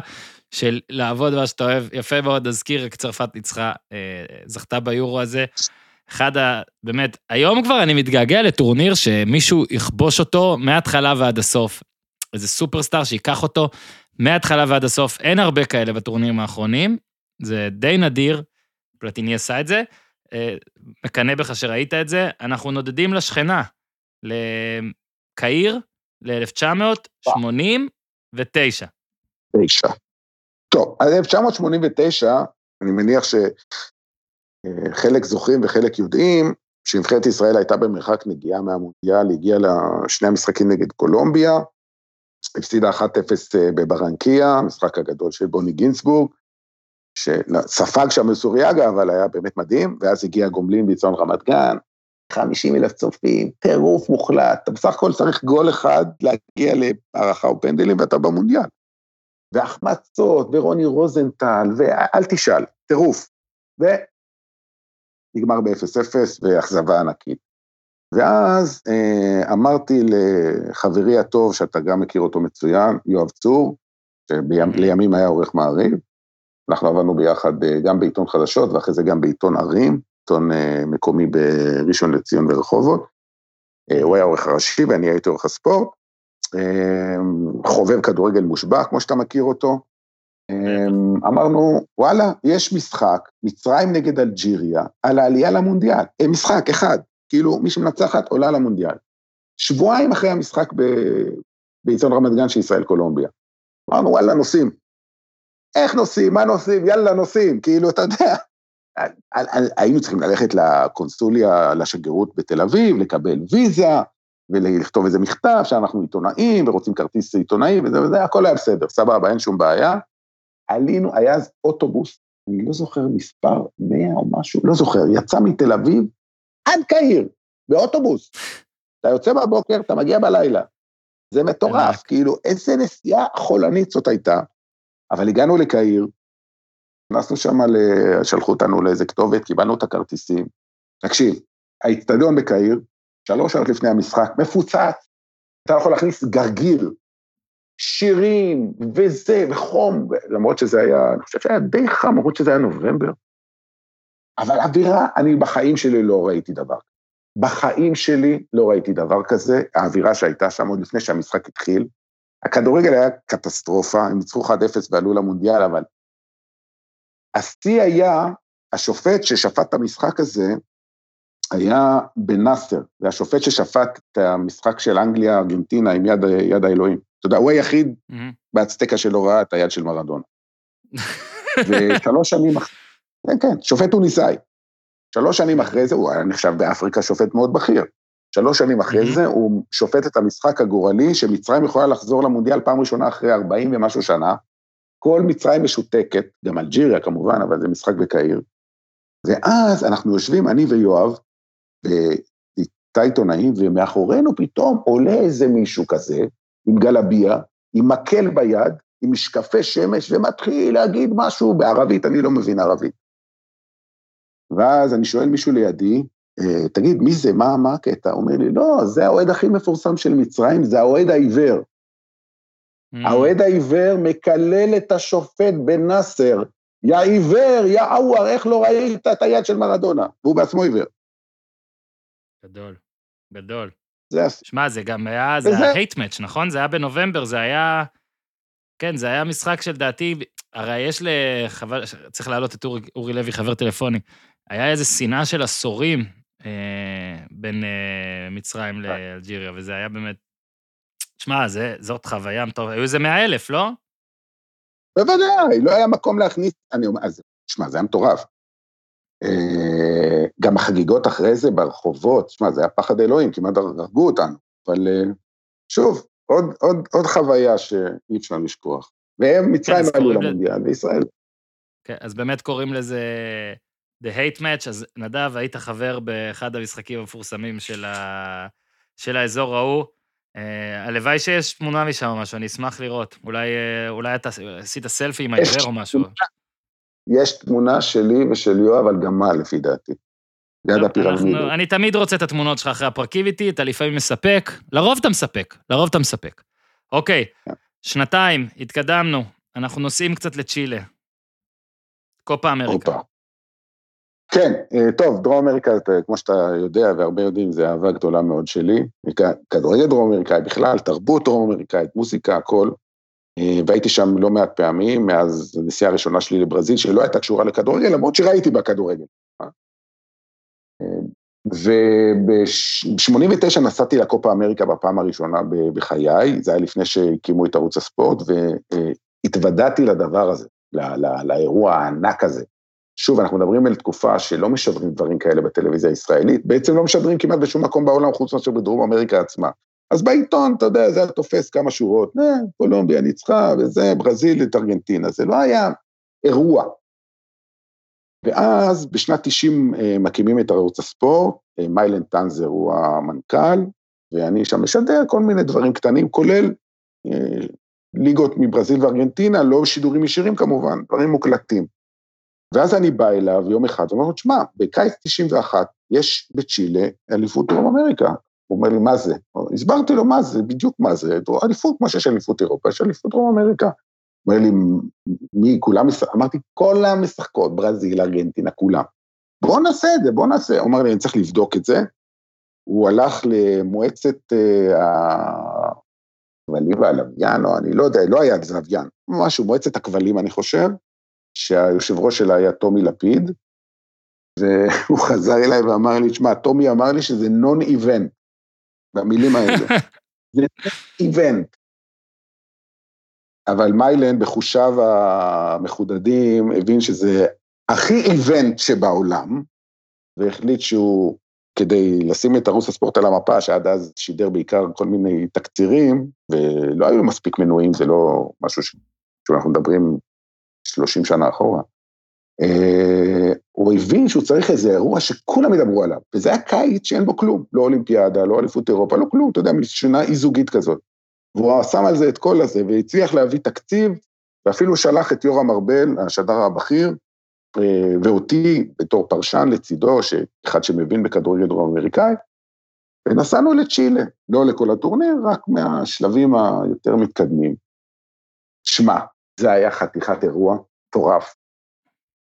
[SPEAKER 1] של לעבוד במה שאתה אוהב. יפה מאוד, נזכיר, רק צרפת ניצחה, אה, זכתה ביורו הזה. אחד ה... באמת, היום כבר אני מתגעגע לטורניר שמישהו יכבוש אותו מההתחלה ועד הסוף. איזה סופרסטאר שייקח אותו מההתחלה ועד הסוף. אין הרבה כאלה בטורנירים האחרונים, זה די נדיר, פלטיני עשה את זה. אה, מקנא בך שראית את זה. אנחנו נודדים לשכנה, לקהיר, ל-1989.
[SPEAKER 4] תשע. טוב, אז 1989, אני מניח שחלק זוכרים וחלק יודעים, שנבחרת ישראל הייתה במרחק נגיעה מהמונדיאל, הגיעה לשני המשחקים נגד קולומביה, הפסידה 1-0 בברנקיה, המשחק הגדול של בוני גינצבורג, שספג שם בסוריאגה, אבל היה באמת מדהים, ואז הגיע גומלין ביצון רמת גן, 50 אלף צופים, טירוף מוחלט, אתה בסך הכל צריך גול אחד להגיע להערכה או פנדלים ואתה במונדיאל. והחמצות, ורוני רוזנטל, ואל תשאל, טירוף. ונגמר ב-0-0 ואכזבה ענקית. ואז אה, אמרתי לחברי הטוב, שאתה גם מכיר אותו מצוין, יואב צור, שלימים היה עורך מעריב, אנחנו עבדנו ביחד אה, גם בעיתון חדשות, ואחרי זה גם בעיתון ערים, עיתון אה, מקומי בראשון לציון ברחובות. אה, הוא היה עורך הראשי ואני הייתי עורך הספורט. אה, חובב כדורגל מושבע, כמו שאתה מכיר אותו. אה, אמרנו, וואלה, יש משחק, מצרים נגד אלג'יריה, על העלייה למונדיאל. אה, משחק אחד, כאילו, מי שמנצחת עולה למונדיאל. שבועיים אחרי המשחק ב- בעיתון רמת גן של ישראל קולומביה. אמרנו, וואלה, נוסעים. איך נוסעים? מה נוסעים? יאללה, נוסעים. כאילו, אתה יודע, היינו צריכים ללכת לקונסוליה, לשגרירות בתל אביב, לקבל ויזה, ולכתוב איזה מכתב שאנחנו עיתונאים ורוצים כרטיס עיתונאי וזה וזה, הכל היה בסדר, סבבה, אין שום בעיה. עלינו, היה אז אוטובוס, אני לא זוכר מספר 100 או משהו, לא זוכר, יצא מתל אביב עד קהיר, באוטובוס. אתה יוצא בבוקר, אתה מגיע בלילה. זה מטורף. כאילו, איזה נסיעה חולנית זאת הייתה. אבל הגענו לקהיר, נכנסנו שם, ל- שלחו אותנו לאיזה כתובת, קיבלנו את הכרטיסים. תקשיב, האיצטדיון בקהיר, שלוש שעות לפני המשחק, מפוצץ, אתה יכול להכניס גרגיר, שירים, וזה, וחום, למרות שזה היה, אני חושב שהיה די חם, למרות שזה היה נובמבר. אבל אווירה, אני בחיים שלי לא ראיתי דבר. בחיים שלי לא ראיתי דבר כזה, האווירה שהייתה שם עוד לפני שהמשחק התחיל. הכדורגל היה קטסטרופה, הם ניצחו 1-0 ועלו למונדיאל, אבל השיא היה, השופט ששפט את המשחק הזה, היה בנאסר, זה השופט ששפט את המשחק של אנגליה-ארגנטינה עם יד, יד האלוהים. אתה יודע, הוא היחיד
[SPEAKER 1] מהמם.
[SPEAKER 4] באצטקה שלא ראה את היד של מרדונה. ושלוש שנים אחרי, כן, כן, שופט טוניסאי. שלוש שנים אחרי זה, הוא היה נחשב באפריקה שופט מאוד בכיר. שלוש שנים אחרי
[SPEAKER 1] מהמם.
[SPEAKER 4] זה, הוא שופט את המשחק הגורלי, שמצרים יכולה לחזור למונדיאל פעם ראשונה אחרי 40 ומשהו שנה. כל מצרים משותקת, גם אלג'יריה כמובן, אבל זה משחק בקהיר. ואז אנחנו יושבים, אני ויואב, עיתונאים, ומאחורינו פתאום עולה איזה מישהו כזה, עם גלביה, עם מקל ביד, עם משקפי שמש, ומתחיל להגיד משהו בערבית, אני לא מבין ערבית. ואז אני שואל מישהו לידי, "אה, תגיד, מי זה? מה, מה הקטע? הוא אומר לי, לא, זה האוהד הכי מפורסם של מצרים, זה האוהד העיוור.
[SPEAKER 1] מהמם.
[SPEAKER 4] האוהד העיוור מקלל את השופט בן נאסר, יא עיוור, יא עוור, איך לא ראית את היד של מרדונה? והוא בעצמו עיוור.
[SPEAKER 1] גדול, גדול.
[SPEAKER 4] זה.
[SPEAKER 1] שמע, זה גם היה, זה
[SPEAKER 4] וזה-
[SPEAKER 1] היה הייט מאץ', נכון? זה היה בנובמבר, זה היה... כן, זה היה משחק שלדעתי, הרי יש לחבר, צריך להעלות את אורי, אורי לוי, חבר טלפוני. היה איזו שנאה של עשורים אה, בין אה, מצרים לאלג'יריה, וזה היה באמת... שמע, זאת חוויה מטורפת. היו איזה מאה אלף, לא?
[SPEAKER 4] בוודאי, לא היה מקום להכניס, אני אומר, אז, שמע, זה היה מטורף. אה, גם החגיגות אחרי זה ברחובות, שמע, זה היה פחד אלוהים, כמעט הרגו אותנו, אבל אה, שוב, עוד, עוד, עוד חוויה שאי אפשר לשכוח. והם, מצרים
[SPEAKER 1] אז
[SPEAKER 4] עלו למונדיאל, וישראל.
[SPEAKER 1] כן, אז באמת קוראים לזה The Hate Match, אז נדב, היית חבר באחד המשחקים המפורסמים של, ה... של האזור ההוא. אה, הלוואי שיש תמונה משם או משהו, אני אשמח לראות. אולי, אה, אולי אתה עשית סלפי עם העיוור או משהו.
[SPEAKER 4] יש תמונה שלי ושל יואב על גמל, לפי דעתי. ליד
[SPEAKER 1] טוב,
[SPEAKER 4] הפירמידות.
[SPEAKER 1] אנחנו- אני תמיד רוצה את התמונות שלך אחרי הפרקים איתי, אתה לפעמים מספק, לרוב אתה מספק, לרוב אתה מספק. אוקיי,
[SPEAKER 4] כן.
[SPEAKER 1] שנתיים, התקדמנו, אנחנו נוסעים קצת לצ'ילה. קופה אמריקה.
[SPEAKER 4] כן, אה, טוב, דרום אמריקה, כמו שאתה יודע, והרבה יודעים, זה אהבה גדולה מאוד שלי. כדורגל דרום אמריקאי בכלל, תרבות דרום אמריקאית, מוזיקה, הכל. אה, והייתי שם לא מעט פעמים, מאז הנסיעה הראשונה שלי לברזיל, שלא הייתה קשורה לכדורגל, למרות שראיתי בה כדורגל. וב-89 נסעתי לקופה אמריקה בפעם הראשונה בחיי, זה היה לפני שהקימו את ערוץ הספורט, והתוודעתי לדבר הזה, ל- ל- לאירוע הענק הזה. שוב, אנחנו מדברים על תקופה שלא משדרים דברים כאלה בטלוויזיה הישראלית, בעצם לא משדרים כמעט בשום מקום בעולם חוץ מאשר בדרום אמריקה עצמה. אז בעיתון, אתה יודע, זה היה תופס כמה שורות, אה, קולומביה ניצחה, וזה, ברזיל את ארגנטינה, זה לא היה אירוע. ואז בשנת 90 אה, מקימים את ערוץ הספורט, מיילן טנזר הוא המנכ"ל, ואני שם משדר כל מיני דברים קטנים, כולל אה, ליגות מברזיל וארגנטינה, לא שידורים ישירים כמובן, דברים מוקלטים. ואז אני בא אליו יום אחד, ואומר לו, תשמע, בקיץ 91 יש בצ'ילה אליפות דרום אמריקה. הוא אומר לי, מה זה? הסברתי לו מה זה, בדיוק מה זה, אליפות כמו שיש אליפות אירופה, יש אליפות דרום אמריקה. הוא אומר לי, מי, כולם? אמרתי, כל המשחקות, ברזיל, ארגנטינה, כולם. בואו נעשה את זה, בואו נעשה. הוא אמר לי, אני צריך לבדוק את זה. הוא הלך למועצת אה, הכבלים והלוויין, או אני לא יודע, לא היה זה לוויין, משהו, מועצת הכבלים, אני חושב, שהיושב ראש שלה היה טומי לפיד, והוא חזר אליי ואמר לי, תשמע, טומי אמר לי שזה נון איבנט, במילים האלה. זה איבנט. אבל מיילן, בחושיו המחודדים, הבין שזה הכי איבנט שבעולם, והחליט שהוא, כדי לשים את ערוץ הספורט על המפה, שעד אז שידר בעיקר כל מיני תקצירים, ולא היו מספיק מנויים, זה לא משהו ש... שאנחנו מדברים 30 שנה אחורה. Uh, הוא הבין שהוא צריך איזה אירוע שכולם ידברו עליו, וזה היה קיץ שאין בו כלום, לא אולימפיאדה, לא אליפות אירופה, לא כלום, אתה יודע, משנה אי זוגית כזאת. והוא שם על זה את כל הזה, והצליח להביא תקציב, ואפילו שלח את יורם ארבל, השדר הבכיר, ואותי בתור פרשן לצידו, שאחד שמבין בכדורגל דרום אמריקאי, ונסענו לצ'ילה, לא לכל הטורניר, רק מהשלבים היותר מתקדמים. שמע, זה היה חתיכת אירוע מטורף.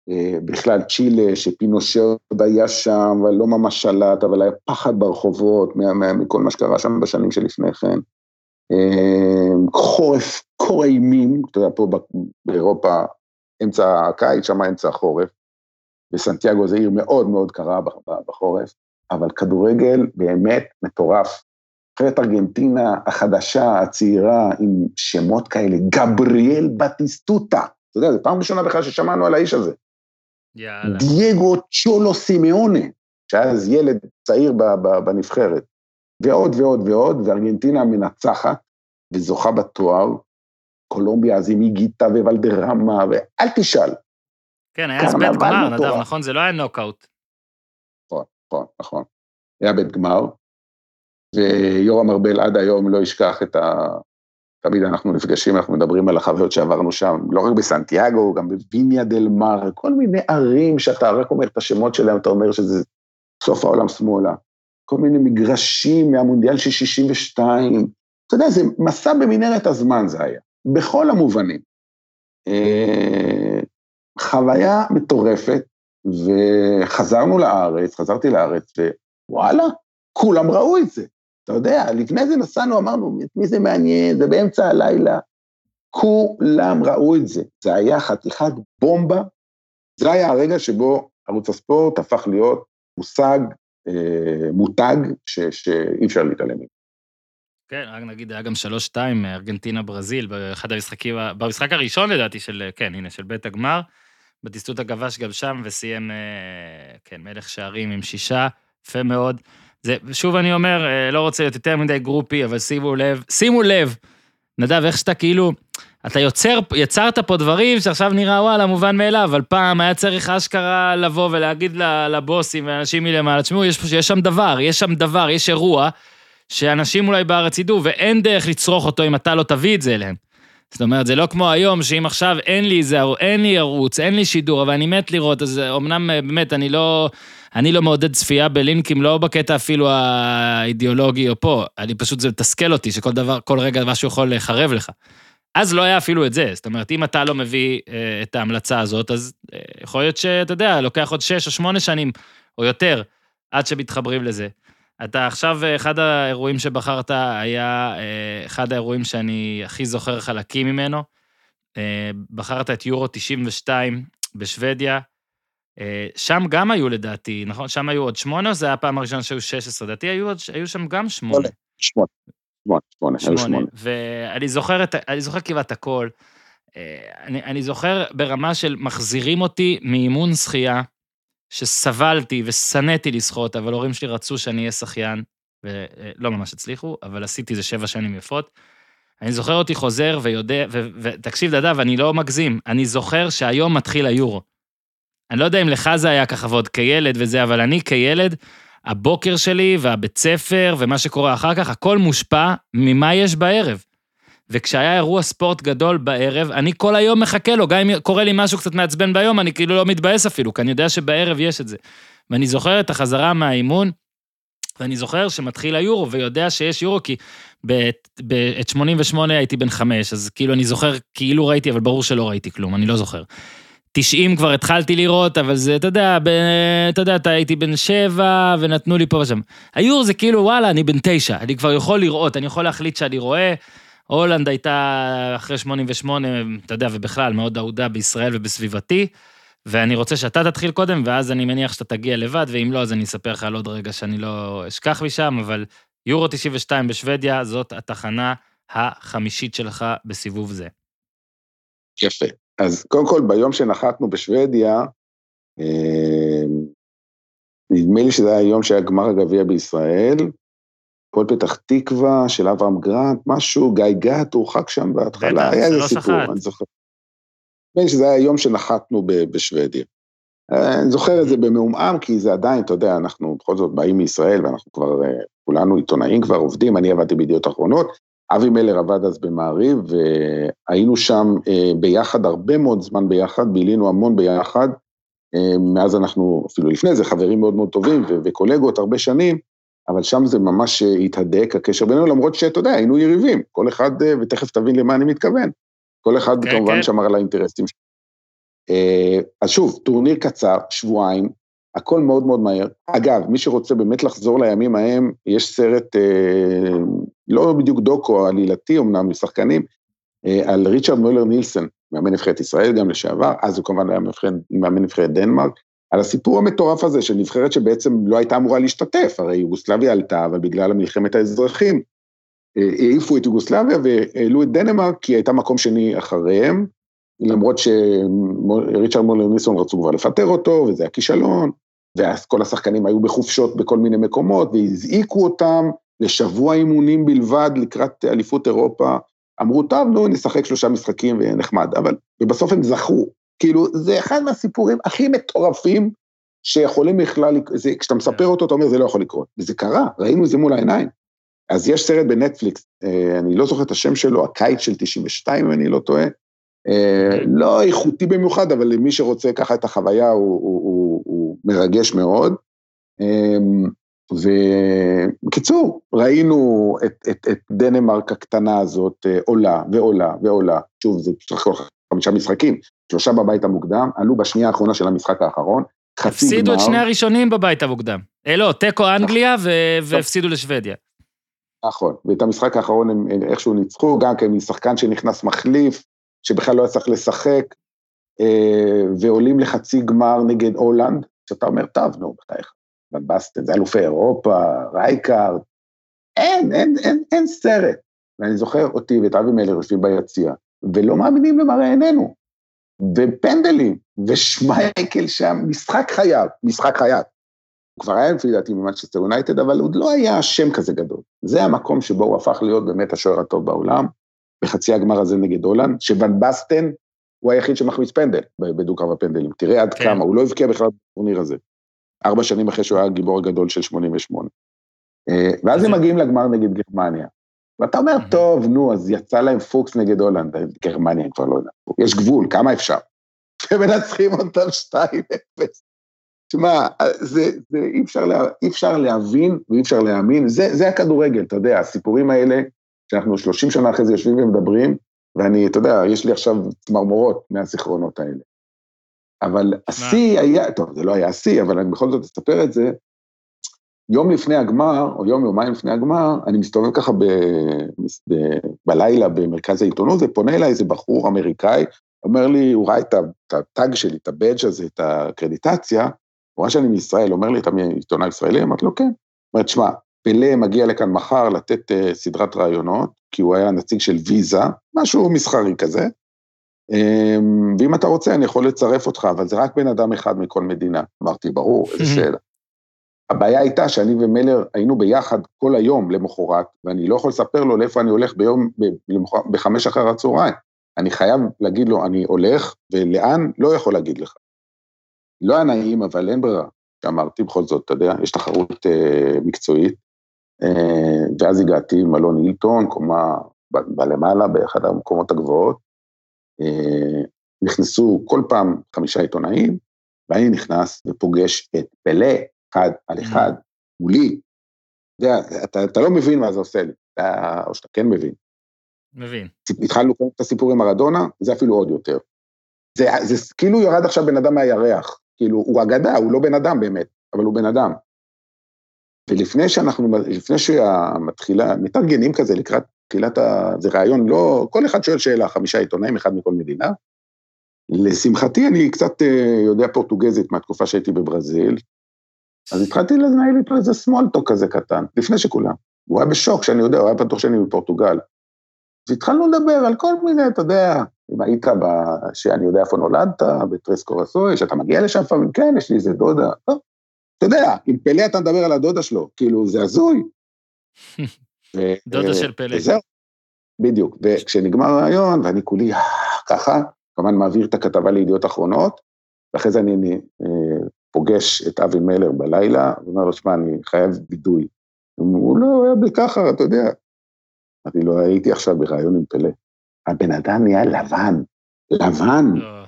[SPEAKER 4] אה, בכלל צ'ילה, שפינושה עוד היה שם, אבל לא ממש שלט, אבל היה פחד ברחובות מכל מה שקרה שם בשנים שלפני כן. אה, חורף קורא אימים, אתה יודע, פה באירופה, אמצע הקיץ, שם אמצע החורף. וסנטיאגו זה עיר מאוד מאוד קרה בחורף, אבל כדורגל באמת מטורף. נבחרת ארגנטינה החדשה, הצעירה, עם שמות כאלה, גבריאל בטיסטוטה. אתה יודע, זו פעם ראשונה בכלל ששמענו על האיש הזה.
[SPEAKER 1] יאללה.
[SPEAKER 4] דייגו צ'ולו סימאונה, שהיה אז ילד צעיר בנבחרת. ועוד ועוד ועוד, וארגנטינה מנצחת וזוכה בתואר. קולומביה אז עם איגיטה וולדרמה, ואל תשאל.
[SPEAKER 1] כן, היה אז בית גמר, נדב, נכון? זה לא היה נוקאוט.
[SPEAKER 4] נכון, נכון, נכון. היה בית גמר, ויורם ארבל עד היום לא ישכח את ה... תמיד אנחנו נפגשים, אנחנו מדברים על החוויות שעברנו שם, לא רק בסנטיאגו, גם בוויניה דל מר, כל מיני ערים שאתה רק אומר את השמות שלהם, אתה אומר שזה סוף העולם שמאלה. כל מיני מגרשים מהמונדיאל של 62. אתה יודע, זה מסע במנהרת הזמן זה היה, בכל המובנים. אה, חוויה מטורפת, וחזרנו לארץ, חזרתי לארץ, ווואלה, כולם ראו את זה. אתה יודע, לפני זה נסענו, אמרנו, את מי זה מעניין, זה באמצע הלילה. כולם ראו את זה. זה היה חתיכת בומבה. זה היה הרגע שבו ערוץ הספורט הפך להיות מושג, אה, מותג, שאי אפשר להתעלם ממנו.
[SPEAKER 1] כן, רק נגיד, היה גם 3-2, ארגנטינה ברזיל, באחד המשחקים, במשחק הראשון לדעתי של, כן, הנה, של בית הגמר. בטיסטות הגבש גם שם, וסיים, אה, כן, מלך שערים עם שישה, יפה מאוד. זה, שוב אני אומר, אה, לא רוצה להיות יותר מדי גרופי, אבל שימו לב, שימו לב, נדב, איך שאתה כאילו, אתה יוצר, יצרת פה דברים שעכשיו נראה וואלה, מובן מאליו, אבל פעם היה צריך אשכרה לבוא ולהגיד לבוסים ואנשים מלמעלה, תשמעו, יש, יש שם דבר, יש שם דבר, יש אירוע, שאנשים אולי בארץ ידעו, ואין דרך לצרוך אותו אם אתה לא תביא את זה אליהם. זאת אומרת, זה לא כמו היום, שאם עכשיו אין לי איזה, אין לי ערוץ, אין לי שידור, אבל אני מת לראות, אז אמנם באמת, אני לא, אני לא מעודד צפייה בלינקים, לא בקטע אפילו האידיאולוגי או פה, אני פשוט, זה מתסכל אותי, שכל דבר, כל רגע משהו יכול לחרב לך. אז לא היה אפילו את זה, זאת אומרת, אם אתה לא מביא אה, את ההמלצה הזאת, אז אה, יכול להיות שאתה יודע, לוקח עוד שש או שמונה שנים, או יותר, עד שמתחברים לזה. אתה עכשיו, אחד האירועים שבחרת היה אה, אחד האירועים שאני הכי זוכר חלקים ממנו. אה, בחרת את יורו 92 בשוודיה. אה, שם גם היו לדעתי, נכון? שם היו עוד שמונה, או זה היה הפעם הראשונה שהיו 16? לדעתי היו, היו שם גם שמונה.
[SPEAKER 4] שמונה, שמונה, שמונה, היו שמונה.
[SPEAKER 1] ואני זוכר, את, אני זוכר כמעט הכל. אני, אני זוכר ברמה של מחזירים אותי מאימון שחייה, שסבלתי ושנאתי לשחות, אבל הורים שלי רצו שאני אהיה שחיין, ולא ממש הצליחו, אבל עשיתי איזה שבע שנים יפות. אני זוכר אותי חוזר ויודע, ותקשיב, נדב, אני לא מגזים, אני זוכר שהיום מתחיל היורו. אני לא יודע אם לך זה היה ככה ועוד כילד וזה, אבל אני כילד, הבוקר שלי והבית ספר ומה שקורה אחר כך, הכל מושפע ממה יש בערב. וכשהיה אירוע ספורט גדול בערב, אני כל היום מחכה לו, גם אם קורה לי משהו קצת מעצבן ביום, אני כאילו לא מתבאס אפילו, כי אני יודע שבערב יש את זה. ואני זוכר את החזרה מהאימון, ואני זוכר שמתחיל היורו, ויודע שיש יורו, כי בעת 88 הייתי בן חמש, אז כאילו אני זוכר כאילו ראיתי, אבל ברור שלא ראיתי כלום, אני לא זוכר. 90 כבר התחלתי לראות, אבל זה, אתה יודע, ב, אתה יודע, אתה הייתי בן שבע, ונתנו לי פה ושם. היורו זה כאילו, וואלה, אני בן תשע, אני כבר יכול לראות, אני יכול להחליט שאני רואה. הולנד הייתה אחרי 88, אתה יודע, ובכלל, מאוד אהודה בישראל ובסביבתי. ואני רוצה שאתה תתחיל קודם, ואז אני מניח שאתה תגיע לבד, ואם לא, אז אני אספר לך על עוד רגע שאני לא אשכח משם, אבל יורו 92 בשוודיה, זאת התחנה החמישית שלך בסיבוב זה.
[SPEAKER 4] יפה. אז קודם כל, ביום שנחתנו בשוודיה, אה, נדמה לי שזה היה היום שהיה גמר הגביע בישראל, הפועל פתח תקווה של אברהם גרנט, משהו, גיא גת הורחק שם בהתחלה, היה איזה סיפור, אני זוכר. נדמה שזה היה היום שנחתנו בשוודיה. אה, אני זוכר את זה במעומעם, כי זה עדיין, אתה יודע, אנחנו בכל זאת באים מישראל, ואנחנו כבר, אה, כולנו עיתונאים כבר עובדים, אני עבדתי בידיעות אחרונות, אבי מלר עבד אז במעריב, והיינו שם אה, ביחד, הרבה מאוד זמן ביחד, בילינו המון ביחד, מאז אנחנו, אפילו לפני זה, חברים מאוד מאוד טובים וקולגות הרבה שנים, אבל שם זה ממש התהדק, הקשר בינינו, למרות שאתה יודע, היינו יריבים, כל אחד, ותכף תבין למה אני מתכוון, כל אחד כן, כמובן כן. שמר על האינטרסים שלו. אה, אז שוב, טורניר קצר, שבועיים, הכל מאוד מאוד מהר. אגב, מי שרוצה באמת לחזור לימים ההם, יש סרט, אה, לא בדיוק דוקו, עלילתי אמנם, משחקנים, אה, על ריצ'רד מולר נילסון, מאמן נבחרת ישראל גם לשעבר, אז הוא כמובן היה מאמן נבחרת דנמרק, על הסיפור המטורף הזה של נבחרת שבעצם לא הייתה אמורה להשתתף, הרי יוגוסלביה עלתה, אבל בגלל מלחמת האזרחים, העיפו את יוגוסלביה והעלו את דנמרק, כי הייתה מקום שני אחריהם, למרות שריצ'רד מולר ניסון רצו כבר לפטר אותו, וזה היה כישלון, ואז כל השחקנים היו בחופשות בכל מיני מקומות, והזעיקו אותם לשבוע אימונים בלבד לקראת אליפות אירופה. אמרו, טוב, נו, נשחק שלושה משחקים ונחמד, אבל, ובסוף הם זכו. כאילו, זה אחד מהסיפורים הכי מטורפים שיכולים בכלל, זה, כשאתה מספר אותו, אתה אומר, זה לא יכול לקרות. וזה קרה, ראינו את זה מול העיניים. אז יש סרט בנטפליקס, אה, אני לא זוכר את השם שלו, הקיץ של 92, אם אני לא טועה, אה, לא איכותי במיוחד, אבל למי שרוצה ככה את החוויה, הוא, הוא, הוא, הוא מרגש מאוד. אמ, ובקיצור, ראינו את, את, את דנמרק הקטנה הזאת אה, עולה ועולה ועולה. שוב, זה פשוט חמישה משחקים, שלושה בבית המוקדם, עלו בשנייה האחרונה של המשחק האחרון, חצי גמר.
[SPEAKER 1] הפסידו את שני הראשונים בבית המוקדם. אה, לא, תיקו אנגליה והפסידו לשוודיה.
[SPEAKER 4] נכון, ואת המשחק האחרון הם איכשהו ניצחו, גם כן משחקן שנכנס מחליף, שבכלל לא היה צריך לשחק, אה, ועולים לחצי גמר נגד הולנד, שאתה אומר, טוב, נו, בחייך, ון בסטן, זה אלופי אירופה, רייקארד, אין, אין, אין, אין סרט. ואני זוכר אותי ואת אבי מלר יושבים ביציע, ולא מאמינים למראה עינינו. ופנדלים, ושמייקל שם, משחק חייו, משחק חייו. הוא כבר היה לפי דעתי במנצ'סטר יונייטד, אבל הוא לא היה שם כזה גדול. זה המקום שבו הוא הפך להיות באמת השוער הטוב בעולם, בחצי הגמר הזה נגד הולנד, שוון בסטן הוא היחיד שמחמיץ פנדל בדו-קרב הפנדלים. תראה עד כן. כמה, הוא לא הבקיע בכלל בטורניר הזה. ארבע שנים אחרי שהוא היה הגיבור הגדול של 88. אה, ואז הם מגיעים לגמר נגד גרמניה. ואתה אומר, טוב, נו, אז יצא להם פוקס נגד הולנד, גרמניה כבר לא ינצחו. יש גבול, כמה אפשר? ומנצחים אותם 2-0. תשמע, זה, זה אי, אפשר לה, אי אפשר להבין ואי אפשר להאמין, זה, זה הכדורגל, אתה יודע, הסיפורים האלה, שאנחנו 30 שנה אחרי זה יושבים ומדברים, ואני, אתה יודע, יש לי עכשיו צמרמורות מהזיכרונות האלה. אבל השיא היה, טוב, זה לא היה השיא, אבל אני בכל זאת אספר את זה, יום לפני הגמר, או יום, יומיים לפני הגמר, אני מסתובב ככה ב, ב, בלילה במרכז העיתונות, ופונה אליי איזה בחור אמריקאי, אומר לי, הוא ראה את הטאג שלי, את הבאג' הזה, את הקרדיטציה, הוא ראה שאני מישראל, אומר לי, אתה מעיתונאי ישראלי? אמרתי לו, כן. אומר, תשמע, פלא מגיע לכאן מחר לתת uh, סדרת ראיונות, כי הוא היה נציג של ויזה, משהו מסחרי כזה, um, ואם אתה רוצה, אני יכול לצרף אותך, אבל זה רק בן אדם אחד מכל מדינה. אמרתי, ברור, איזה שאלה. הבעיה הייתה שאני ומלר היינו ביחד כל היום למחרת, ואני לא יכול לספר לו לאיפה אני הולך ביום, בחמש אחר הצהריים. אני חייב להגיד לו, אני הולך, ולאן, לא יכול להגיד לך. לא היה נעים, אבל אין ברירה. אמרתי, בכל זאת, אתה יודע, יש תחרות אה, מקצועית, אה, ואז הגעתי עם מלון הילטון, קומה בלמעלה, באחד המקומות הגבוהות. אה, נכנסו כל פעם חמישה עיתונאים, ואני נכנס ופוגש את פלא אחד על אחד מולי. אתה יודע, אתה, אתה לא מבין מה זה עושה לי, אתה, או שאתה כן מבין.
[SPEAKER 1] מבין.
[SPEAKER 4] התחלנו את הסיפור עם מרדונה, זה אפילו עוד יותר. זה, זה כאילו ירד עכשיו בן אדם מהירח, כאילו, הוא אגדה, הוא לא בן אדם באמת, אבל הוא בן אדם. ולפני שאנחנו, לפני שמתחילה, מתארגנים כזה לקראת תחילת ה... זה רעיון, לא, כל אחד שואל שאלה, חמישה עיתונאים, אחד מכל מדינה. לשמחתי, אני קצת אה, יודע פורטוגזית מהתקופה שהייתי בברזיל, אז התחלתי לנהל איתו איזה סמולטוק כזה קטן, לפני שכולם. הוא היה בשוק שאני יודע, הוא היה בטוח שאני מפורטוגל. אז התחלנו לדבר על כל מיני, אתה יודע, אם היית ב... שאני יודע איפה נולדת, בטרסקו רסוי, שאתה מגיע לשם לפעמים, כן, יש לי איזה דודה. טוב, אתה יודע, עם פלא אתה מדבר על הדודה שלו, כאילו, זה הזוי.
[SPEAKER 1] דודה של פלא.
[SPEAKER 4] וזהו, בדיוק. וכשנגמר הרעיון, ואני כולי "אה", ככה, כמובן מעביר את הכתבה לידיעות אחרונות, ואחרי זה אני אני, אה, פוגש את אבי מלר בלילה, ואומר לו, שמע, אני חייב וידוי. הוא לא, הוא היה בי ככה, אתה יודע. אמרתי לו, הייתי עכשיו בריאיון עם פלא. הבן אדם נהיה לבן, לבן.
[SPEAKER 1] לא.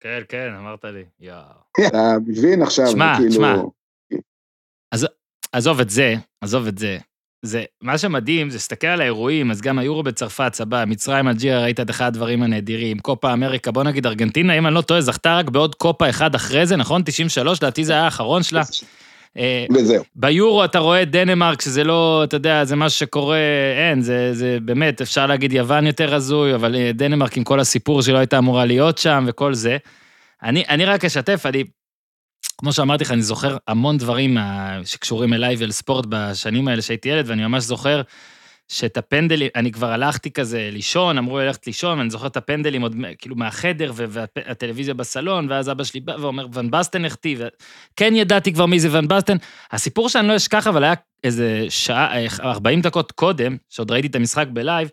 [SPEAKER 1] כן, כן, אמרת לי. יואו.
[SPEAKER 4] אתה מבין עכשיו,
[SPEAKER 1] שמע,
[SPEAKER 4] כאילו...
[SPEAKER 1] שמע. עזוב את זה, עזוב את זה. זה, מה שמדהים זה להסתכל על האירועים, אז גם היורו בצרפת, סבבה, מצרים, אלג'ירה, ראית את אחד הדברים הנדירים, קופה אמריקה, בוא נגיד ארגנטינה, אם אני לא טועה, זכתה רק בעוד קופה אחד אחרי זה, נכון? 93, לדעתי זה היה האחרון שלה. אה,
[SPEAKER 4] וזהו.
[SPEAKER 1] ביורו אתה רואה את דנמרק, שזה לא, אתה יודע, זה משהו שקורה, אין, זה, זה באמת, אפשר להגיד יוון יותר הזוי, אבל אה, דנמרק עם כל הסיפור שלא הייתה אמורה להיות שם וכל זה. אני, אני רק אשתף, אני, כמו שאמרתי לך, אני זוכר המון דברים שקשורים אליי ואל ספורט בשנים האלה שהייתי ילד, ואני ממש זוכר שאת הפנדלים, אני כבר הלכתי כזה לישון, אמרו לי ללכת לישון, ואני זוכר את הפנדלים עוד כאילו מהחדר, והטלוויזיה בסלון, ואז אבא שלי בא ואומר, ון בסטן החטיא, וכן ידעתי כבר מי זה ון בסטן. הסיפור שאני לא אשכח, אבל היה איזה שעה, אה, 40 דקות קודם, שעוד ראיתי את המשחק בלייב,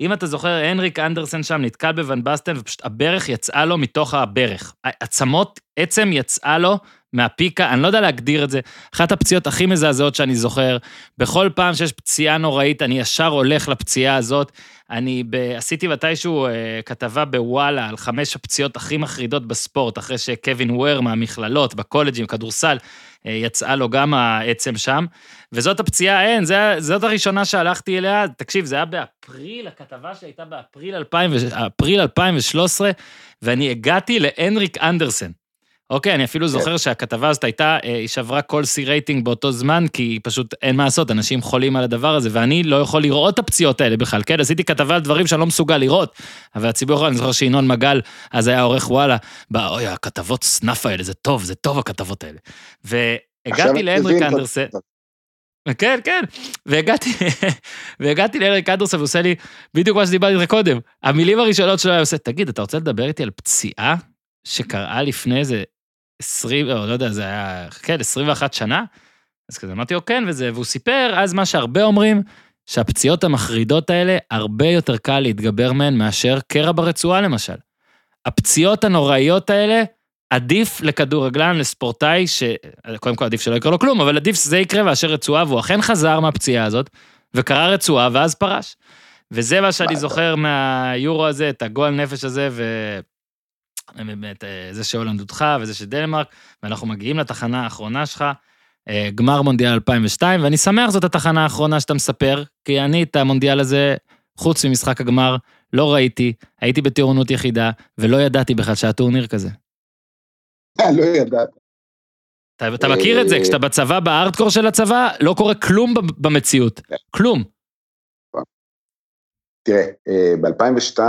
[SPEAKER 1] אם אתה זוכר, הנריק אנדרסן שם נתקל בוון בסטן, ופשוט הברך יצאה לו מתוך הברך. עצמות עצם יצאה לו מהפיקה, אני לא יודע להגדיר את זה. אחת הפציעות הכי מזעזעות שאני זוכר, בכל פעם שיש פציעה נוראית, אני ישר הולך לפציעה הזאת. אני ב... עשיתי מתישהו אה, כתבה בוואלה על חמש הפציעות הכי מחרידות בספורט, אחרי שקווין וויר מהמכללות, בקולג'ים, כדורסל, אה, יצאה לו גם העצם שם. וזאת הפציעה, אין, זה, זאת הראשונה שהלכתי אליה. תקשיב, זה היה באפריל, הכתבה שהייתה באפריל 2000, ו- אפריל 2013, ואני הגעתי להנריק אנדרסן. אוקיי, אני אפילו זוכר שהכתבה הזאת הייתה, אה, היא שברה כל שיא רייטינג באותו זמן, כי פשוט אין מה לעשות, אנשים חולים על הדבר הזה, ואני לא יכול לראות את הפציעות האלה בכלל, כן? עשיתי כתבה על דברים שאני לא מסוגל לראות, אבל הציבור יכול, אני זוכר שינון מגל, אז היה עורך וואלה, בא, אוי, הכתבות סנאפ האלה, זה טוב, זה טוב הכתבות האלה. והגעתי להנריק אנדרסן, כן, כן, והגעתי, והגעתי לאריק אנדרסון, והוא עושה לי בדיוק מה שדיברתי איתך קודם. המילים הראשונות שלו היה עושה, תגיד, אתה רוצה לדבר איתי על פציעה שקראה לפני איזה 20, או לא יודע, זה היה, כן, 21 שנה? אז כזה אמרתי לו, כן, וזה, והוא סיפר אז מה שהרבה אומרים, שהפציעות המחרידות האלה, הרבה יותר קל להתגבר מהן מאשר קרע ברצועה למשל. הפציעות הנוראיות האלה, עדיף לכדורגלן, לספורטאי, שקודם כל עדיף שלא יקרה לו כלום, אבל עדיף שזה יקרה מאשר רצועה, והוא אכן חזר מהפציעה הזאת, וקרא רצועה, ואז פרש. וזה מה שאני זוכר מהיורו הזה, את הגועל נפש הזה, ו... באמת, אה, זה שהולנד הודחה וזה של דנמרק, ואנחנו מגיעים לתחנה האחרונה שלך, אה, גמר מונדיאל 2002, ואני שמח זאת התחנה האחרונה שאתה מספר, כי אני את המונדיאל הזה, חוץ ממשחק הגמר, לא ראיתי, הייתי בטירונות יחידה, ולא ידעתי בכלל שהיה טורניר כזה.
[SPEAKER 4] אה, לא ידעת.
[SPEAKER 1] אתה, מכיר את זה, כשאתה בצבא, בארדקור של הצבא, לא קורה כלום במציאות. כלום.
[SPEAKER 4] תראה, ב-2002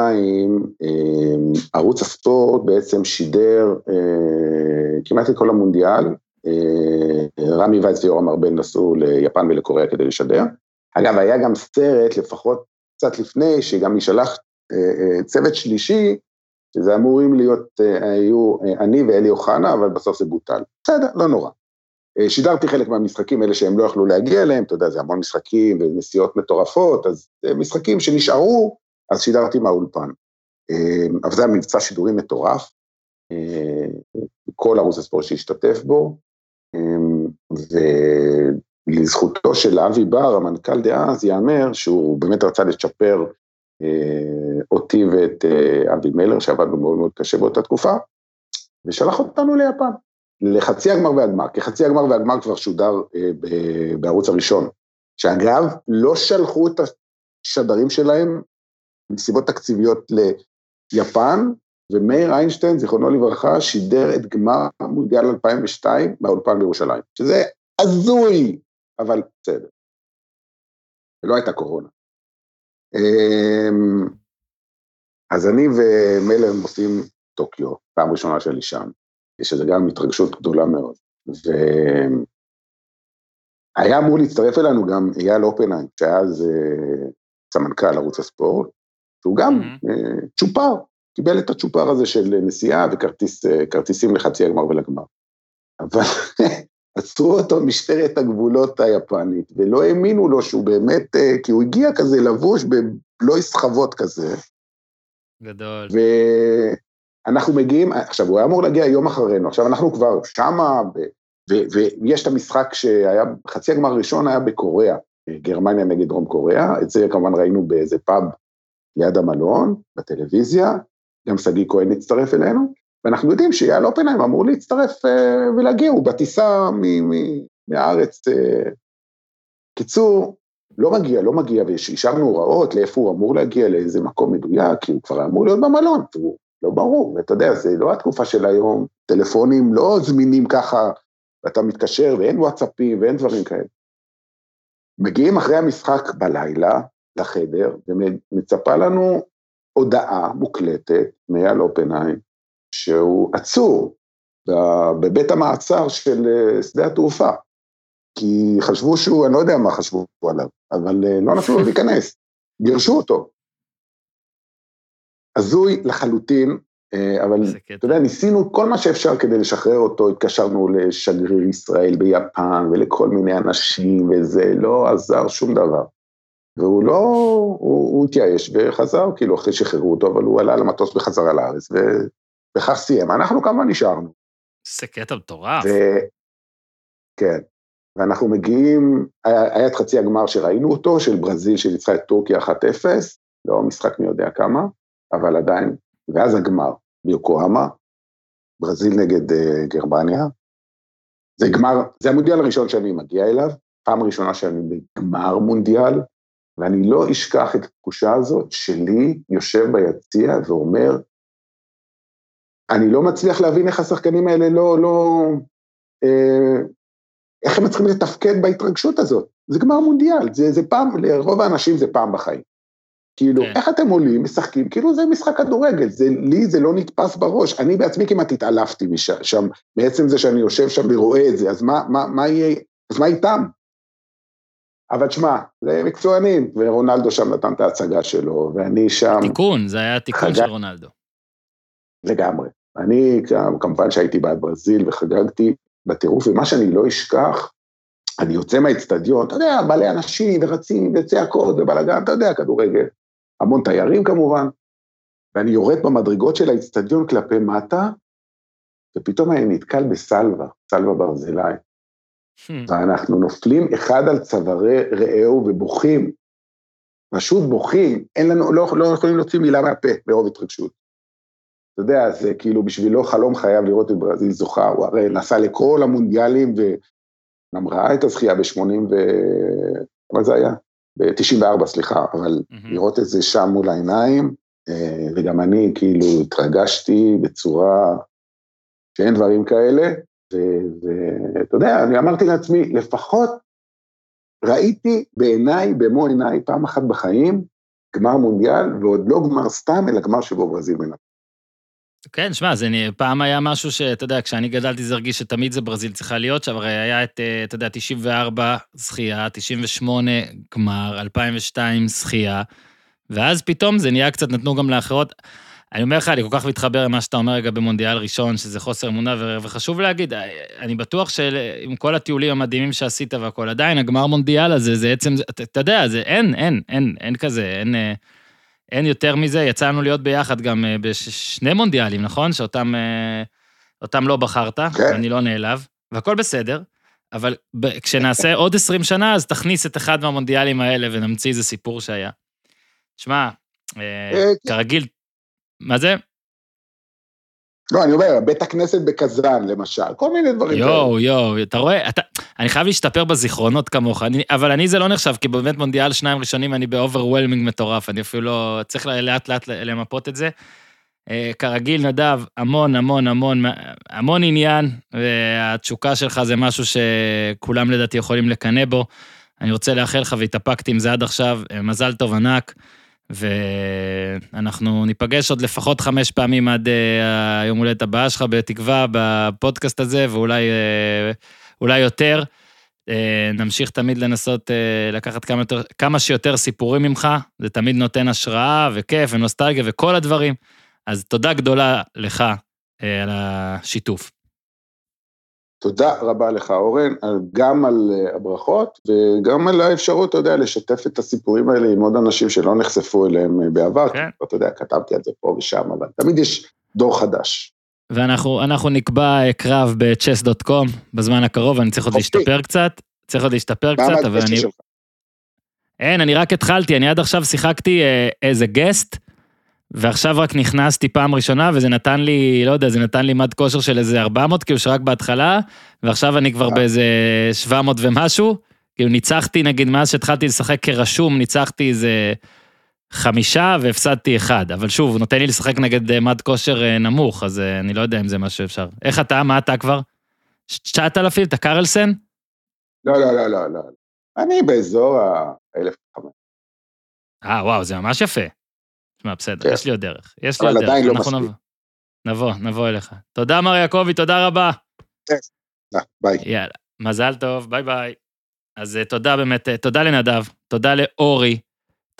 [SPEAKER 4] ערוץ הספורט בעצם שידר אה, כמעט את כל המונדיאל. אה, רמי וייץ ויורם ארבל נסעו ליפן ולקוריאה כדי לשדר. אגב, היה גם סרט, לפחות קצת לפני, שגם אה, אה, צוות שלישי, שזה אמורים להיות, אה, היו אה, אני ואלי אוחנה, אבל בסוף זה בוטל. בסדר, לא נורא. אה, שידרתי חלק מהמשחקים האלה שהם לא יכלו להגיע אליהם, אתה יודע, זה המון משחקים ונסיעות מטורפות, אז אה, משחקים שנשארו, אז שידרתי מהאולפן. אה, אבל זה היה מבצע שידורים מטורף, כל ערוץ הספורט שהשתתף בו, ולזכותו של אבי בר, המנכ"ל דאז, ייאמר שהוא באמת רצה לצ'פר אותי ואת אבי מלר, שעבדנו מאוד מאוד קשה באותה תקופה, ושלח אותנו ליפן, לחצי הגמר והגמר, כי חצי הגמר והגמר כבר שודר אה, בערוץ הראשון, שאגב, לא שלחו את השדרים שלהם מסיבות תקציביות ליפן, ומאיר איינשטיין, זיכרונו לברכה, שידר את גמר מונדיאל 2002 באולפן בירושלים, שזה הזוי, אבל בסדר. ולא הייתה קורונה. אמ, אז אני ומלר עושים טוקיו, פעם ראשונה שלי שם, שזה גם התרגשות גדולה מאוד. והיה אמור להצטרף אלינו גם אייל אופנהיים, שהיה אז אה, סמנכ"ל ערוץ הספורט, שהוא גם. אה, צ'ופר, קיבל את הצ'ופר הזה של נסיעה וכרטיסים לחצי הגמר ולגמר. אבל עצרו אותו משטרת הגבולות היפנית, ולא האמינו לו שהוא באמת, אה, כי הוא הגיע כזה לבוש בבלוי סחבות כזה,
[SPEAKER 1] גדול.
[SPEAKER 4] ואנחנו מגיעים, עכשיו, הוא היה אמור להגיע יום אחרינו, עכשיו אנחנו כבר שמה, ויש את המשחק שהיה, חצי הגמר הראשון היה בקוריאה, גרמניה נגד דרום קוריאה, את זה כמובן ראינו באיזה פאב ליד המלון, בטלוויזיה, גם שגיא כהן הצטרף אלינו, ואנחנו יודעים שאייל אופנהיים אמור להצטרף אה, ולהגיע, הוא בטיסה מהארץ. אה. קיצור, לא מגיע, לא מגיע, והשארנו הוראות לאיפה הוא אמור להגיע, לאיזה מקום מדויק, כי הוא כבר אמור להיות במלון, והוא לא ברור, ואתה יודע, זה לא התקופה של היום, טלפונים לא זמינים ככה, ואתה מתקשר ואין וואטסאפים ואין דברים כאלה. מגיעים אחרי המשחק בלילה לחדר, ומצפה לנו הודעה מוקלטת מאייל אופנהיים, שהוא עצור בבית המעצר של אה, שדה התעופה. כי חשבו שהוא, אני לא יודע מה חשבו עליו, אבל אה, לא נתנו לו להיכנס, גירשו אותו. הזוי לחלוטין, אה, אבל אתה. יודע, ניסינו כל מה שאפשר כדי לשחרר אותו, התקשרנו לשגריר ישראל ביפן ולכל מיני אנשים, וזה לא עזר שום דבר. והוא לא, הוא, הוא התייאש וחזר, כאילו, אחרי שחררו אותו, אבל הוא עלה למטוס בחזרה לארץ, ובכך סיים. אנחנו כמובן נשארנו.
[SPEAKER 1] איזה קטע מטורף.
[SPEAKER 4] כן, ואנחנו מגיעים, היה, היה את חצי הגמר שראינו אותו, של ברזיל שניצחה את טורקיה 1-0, לא משחק מי יודע כמה, אבל עדיין, ואז הגמר, ביוקוהמה, ברזיל נגד uh, גרמניה. זה גמר, זה המונדיאל הראשון שאני מגיע אליו, פעם ראשונה שאני בגמר מונדיאל, ואני לא אשכח את התחושה הזאת שלי יושב ביציע ואומר, אני לא מצליח להבין איך השחקנים האלה לא, לא, אה, איך הם צריכים לתפקד בהתרגשות הזאת. זה גמר מונדיאל, זה, זה פעם, לרוב האנשים זה פעם בחיים. כאילו,
[SPEAKER 1] כן.
[SPEAKER 4] איך אתם עולים, משחקים, כאילו זה משחק כדורגל, זה, לי זה לא נתפס בראש, אני בעצמי כמעט התעלפתי משם, שם, מעצם זה שאני יושב שם ורואה את זה, אז מה, מה, מה יהיה, אז מה איתם? אבל שמע, זה מקצוענים, ורונלדו שם נתן את ההצגה שלו, ואני שם...
[SPEAKER 1] תיקון, זה היה תיקון
[SPEAKER 4] חגג-
[SPEAKER 1] של רונלדו.
[SPEAKER 4] לגמרי. אני, כמובן שהייתי בעד ברזיל וחגגתי בטירוף, ומה שאני לא אשכח, אני יוצא מהאצטדיון, אתה יודע, מלא אנשים ורצים וצעקות ובלאגן, אתה יודע, כדורגל. המון תיירים כמובן, ואני יורד במדרגות של האצטדיון כלפי מטה, ופתאום אני נתקל בסלווה, סלווה ברזילאי, ואנחנו נופלים אחד על צווארי רעהו ובוכים, פשוט בוכים, אין לנו, לא, לא יכולים להוציא מילה מהפה ברוב התרגשות. אתה יודע, זה כאילו בשבילו חלום חייו לראות את ברזיל זוכה, הוא הרי נסע לכל המונדיאלים וגם ראה את הזכייה ב-80 ו... מה זה היה? ב-94, סליחה, אבל
[SPEAKER 1] מהמם.
[SPEAKER 4] לראות את זה שם מול העיניים, אה, וגם אני כאילו התרגשתי בצורה שאין דברים כאלה, ואתה יודע, אני אמרתי לעצמי, לפחות ראיתי בעיניי, במו עיניי, פעם אחת בחיים, גמר מונדיאל, ועוד לא גמר סתם, אלא גמר שבו ברזיל מנצחת.
[SPEAKER 1] כן, שמע, זה פעם היה משהו שאתה יודע, כשאני גדלתי זה הרגיש שתמיד זה ברזיל צריכה להיות שם, הרי היה את, אה, אתה יודע, 94 זכייה, 98 גמר, 2002 זכייה, ואז פתאום זה נהיה קצת, נתנו גם לאחרות. אני אומר לך, אני כל כך מתחבר למה שאתה אומר רגע במונדיאל ראשון, שזה חוסר אמונה, וחשוב להגיד, אה, אני בטוח שעם כל הטיולים המדהימים שעשית והכול, עדיין הגמר מונדיאל הזה, זה עצם, אתה אתה יודע, זה אין, אין, אין, אין כזה, אין... אה, אין יותר מזה, יצא לנו להיות ביחד גם אה, בשני מונדיאלים, נכון? שאותם אה, אותם לא בחרת,
[SPEAKER 4] כן.
[SPEAKER 1] אני לא נעלב, והכל בסדר, אבל כשנעשה עוד 20 שנה, אז תכניס את אחד מהמונדיאלים האלה ונמציא איזה סיפור שהיה. שמע, אה,
[SPEAKER 4] כן.
[SPEAKER 1] כרגיל, מה זה?
[SPEAKER 4] לא, אני אומר, בית הכנסת בקזאן, למשל, כל מיני דברים.
[SPEAKER 1] יואו, יואו, אתה רואה, אתה, אני חייב להשתפר בזיכרונות כמוך, אני, אבל אני זה לא נחשב, כי באמת מונדיאל שניים ראשונים אני ב overwhelming מטורף, אני אפילו לא, צריך לאט לאט למפות את זה. אה, כרגיל, נדב, המון, המון, המון, המון עניין, והתשוקה שלך זה משהו שכולם לדעתי יכולים לקנא בו. אני רוצה לאחל לך, והתאפקתי עם זה עד עכשיו, אה, מזל טוב ענק, ואנחנו ניפגש עוד לפחות חמש פעמים עד אה, היום הולדת הבאה שלך, בתקווה, בפודקאסט הזה, ואולי אה, יותר. אה, נמשיך תמיד לנסות לקחת כמה, יותר, כמה שיותר סיפורים ממך, זה תמיד נותן השראה וכיף ונוסטלגיה וכל הדברים. אז תודה גדולה לך על השיתוף.
[SPEAKER 4] תודה רבה לך, אורן, גם על אה, הברכות וגם על האפשרות, אתה יודע, לשתף את הסיפורים האלה עם עוד אנשים שלא נחשפו אליהם אה, בעבר.
[SPEAKER 1] כן.
[SPEAKER 4] כי, אתה יודע, כתבתי על זה פה ושם, אבל תמיד יש דור חדש.
[SPEAKER 1] ואנחנו אנחנו נקבע אה, קרב ב-chess.com בזמן הקרוב, אני צריך עוד
[SPEAKER 4] אוקיי.
[SPEAKER 1] להשתפר קצת, צריך עוד להשתפר קצת, אבל אני... אין, אני רק התחלתי, אני עד עכשיו שיחקתי איזה גסט, ועכשיו רק נכנסתי פעם ראשונה, וזה נתן לי, לא יודע, זה נתן לי מד כושר של איזה 400, כאילו שרק בהתחלה, ועכשיו אני כבר
[SPEAKER 4] אה.
[SPEAKER 1] באיזה 700 ומשהו, כאילו ניצחתי, נגיד, מאז שהתחלתי לשחק כרשום, ניצחתי איזה חמישה והפסדתי אחד, אבל שוב, הוא נותן לי לשחק נגד אה, מד כושר אה, נמוך, אז אני לא יודע אם זה מה שאפשר. איך אתה, מה אתה כבר? 9,000, אתה קרלסן?
[SPEAKER 4] לא, לא, לא, לא, לא. אני באזור ה-1,500.
[SPEAKER 1] אה, וואו, זה ממש יפה. תשמע, בסדר,
[SPEAKER 4] כן.
[SPEAKER 1] יש לי עוד דרך. יש לי
[SPEAKER 4] אבל
[SPEAKER 1] עוד דרך.
[SPEAKER 4] עדיין לא מספיק.
[SPEAKER 1] נבוא. נבוא, נבוא אליך. תודה, מר יעקבי, תודה רבה.
[SPEAKER 4] אה, ביי.
[SPEAKER 1] יאללה, מזל טוב, ביי ביי. אז אה, תודה באמת, אה, תודה לנדב, תודה לאורי,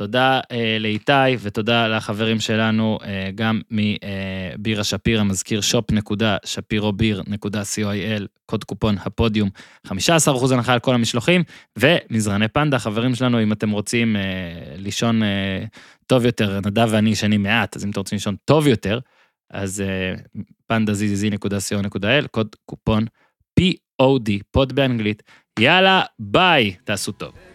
[SPEAKER 1] תודה אה, לאיתי, ותודה לחברים שלנו, אה, גם מבירה שפירא, מזכיר shop.shapirobeer.co.il, קוד קופון הפודיום, 15% הנחה על כל המשלוחים, ומזרני פנדה, חברים שלנו, אם אתם רוצים אה, לישון אה, טוב יותר, נדב ואני ישנים מעט, אז אם אתם רוצים לישון טוב יותר, אז אה, panda.zzz.co.il, קוד קופון POD, פוד באנגלית. יאללה, ביי, תעשו טוב.